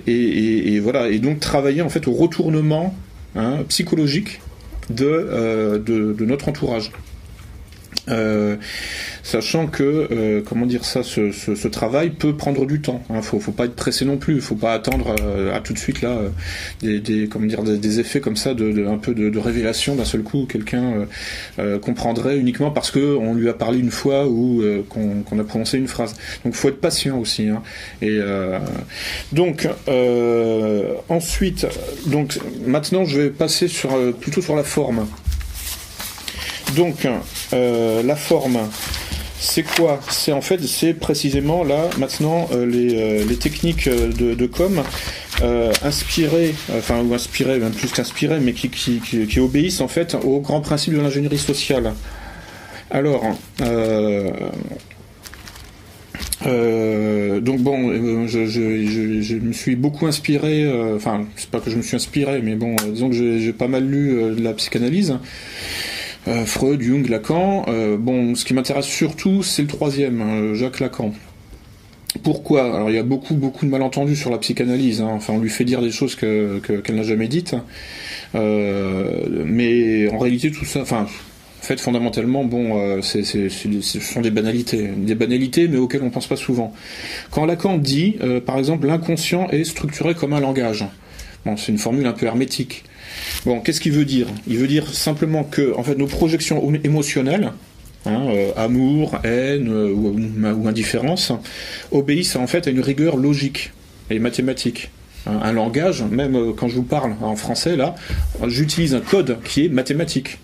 et, et, voilà, et donc travailler en fait au retournement hein, psychologique euh, de, de notre entourage. Euh, sachant que euh, comment dire ça, ce, travail peut prendre du temps. Hein, faut, faut pas être pressé non plus. Faut pas attendre euh, à tout de suite là des, comment dire des, effets comme ça de, un peu de, révélation d'un seul coup. Quelqu'un comprendrait uniquement parce que on lui a parlé une fois ou qu'on qu a prononcé une phrase. Donc faut être patient aussi. Hein. Et donc ensuite, donc maintenant je vais passer sur plutôt sur la forme. Donc, euh, la forme, c'est quoi? C'est en fait, c'est précisément là, maintenant, euh, les, euh, les, techniques de, de com euh, inspirées, enfin, ou inspirées, même plus qu'inspirées, mais qui, qui, qui, obéissent en fait aux grands principes de l'ingénierie sociale. Alors, euh, euh, donc bon, je, je, je, je, me suis beaucoup inspiré, euh, enfin, c'est pas que je me suis inspiré, mais bon, disons que j'ai pas mal lu la psychanalyse. Euh, Freud, Jung, Lacan. Euh, bon, ce qui m'intéresse surtout, c'est le troisième, euh, Jacques Lacan. Pourquoi? Alors il y a beaucoup beaucoup de malentendus sur la psychanalyse. Hein. Enfin, on lui fait dire des choses que, qu'elle n'a jamais dites. Euh, mais en réalité, tout ça, enfin, fait, fondamentalement, bon, ce sont des banalités, des banalités, mais auxquelles on pense pas souvent. Quand Lacan dit, par exemple, l'inconscient est structuré comme un langage. C'est une formule un peu hermétique. Bon, qu'est-ce qu'il veut dire? Il veut dire simplement que, en fait, nos projections émotionnelles, hein, euh, amour, haine euh, ou, indifférence, obéissent en fait à une rigueur logique et mathématique. Un, un langage, même euh, quand je vous parle en français là, j'utilise un code qui est mathématique.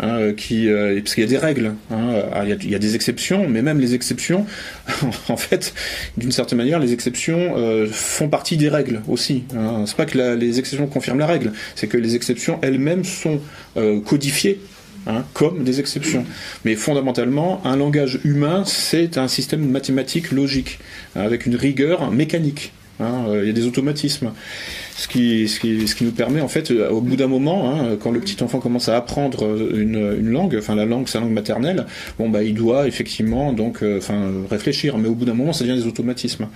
Hein, euh, qui, euh, parce qu'il y a des règles, hein, euh, il, y a, des exceptions, mais même les exceptions, en fait, d'une certaine manière, les exceptions euh, font partie des règles aussi. Hein. C'est pas que la- les exceptions confirment la règle, c'est que les exceptions elles-mêmes sont euh, codifiées hein, comme des exceptions. Mais fondamentalement, un langage humain, c'est un système mathématique logique, avec une rigueur mécanique. hein, euh, Il y a des automatismes. Ce qui, ce, qui, ce qui nous permet, en fait, euh, au bout d'un moment, hein, quand le petit enfant commence à apprendre euh, une, langue, enfin la langue, sa langue maternelle, bon bah il doit effectivement donc, euh, enfin réfléchir. Mais au bout d'un moment, ça devient des automatismes.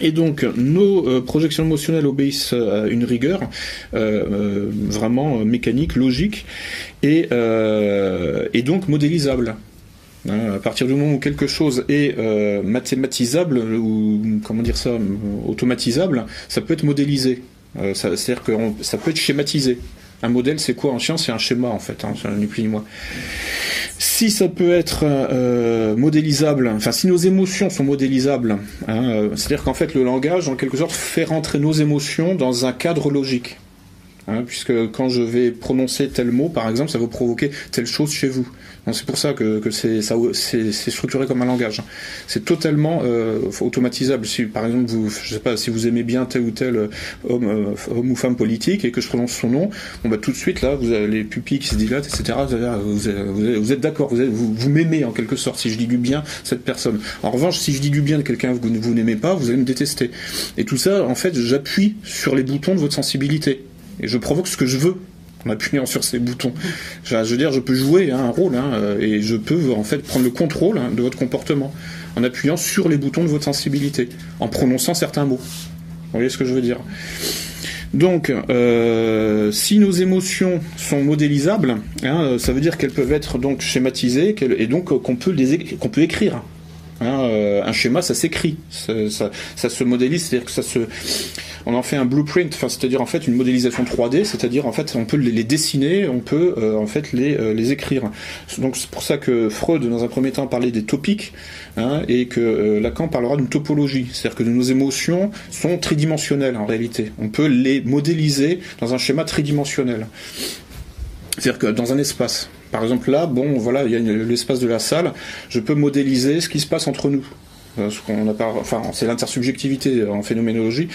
Et donc, nos projections émotionnelles obéissent à une rigueur vraiment mécanique, logique, et, et donc modélisable. Hein, à partir du moment où quelque chose est euh, mathématisable ou comment dire ça, automatisable, ça peut être modélisé. Euh, C'est-à-dire que ça peut être schématisé. Un modèle, c'est quoi en science? C'est un schéma en fait, ni plus ni moins. Si ça peut être euh, modélisable, enfin si nos émotions sont modélisables, hein, c'est-à-dire qu'en fait le langage, en quelque sorte, fait rentrer nos émotions dans un cadre logique. Hein, puisque quand je vais prononcer tel mot, par exemple, ça va provoquer telle chose chez vous. C'est pour ça que, c'est structuré comme un langage. C'est totalement euh, automatisable. Si par exemple vous, je sais pas, si vous aimez bien tel ou tel euh, homme, euh, homme ou femme politique et que je prononce son nom, bah tout de suite là, vous avez les pupilles qui se dilatent, etc. Vous, êtes d'accord, vous, m'aimez en quelque sorte si je dis du bien cette personne. En revanche, si je dis du bien de quelqu'un que vous n'aimez pas, vous allez me détester. Et tout ça, en fait, j'appuie sur les boutons de votre sensibilité et je provoque ce que je veux en appuyant sur ces boutons. Je, veux dire, je peux jouer hein, un rôle hein, euh, et je peux en fait prendre le contrôle hein, de votre comportement en appuyant sur les boutons de votre sensibilité, en prononçant certains mots. Vous voyez ce que je veux dire? Donc, euh, si nos émotions sont modélisables, euh, ça veut dire qu'elles peuvent être donc schématisées et donc qu'on peut qu'on peut écrire. Euh, un schéma, ça s'écrit, ça, se modélise, c'est-à-dire que ça se, on en fait un blueprint, enfin, c'est-à-dire en fait une modélisation 3D, c'est-à-dire en fait on peut les, dessiner, on peut euh, en fait les, euh, les écrire. Donc c'est pour ça que Freud, dans un premier temps, parlait des topiques, hein, et que Lacan parlera d'une topologie, c'est-à-dire que nos émotions sont tridimensionnelles en réalité. On peut les modéliser dans un schéma tridimensionnel. C'est-à-dire que dans un espace. Par exemple là, bon, voilà, il y a l'espace de la salle, je peux modéliser ce qui se passe entre nous. Euh, enfin, c'est l'intersubjectivité en phénoménologie.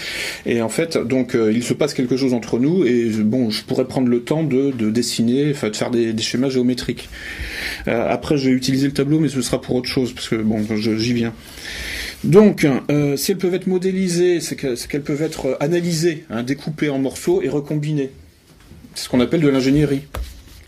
Et en fait, donc, euh, il se passe quelque chose entre nous, et bon, je pourrais prendre le temps de, de dessiner, de faire des, schémas géométriques. Euh, après, je vais utiliser le tableau, mais ce sera pour autre chose, parce que bon, j'y viens. Donc, si elles peuvent être modélisées, c'est qu'elles peuvent être analysées, hein, découpées en morceaux et recombinées. C'est ce qu'on appelle de l'ingénierie.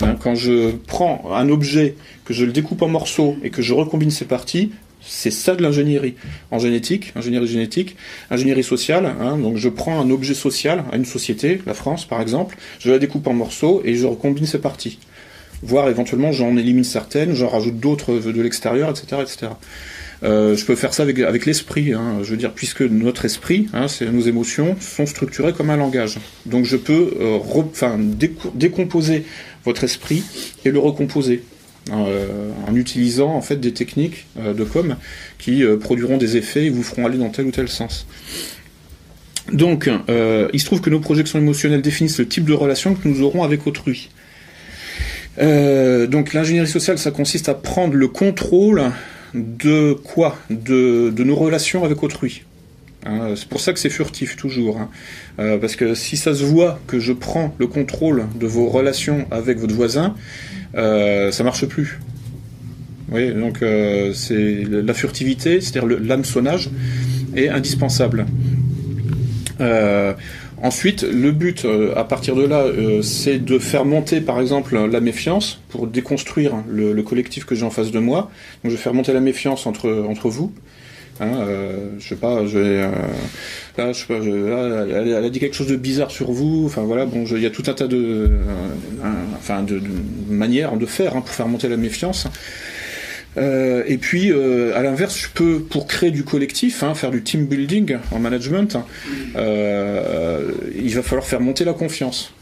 Hein, quand je prends un objet, que je le découpe en morceaux et que je recombine ses parties, c'est ça de l'ingénierie. En génétique, ingénierie génétique, ingénierie sociale, hein, donc je prends un objet social, une société, la France par exemple, je la découpe en morceaux et je recombine ses parties. Voire éventuellement j'en élimine certaines, j'en rajoute d'autres de l'extérieur, etc. etc. Euh, je peux faire ça avec, l'esprit, hein, je veux dire, puisque notre esprit, hein, nos émotions, sont structurées comme un langage. Donc je peux euh, décomposer votre esprit et le recomposer euh, en utilisant en fait des techniques de com qui produiront des effets et vous feront aller dans tel ou tel sens. Donc, il se trouve que nos projections émotionnelles définissent le type de relation que nous aurons avec autrui. Donc l'ingénierie sociale, ça consiste à prendre le contrôle de quoi de, nos relations avec autrui. Hein, c'est pour ça que c'est furtif toujours. hein. Euh, parce que si ça se voit que je prends le contrôle de vos relations avec votre voisin, euh, ça marche plus. Donc euh, c'est la furtivité, c'est-à-dire l'hameçonnage, est indispensable. Ensuite, le but, euh, à partir de là, euh, c'est de faire monter, par exemple, la méfiance pour déconstruire le, le collectif que j'ai en face de moi. Donc, je vais faire monter la méfiance entre, entre vous. Hein, euh, je sais pas, je vais, euh, là, elle, a dit quelque chose de bizarre sur vous. Enfin voilà, bon, il y a tout un tas de, enfin, de, de manières de faire hein, pour faire monter la méfiance. Euh, et puis, euh, à l'inverse, je peux, pour créer du collectif, hein, faire du team building en management, euh, il va falloir faire monter la confiance.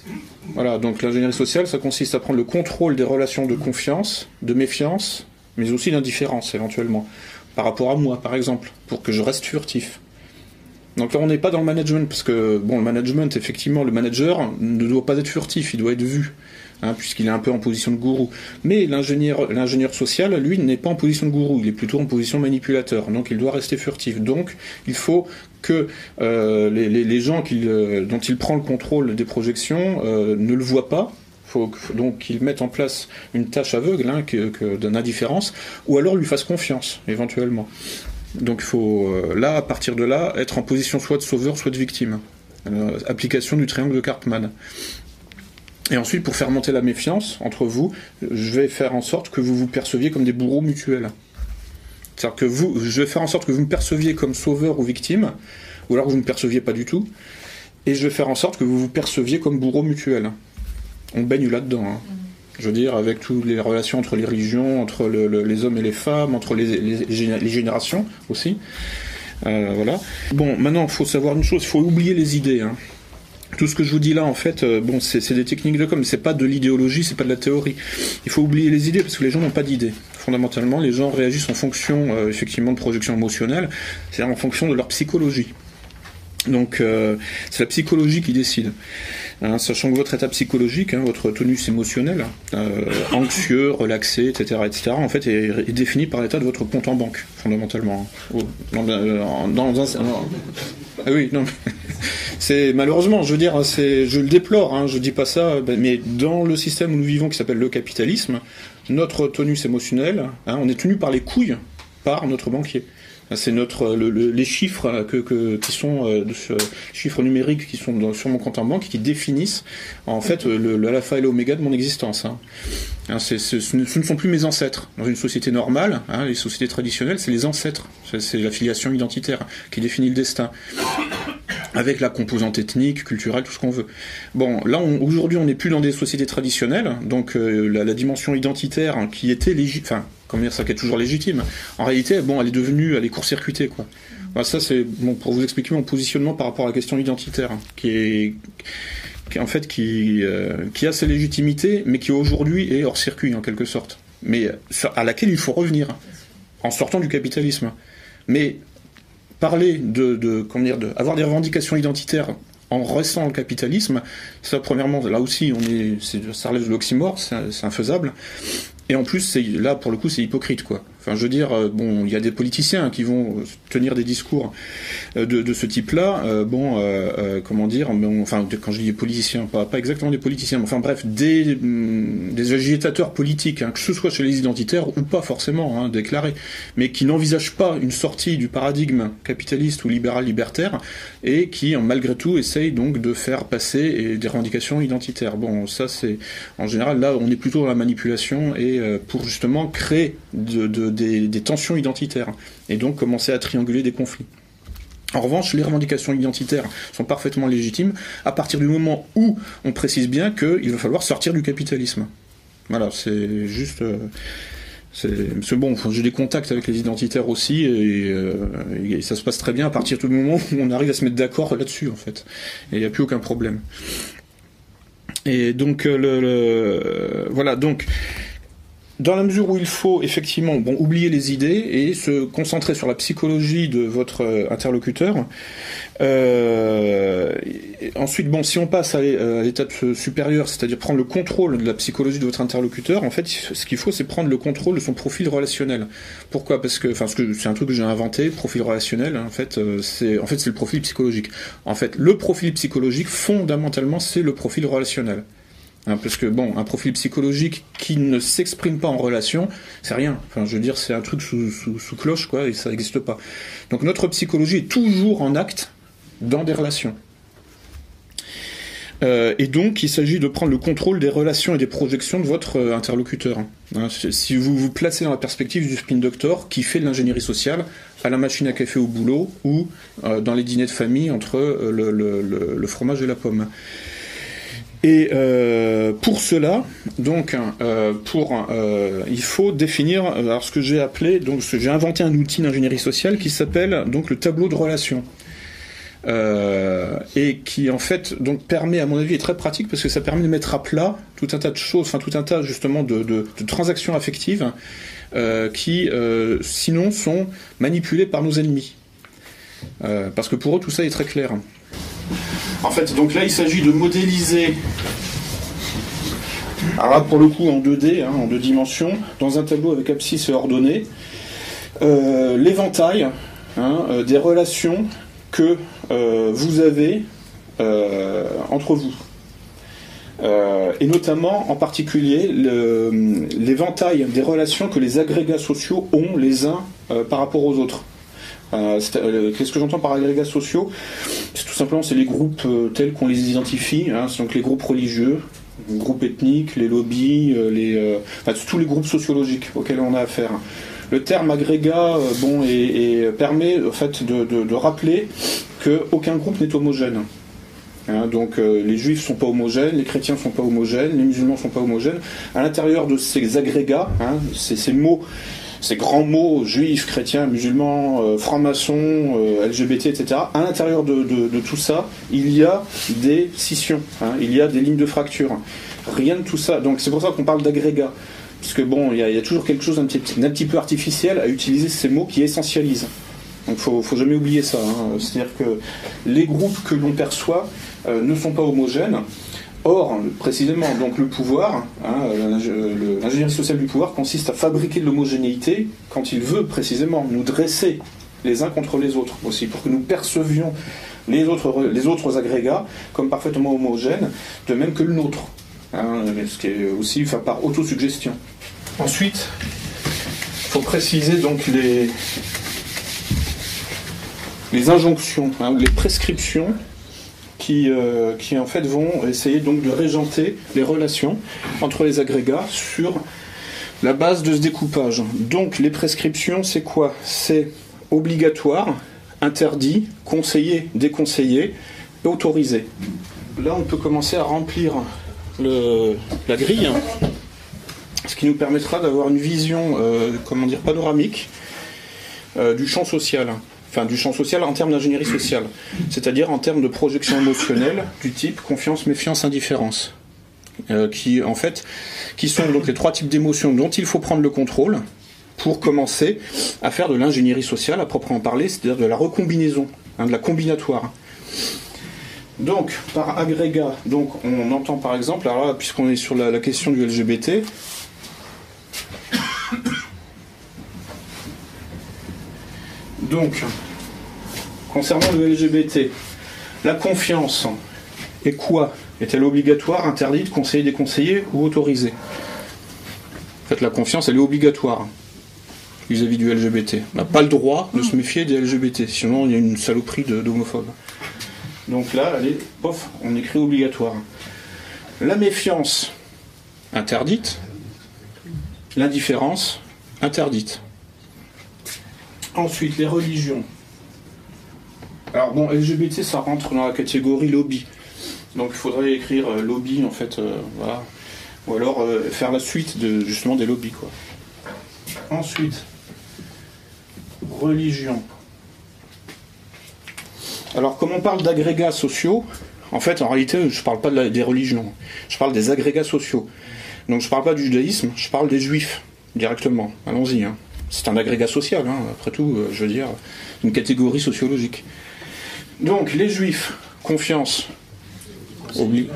Voilà, donc l'ingénierie sociale, ça consiste à prendre le contrôle des relations de confiance, de méfiance, mais aussi d'indifférence éventuellement, par rapport à moi, par exemple, pour que je reste furtif. Donc là, on n'est pas dans le management, parce que, bon, le management, effectivement, le manager ne doit pas être furtif, il doit être vu, hein, puisqu'il est un peu en position de gourou. Mais l'ingénieur, social, lui, n'est pas en position de gourou, il est plutôt en position manipulateur, donc il doit rester furtif. Donc, il faut que euh, les, les- gens qu'il, euh, dont il prend le contrôle des projections euh, ne le voient pas. Faut donc qu'ils mettent en place une tâche aveugle hein, que, que d'indifférence, ou alors lui fasse confiance, éventuellement. Donc il faut, euh, là, à partir de là, être en position soit de sauveur, soit de victime. Euh, application du triangle de Cartman. Et ensuite, pour faire monter la méfiance entre vous, je vais faire en sorte que vous vous perceviez comme des bourreaux mutuels. C'est-à-dire que vous, je vais faire en sorte que vous me perceviez comme sauveur ou victime, ou alors que vous ne me perceviez pas du tout, et je vais faire en sorte que vous vous perceviez comme bourreaux mutuels. On baigne là-dedans. hein. Je veux dire, avec toutes les relations entre les religions, entre le- le- les hommes et les femmes, entre les générations aussi. Euh, voilà. Bon, maintenant, il faut savoir une chose, il faut oublier les idées. hein. Tout ce que je vous dis là, en fait, euh, bon, c'est des techniques de com, c'est pas de l'idéologie, c'est pas de la théorie. Il faut oublier les idées parce que les gens n'ont pas d'idées. Fondamentalement, les gens réagissent en fonction, euh, effectivement, de projection émotionnelle, c'est-à-dire en fonction de leur psychologie. Donc, euh, c'est la psychologie qui décide. Hein, sachant que votre état psychologique, hein, votre tonus émotionnel, euh, anxieux, relaxé, etc., etc., en fait, est, défini par l'état de votre compte en banque, fondamentalement. Au- Dans, dans- dans un, dans- ah oui, non. C'est malheureusement, je veux dire, je le déplore, hein, je dis pas ça, ben, mais dans le système où nous vivons, qui s'appelle le capitalisme, notre tonus émotionnel, hein, on est tenu par les couilles par notre banquier. C'est notre le- le- les chiffres qui sont euh, chiffres numériques qui sont sur mon compte en banque qui définissent en fait le, le alpha et l'oméga de mon existence. hein. Hein, ce, ne, sont plus mes ancêtres. Dans une société normale, hein, les sociétés traditionnelles, c'est les ancêtres. C'est- C'est la filiation identitaire qui définit le destin avec la composante ethnique, culturelle, tout ce qu'on veut. Bon, là, aujourd'hui, on n'est plus dans des sociétés traditionnelles, donc euh, la, dimension identitaire hein, qui était légitime, enfin, comment dire ça, qui est toujours légitime, en réalité, bon, elle est devenue, elle est court-circuitée, quoi. Voilà, ça, c'est bon pour vous expliquer mon positionnement par rapport à la question identitaire, qui est, en fait, qui, euh, a ses légitimités, mais qui aujourd'hui est hors circuit, en quelque sorte, mais à laquelle il faut revenir, en sortant du capitalisme. Mais parler de, comment dire, de, avoir des revendications identitaires en restant le capitalisme, ça premièrement, là aussi, on est, ça relève de l'oxymore, c'est infaisable. Et en plus, là, pour le coup, c'est hypocrite, quoi. Enfin, je veux dire, euh, bon, il y a des politiciens qui vont euh, tenir des discours euh, de, ce type-là. bon, comment dire, enfin, quand je dis des politiciens, pas, exactement des politiciens, mais enfin, bref, des, des agitateurs politiques, hein, que ce soit chez les identitaires ou pas forcément hein, déclarés, mais qui n'envisagent pas une sortie du paradigme capitaliste ou libéral-libertaire et qui, malgré tout, essayent donc de faire passer et des revendications identitaires. Bon, ça, c'est en général là, on est plutôt dans la manipulation et euh, pour justement créer de, de- des, tensions identitaires et donc commencer à trianguler des conflits. En revanche, les revendications identitaires sont parfaitement légitimes à partir du moment où on précise bien qu'il va falloir sortir du capitalisme. Voilà, c'est juste. euh, c'est bon, j'ai des contacts avec les identitaires aussi, et, euh, et ça se passe très bien à partir du moment où on arrive à se mettre d'accord là-dessus, en fait. Et il n'y a plus aucun problème. Et donc, le- voilà, donc, dans la mesure où il faut effectivement bon, oublier les idées et se concentrer sur la psychologie de votre euh, interlocuteur. Euh, ensuite, bon, si on passe à l'é- à l'étape euh, supérieure, c'est-à-dire prendre le contrôle de la psychologie de votre interlocuteur, en fait, ce qu'il faut, c'est prendre le contrôle de son profil relationnel. Pourquoi? Parce que, enfin, c'est un truc que j'ai inventé, profil relationnel. En fait, euh, c'est, en fait, c'est le profil psychologique. En fait, le profil psychologique, fondamentalement, c'est le profil relationnel. Hein, parce que bon, un profil psychologique qui ne s'exprime pas en relation, c'est rien. Enfin, je veux dire, c'est un truc sous, cloche, quoi, et ça n'existe pas. Donc notre psychologie est toujours en acte dans des relations. Euh, et donc, il s'agit de prendre le contrôle des relations et des projections de votre euh, interlocuteur. Hein, si vous vous placez dans la perspective du spin doctor qui fait de l'ingénierie sociale à la machine à café au boulot ou euh, dans les dîners de famille entre le fromage et la pomme. Et euh, pour cela, donc, euh, pour, euh, il faut définir alors ce que j'ai appelé, donc j'ai inventé un outil d'ingénierie sociale qui s'appelle donc le tableau de relations. et qui en fait donc permet à mon avis est très pratique parce que ça permet de mettre à plat tout un tas de choses, enfin tout un tas justement de, de, de transactions affectives qui sinon sont manipulées par nos ennemis. parce que pour eux tout ça est très clair. En fait, donc là, il s'agit de modéliser, alors pour le coup, en 2D, hein, en deux dimensions, dans un tableau avec abscisse et ordonnées, euh, l'éventail hein, euh, des relations que euh, vous avez entre vous. Et notamment, en particulier, l'éventail des relations que les agrégats sociaux ont les uns par rapport aux autres. Euh, euh, Qu'est-ce que j'entends par agrégats sociaux? C'est tout simplement c'est les groupes euh, tels qu'on les identifie, hein, donc les groupes religieux, les groupes ethniques, les lobbies, enfin, tous les groupes sociologiques auxquels on a affaire. Le terme agrégat bon, et, et permet en fait, de, de, de rappeler qu'aucun groupe n'est homogène. Hein, donc les juifs sont pas homogènes, les chrétiens sont pas homogènes, les musulmans sont pas homogènes. À l'intérieur de ces agrégats, hein, ces mots ces grands mots juifs, chrétiens, musulmans, euh, francs-maçons, euh, LGBT, etc. À l'intérieur de, tout ça, il y a des scissions, hein, il y a des lignes de fracture. Rien de tout ça. Donc c'est pour ça qu'on parle d'agrégat. Parce que bon, il y, a, toujours quelque chose d'un petit, peu artificiel à utiliser ces mots qui essentialisent. Donc faut, faut jamais oublier ça. Hein. C'est-à-dire que les groupes que l'on perçoit euh, ne sont pas homogènes. Or, précisément, donc le pouvoir, hein, l'ingénierie sociale du pouvoir consiste à fabriquer de l'homogénéité quand il veut précisément nous dresser les uns contre les autres aussi, pour que nous percevions les autres, les autres agrégats comme parfaitement homogènes, de même que le nôtre, hein, ce qui est aussi par autosuggestion. Ensuite, il faut préciser donc les, injonctions, hein, les prescriptions qui, euh, qui en fait vont essayer donc de régenter les relations entre les agrégats sur la base de ce découpage. Donc les prescriptions, c'est quoi? C'est obligatoire, interdit, conseillé, déconseillé, autorisé. Là, on peut commencer à remplir la grille, ce qui nous permettra d'avoir une vision, euh, comment dire, panoramique euh, du champ social enfin du champ social en termes d'ingénierie sociale, c'est-à-dire en termes de projection émotionnelle du type confiance, méfiance, indifférence, euh, qui en fait, qui sont donc les trois types d'émotions dont il faut prendre le contrôle pour commencer à faire de l'ingénierie sociale à proprement parler, c'est-à-dire de la recombinaison, hein, de la combinatoire. Donc, par agrégat, donc on entend par exemple, alors puisqu'on est sur la question du LGBT, Donc, concernant le LGBT, la confiance est quoi? Est-elle obligatoire, interdite, conseillée, déconseillée ou autorisée? En fait, la confiance, elle est obligatoire vis-à-vis du LGBT. On n'a pas le droit de se méfier des LGBT, sinon il y a une saloperie d'homophobes. Donc là, allez, pof, on écrit obligatoire. La méfiance, interdite. L'indifférence, interdite. Ensuite, les religions. Alors bon, LGBT, ça rentre dans la catégorie lobby. Donc il faudrait écrire euh, lobby, en fait, euh, voilà. Ou alors euh, faire la suite de, justement des lobbies, quoi. Ensuite, religion. Alors, comme on parle d'agrégats sociaux, en fait, en réalité, je ne parle pas des religions, je parle des agrégats sociaux. Donc, je ne parle pas du judaïsme, je parle des juifs, directement. Allons-y. Hein c'est un agrégat social, hein, après tout, euh, je veux dire, une catégorie sociologique. Donc, les juifs, confiance, obli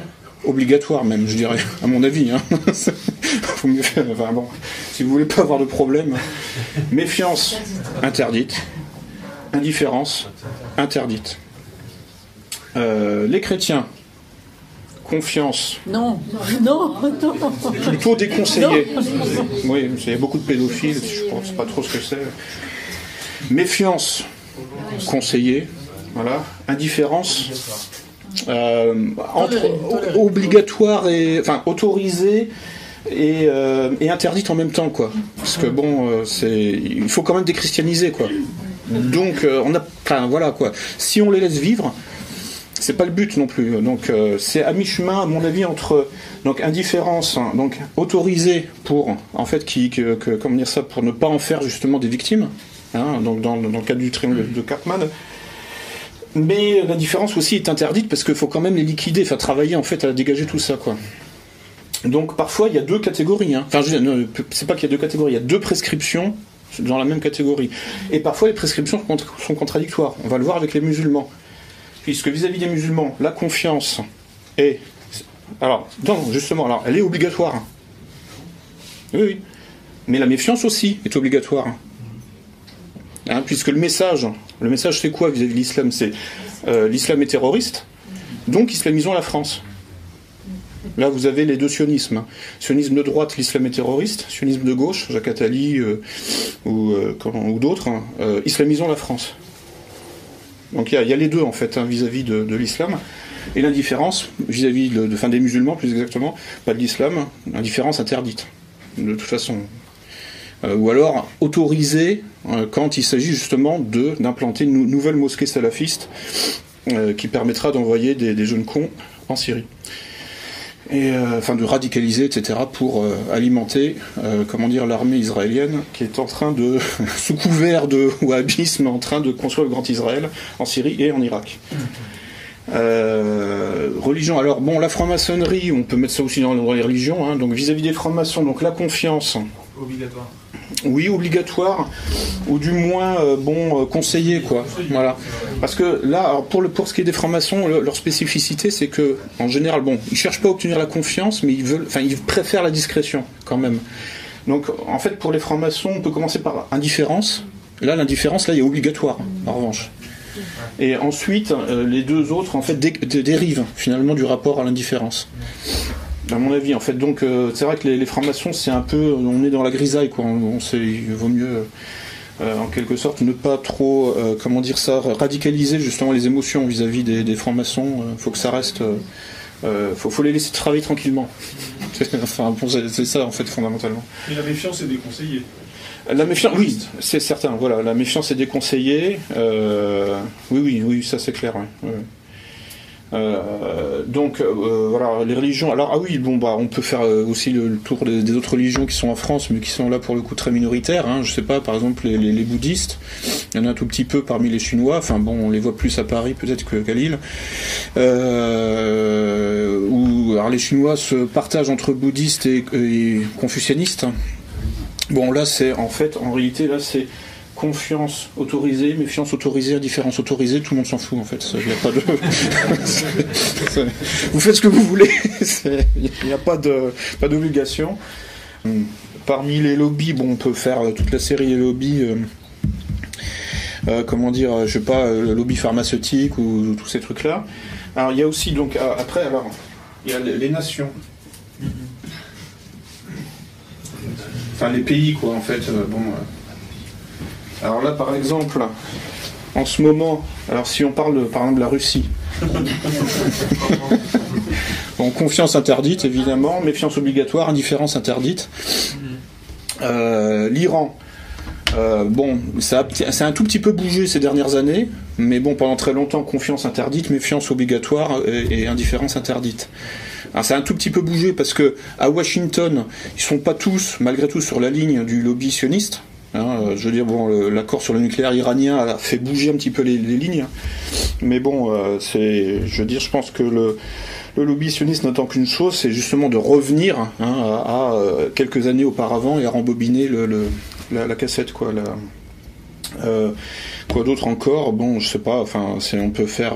obligatoire même, je dirais, à mon avis. Hein. Enfin bon, si vous voulez pas avoir de problème, méfiance, interdite, indifférence, interdite. Euh, les chrétiens, confiance.
Non, non, non.
Plutôt déconseillé. Oui, il y a beaucoup de pédophiles, je ne sais pas trop ce que c'est. Méfiance, conseillé. Voilà. Indifférence, Euh, entre obligatoire et enfin autorisé et, euh, et interdite en même temps quoi parce que bon euh, c'est il faut quand même déchristianiser quoi donc euh, on a enfin, voilà quoi si on les laisse vivre c'est pas le but non plus donc euh, c'est à mi chemin à mon avis entre donc indifférence hein, donc autorisée pour en fait qui dire ça pour ne pas en faire justement des victimes hein, donc dans, le cadre du triangle de Cartman mais la différence aussi est interdite parce qu'il faut quand même les liquider, faire travailler en fait à dégager tout ça quoi. Donc parfois il y a deux catégories. hein. Enfin, c'est pas qu'il y a deux catégories, il y a deux prescriptions dans la même catégorie. Et parfois les prescriptions sont contradictoires. On va le voir avec les musulmans, puisque vis-à-vis des musulmans, la confiance est alors non justement alors elle est obligatoire. Oui oui, mais la méfiance aussi est obligatoire. Hein, puisque le message, le message c'est quoi vis-à-vis de l'islam? C'est euh, l'islam est terroriste, donc islamisons la France. Là, vous avez les deux sionismes. Sionisme de droite, l'islam est terroriste. Sionisme de gauche, Jacques Attali euh, ou, euh, ou d'autres, hein, islamisons la France. Donc il y, a- les deux en fait hein, vis-à-vis de, l'islam. Et l'indifférence vis-à-vis de, enfin, des musulmans, plus exactement, pas de l'islam, l'indifférence interdite. De toute façon, euh, ou alors autorisé euh, quand il s'agit justement d'implanter une nou- nouvelle mosquée salafiste euh, qui permettra d'envoyer des jeunes cons en Syrie. Euh, enfin de radicaliser, etc., pour euh, alimenter, euh, comment dire, l'armée israélienne qui est en train de, sous couvert de wahhabisme, en train de construire le grand Israël en Syrie et en Irak. Religion. Alors bon, la franc-maçonnerie, on peut mettre ça aussi dans, les religions. hein. donc vis-à-vis des francs-maçons, donc la confiance.
Obligatoire.
Oui, obligatoire, ou du moins euh, bon euh, conseillé quoi. Parce que là, pour le pour ce qui est des francs-maçons, le- leur spécificité, c'est que en général, bon, ils cherchent pas à obtenir la confiance, mais ils veulent, enfin, ils préfèrent la discrétion quand même. Donc, en fait, pour les francs-maçons, on peut commencer par indifférence. Là, l'indifférence, là, il est obligatoire, en revanche. Et ensuite, euh, les deux autres, en fait, dé- dé- dérivent finalement du rapport à l'indifférence. À mon avis, en fait, donc euh, c'est vrai que les, les francs-maçons, c'est un peu, on est dans la grisaille, quoi. On, sait, il vaut mieux, euh, en quelque sorte, ne pas trop, euh, comment dire ça, radicaliser justement les émotions vis-à-vis des, des francs-maçons. Il faut que ça reste, euh, euh, faut, faut les laisser travailler tranquillement. enfin, bon, c'est ça en fait fondamentalement.
Mais la méfiance est déconseillée.
La méfiance, oui, c'est certain. Voilà, la méfiance est déconseillée. Euh, oui, oui, oui, ça c'est clair. ouais, ouais. Euh, donc euh, voilà les religions. Alors ah oui bon bah on peut faire euh, aussi le, tour des, autres religions qui sont en France mais qui sont là pour le coup très minoritaires. Hein. Je sais pas par exemple les, bouddhistes. Il y en a un tout petit peu parmi les Chinois. Enfin bon on les voit plus à Paris peut-être qu'à Lille. Où alors les Chinois se partagent entre bouddhistes et confucianistes. Bon là c'est en fait en réalité là c'est confiance autorisée, méfiance autorisée, indifférence autorisée, tout le monde s'en fout en fait. Il y a pas de... Vous faites ce que vous voulez, il n'y a pas de pas d'obligation. Hum. Parmi les lobbies, bon, on peut faire toute la série des lobbies. euh, euh, comment dire, je sais pas, le lobby pharmaceutique ou, ou tous ces trucs-là. Alors il y a aussi donc après alors il y a les, nations. Enfin les pays quoi en fait. euh, bon. euh. Alors là par exemple, en ce moment, alors si on parle de, par exemple de la Russie. bon, confiance interdite évidemment, méfiance obligatoire, indifférence interdite. Euh, L'Iran. Euh, bon, ça a, un tout petit peu bougé ces dernières années, mais bon, pendant très longtemps, confiance interdite, méfiance obligatoire et, et indifférence interdite. Alors ça a un tout petit peu bougé parce que à Washington, ils sont pas tous, malgré tout, sur la ligne du lobby sioniste. Hein, euh, je veux dire, bon, l'accord sur le nucléaire iranien a fait bouger un petit peu les, lignes, mais bon, euh, c'est, je veux dire, je pense que le, le lobby sioniste n'attend qu'une chose, c'est justement de revenir hein, à, euh, quelques années auparavant et à rembobiner la, cassette, quoi. Quoi d'autre encore Bon, je sais pas. Enfin, on peut faire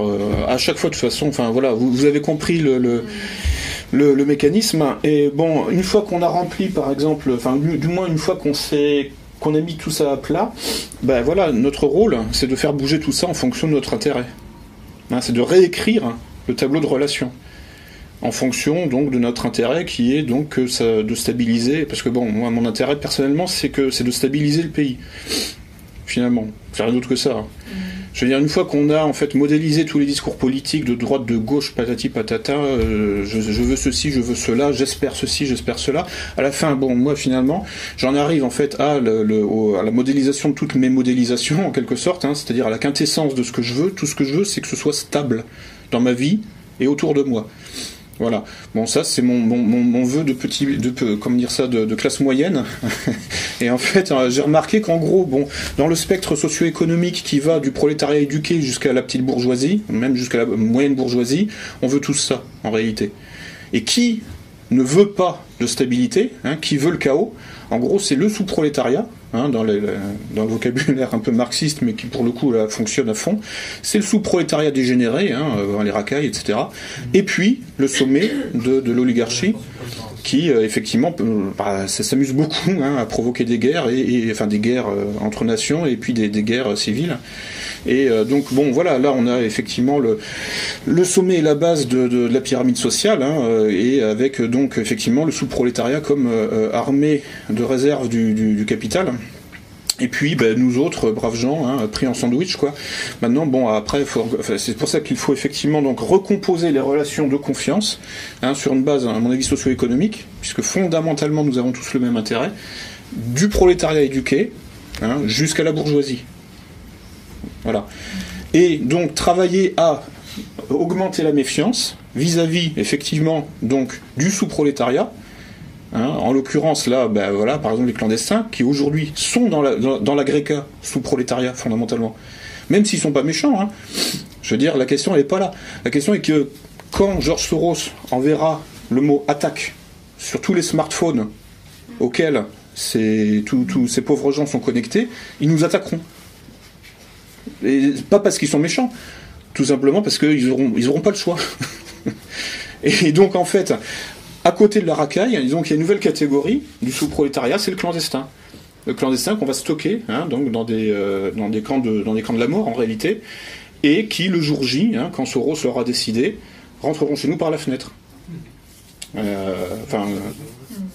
à chaque fois de toute façon. Enfin, voilà, vous, avez compris le mécanisme. Et bon, une fois qu'on a rempli, par exemple, enfin, du, du moins une fois qu'on s'est qu'on a mis tout ça à plat, ben voilà, notre rôle, c'est de faire bouger tout ça en fonction de notre intérêt. Hein, c'est de réécrire le tableau de relations en fonction donc de notre intérêt qui est donc de stabiliser parce que bon moi mon intérêt personnellement c'est que c'est de stabiliser le pays finalement. Faire rien d'autre que ça Je veux dire, une fois qu'on a en fait modélisé tous les discours politiques de droite, de gauche, patati patata, euh, je, veux ceci, je veux cela, j'espère ceci, j'espère cela. À la fin, bon, moi finalement, j'en arrive en fait à la modélisation de toutes mes modélisations en quelque sorte, hein, c'est-à-dire à la quintessence de ce que je veux. Tout ce que je veux, c'est que ce soit stable dans ma vie et autour de moi. Voilà. Bon, ça, c'est mon, mon, mon, vœu de petit, de, comment dire ça, de, de classe moyenne. Et en fait, euh, j'ai remarqué qu'en gros, bon, dans le spectre socio-économique qui va du prolétariat éduqué jusqu'à la petite bourgeoisie, même jusqu'à la moyenne bourgeoisie, on veut tous ça, en réalité. Et qui ne veut pas de stabilité, hein, qui veut le chaos, en gros, c'est le sous-prolétariat, hein, dans, le- vocabulaire un peu marxiste, mais qui pour le coup là, fonctionne à fond. C'est le sous-prolétariat dégénéré, hein, les racailles, etc. Et puis le sommet de l'oligarchie, qui euh, effectivement bah, s'amuse beaucoup hein, à provoquer des guerres, et, enfin des guerres euh, entre nations, et puis des, guerres euh, civiles. Et donc bon, voilà, là on a effectivement le, sommet et la base de, la pyramide sociale, hein, et avec donc effectivement le sous-prolétariat comme armée de réserve du capital. Et puis ben, nous autres braves gens, hein, pris en sandwich quoi. Maintenant bon après c'est pour ça qu'il faut effectivement donc recomposer les relations de confiance hein, sur une base à mon avis socio-économique, puisque fondamentalement nous avons tous le même intérêt, du prolétariat éduqué hein, jusqu'à la bourgeoisie. Voilà. Et donc travailler à augmenter la méfiance vis-à-vis effectivement donc du sous-prolétariat. Hein, en l'occurrence là, ben voilà, par exemple les clandestins qui aujourd'hui sont dans la dans, dans l'agrégat sous-prolétariat fondamentalement, même s'ils sont pas méchants. hein. Je veux dire, la question elle est pas là. La question est que quand George Soros enverra le mot attaque sur tous les smartphones auxquels ces, tous- ces pauvres gens sont connectés, ils nous attaqueront. Et pas parce qu'ils sont méchants, tout simplement parce qu'ils auront, ils auront pas le choix. Et donc en fait, à côté de la racaille, disons qu'il y a une nouvelle catégorie du sous-prolétariat, c'est le clandestin. Le clandestin qu'on va stocker hein, donc dans, des, euh, dans, des camps de, dans des camps de la mort en réalité, et qui le jour J, hein, quand Soros l'aura décidé, rentreront chez nous par la fenêtre. Euh, Enfin,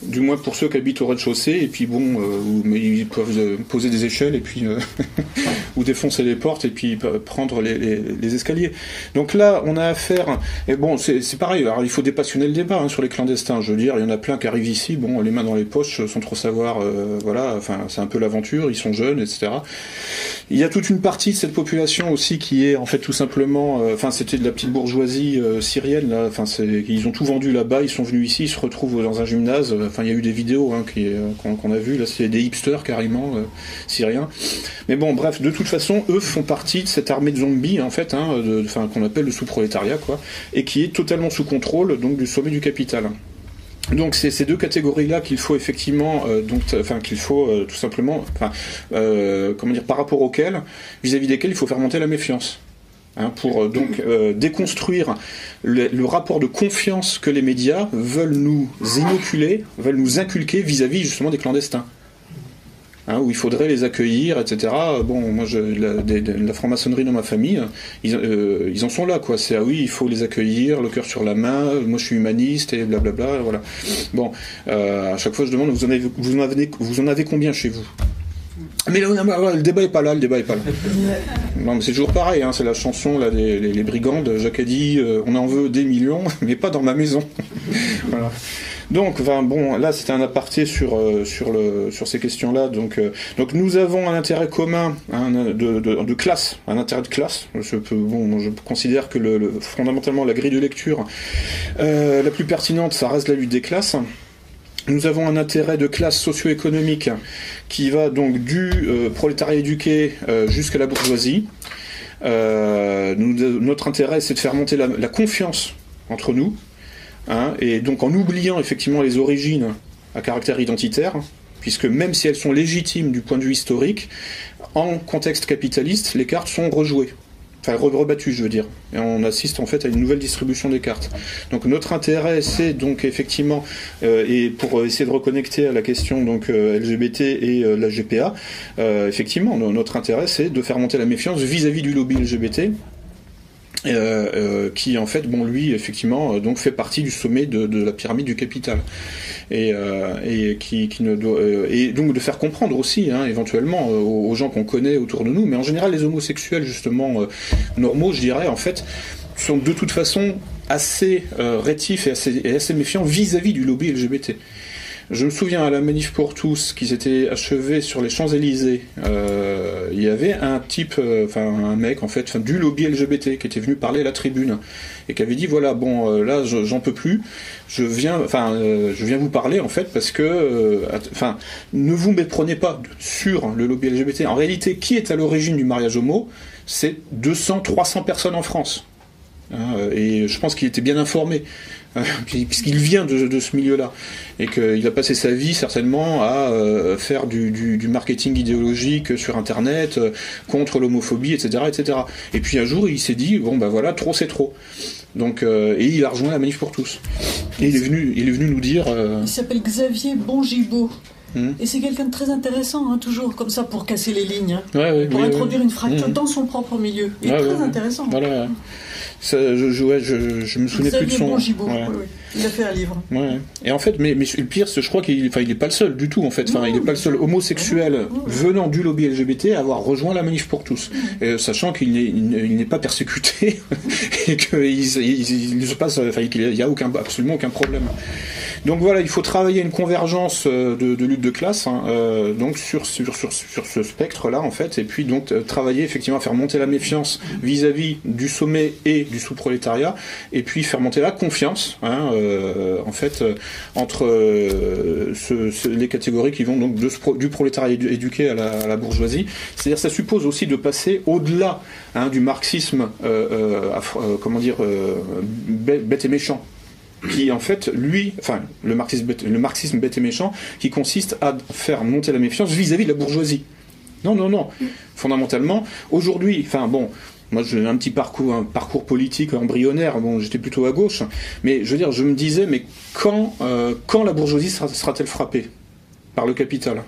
du moins pour ceux qui habitent au rez-de-chaussée, et puis bon, euh, mais ils peuvent euh, poser des échelles et puis euh, ou défoncer les portes et puis prendre les, escaliers. Donc là, on a affaire. Et bon, c'est pareil. Alors il faut dépassionner le débat hein, sur les clandestins. Je veux dire, il y en a plein qui arrivent ici, bon, les mains dans les poches, sans trop savoir. euh, voilà, enfin, c'est un peu l'aventure. Ils sont jeunes, etc. Il y a toute une partie de cette population aussi qui est en fait tout simplement, enfin c'était de la petite bourgeoisie euh, syrienne enfin ils ont tout vendu là-bas, ils sont venus ici, ils se retrouvent dans un gymnase, enfin il y a eu des vidéos hein, euh, qu'on, a vu là, c'est des hipsters carrément euh, syriens. Mais bon bref, de toute façon, eux font partie de cette armée de zombies en fait, hein, qu'on appelle le sous-prolétariat quoi, et qui est totalement sous contrôle donc du sommet du capital. Donc c'est ces deux catégories-là qu'il faut effectivement, euh, donc, enfin qu'il faut tout simplement, comment dire, par rapport auxquels, vis-à-vis desquels il faut faire monter la méfiance, hein, pour euh, donc euh, déconstruire le, rapport de confiance que les médias veulent nous inoculer, veulent nous inculquer vis-à-vis justement des clandestins. Hein, où il faudrait les accueillir, etc. Bon, moi, la, de la franc-maçonnerie dans ma famille, ils, euh, ils en sont là, quoi. C'est ah oui, il faut les accueillir, le cœur sur la main. Moi, je suis humaniste et blablabla. Voilà. Bon, à chaque fois, je demande, vous en avez, vous en avez combien chez vous? Mais là, le débat est pas là, le débat est pas là. Non, mais c'est toujours pareil, hein, c'est la chanson là des les, les brigandes. Jacques a dit, euh, on en veut des millions, mais pas dans ma maison. voilà. Donc, enfin, bon, là, c'était un aparté sur euh, sur le sur ces questions-là. Donc, euh, donc, nous avons un intérêt commun, hein, de, de, de classe, un intérêt de classe. Je peux, bon, je considère que le, le- fondamentalement la grille de lecture la plus pertinente, ça reste la lutte des classes. Nous avons un intérêt de classe socio-économique qui va donc du euh, prolétariat éduqué euh, jusqu'à la bourgeoisie. Euh, notre intérêt, c'est de faire monter la, la confiance entre nous, hein, et donc en oubliant effectivement les origines à caractère identitaire, puisque même si elles sont légitimes du point de vue historique, en contexte capitaliste, les cartes sont rejouées. Enfin, re- rebattues, je veux dire. Et on assiste en fait à une nouvelle distribution des cartes. Donc notre intérêt, c'est donc effectivement, euh, et pour essayer de reconnecter à la question donc euh, LGBT et euh, la GPA, euh, effectivement, no- notre intérêt, c'est de faire monter la méfiance vis-à-vis du lobby LGBT euh, euh, qui en fait, bon, lui, effectivement, euh, donc fait partie du sommet de, de la pyramide du capital, et, euh, et qui, qui ne doit, euh, et donc de faire comprendre aussi, hein, éventuellement, euh, aux, gens qu'on connaît autour de nous, mais en général, les homosexuels justement normaux, je dirais, en fait, sont de toute façon assez rétifs et assez, et assez méfiants vis-à-vis du lobby LGBT. Je me souviens à la manif pour tous qui s'était achevée sur les Champs-Élysées, euh, il y avait un type, euh, enfin un mec en fait, du lobby LGBT qui était venu parler à la tribune et qui avait dit voilà bon euh, là je- j'en peux plus, je viens, enfin je viens vous parler en fait parce que, enfin ne vous méprenez pas sur le lobby LGBT. En réalité, qui est à l'origine du mariage homo C'est 200, 300 personnes en France. Hein, et je pense qu'il était bien informé, puisqu'il vient de, de ce milieu-là, et qu'il a passé sa vie certainement à euh, faire du, du- du marketing idéologique sur Internet, euh, contre l'homophobie, etc., etc. Et puis un jour, il s'est dit, bon ben voilà, trop c'est trop. Donc, euh, et il a rejoint la manif pour tous. Et il est venu, il est venu nous dire,
Il s'appelle Xavier Bongibaud.
Hmm.
Et c'est quelqu'un de très intéressant, hein, toujours comme ça pour casser les lignes, hein,
ouais, ouais,
pour
oui,
introduire
oui.
une fracture
Mhm.
dans son propre milieu. Il est
Ouais,
très intéressant.
Voilà. Ça, je, je, je, je me souvenais plus de son.
Il a fait un livre.
Ouais. Et en fait, mais, mais le pire, c'est- je crois qu'il enfin, il est pas le seul du tout, en fait. Enfin, il est pas le seul homosexuel venant du lobby LGBT à avoir rejoint la manif pour tous. Et, sachant qu'il n'est, n'est- n'est pas persécuté et qu'il il, il se passe, enfin, qu'il y a aucun, absolument aucun problème. Donc voilà, il faut travailler une convergence euh, de, de lutte de classe, hein, euh, donc sur, sur, sur, sur ce spectre-là, en fait, et puis donc euh, travailler effectivement à faire monter la méfiance vis-à-vis du sommet et du sous-prolétariat, et puis faire monter la confiance, hein, en fait, euh, entre euh, les catégories qui vont donc du prolétariat édu- éduqué à la, bourgeoisie. C'est-à-dire, ça suppose aussi de passer au-delà hein, du marxisme, euh, euh, euh, comment dire, euh, bête et méchant qui en fait, lui, enfin, le marxisme, bête, le marxisme bête et méchant, qui consiste à faire monter la méfiance vis-à-vis de la bourgeoisie. Non, non, non. Fondamentalement, aujourd'hui, enfin bon, moi j'ai un petit parcours, un politique embryonnaire, bon, j'étais plutôt à gauche, mais je veux dire, je me disais, mais quand, euh, quand la bourgeoisie sera- sera-t-elle frappée par le capital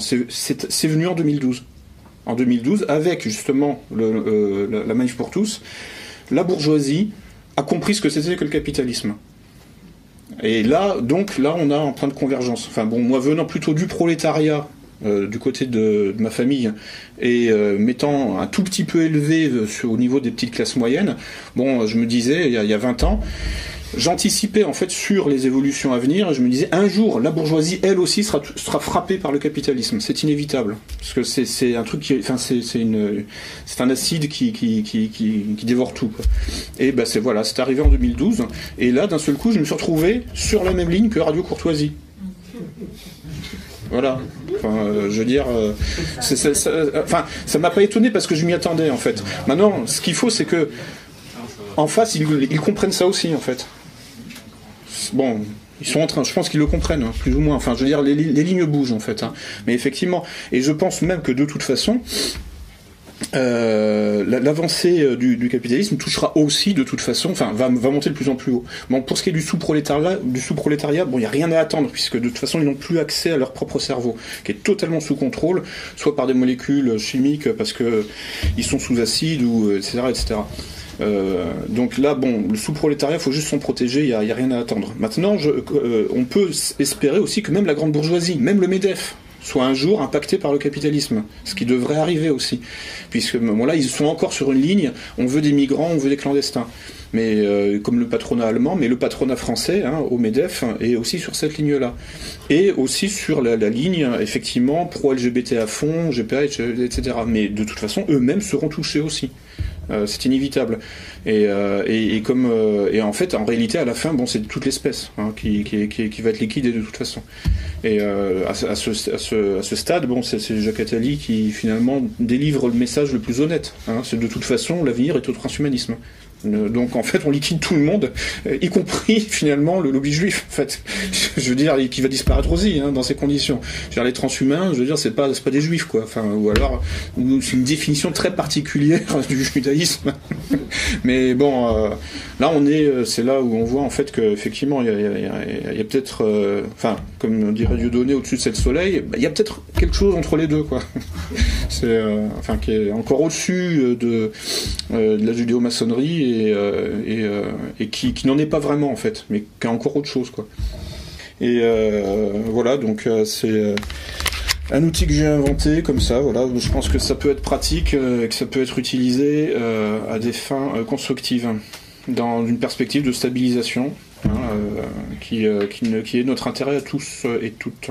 c'est- venu en 2012. En 2012, avec justement euh, la, la manif pour tous, la bourgeoisie a compris ce que c'était que le capitalisme. Et là, donc, là, on a un point de convergence. Enfin, bon, moi, venant plutôt du prolétariat, euh, du côté de, ma famille, et euh, m'étant un tout petit peu élevé euh, au niveau des petites classes moyennes, bon, je me disais, il y a, il y a 20 ans, j'anticipais en fait sur les évolutions à venir, je me disais, un jour, la bourgeoisie, elle aussi, sera, frappée par le capitalisme. C'est inévitable. Parce que c'est un truc qui, enfin, c'est un acide qui, dévore tout. Et ben c'est voilà, c'est arrivé en 2012. Et là, d'un seul coup, je me suis retrouvé sur la même ligne que Radio Courtoisie. Voilà. Enfin, euh, je veux dire, euh, c'est- ça, euh, enfin, m'a pas étonné parce que je m'y attendais en fait. Maintenant, ce qu'il faut, c'est que en face, ils, comprennent ça aussi en fait. Bon, ils sont en train, je pense qu'ils le comprennent, hein, plus ou moins. Enfin, je veux dire, les lignes bougent en fait. hein. Mais effectivement, et je pense même que de toute façon, euh, la- l'avancée euh, du, capitalisme touchera aussi de toute façon, enfin va, monter de plus en plus haut. Bon, pour ce qui est du sous-prolétariat, du sous-prolétariat, bon, il n'y a rien à attendre puisque de toute façon ils n'ont plus accès à leur propre cerveau, qui est totalement sous contrôle, soit par des molécules chimiques parce que ils sont sous acide ou euh, etc etc. Euh, donc là, bon, le sous-prolétariat, il faut juste s'en protéger, il n'y a, rien à attendre. Maintenant, euh, on peut espérer aussi que même la grande bourgeoisie, même le MEDEF, soit un jour impacté par le capitalisme, ce qui devrait arriver aussi, puisque bon, là, ils sont encore sur une ligne, on veut des migrants, on veut des clandestins. Mais euh, comme le patronat allemand, mais le patronat français hein, au MEDEF est aussi sur cette ligne-là. Et aussi sur la, la ligne, effectivement, pro-LGBT à fond, GPA, etc. Mais de toute façon, eux-mêmes seront touchés aussi. Euh, c'est inévitable. Et, euh, et, euh, et en fait, en réalité, à la fin, bon, c'est toute l'espèce hein, qui, qui, qui, va être liquidée de toute façon. Et à, ce, à, ce, à, ce, stade, bon, c'est c'est Jacques Attali qui finalement délivre le message le plus honnête. Hein, c'est de toute façon, l'avenir est au transhumanisme. Donc en fait, on liquide tout le monde, euh, y compris finalement le lobby juif. En fait, je veux dire, qui va disparaître aussi hein, dans ces conditions. Je veux dire, les transhumains, je veux dire, c'est pas c'est pas des juifs quoi. Enfin, ou alors c'est une définition très particulière du judaïsme. Mais bon, euh, là on est, euh, c'est là où on voit en fait que effectivement il y a, a- a- a peut-être, enfin, comme dirait Dieudonné au-dessus de cette soleil, bah, il y a peut-être quelque chose entre les deux quoi. c'est, euh, enfin, qui est encore au-dessus euh, de, euh, de la judéo-maçonnerie et, euh, et, et qui, qui n'en est pas vraiment en fait, mais qui a encore autre chose quoi. Et voilà, donc c'est un outil que j'ai inventé comme ça. Voilà, je pense que ça peut être pratique, et que ça peut être utilisé à des fins constructives, dans une perspective de stabilisation, hein, euh, qui, euh, qui, est notre intérêt à tous et toutes.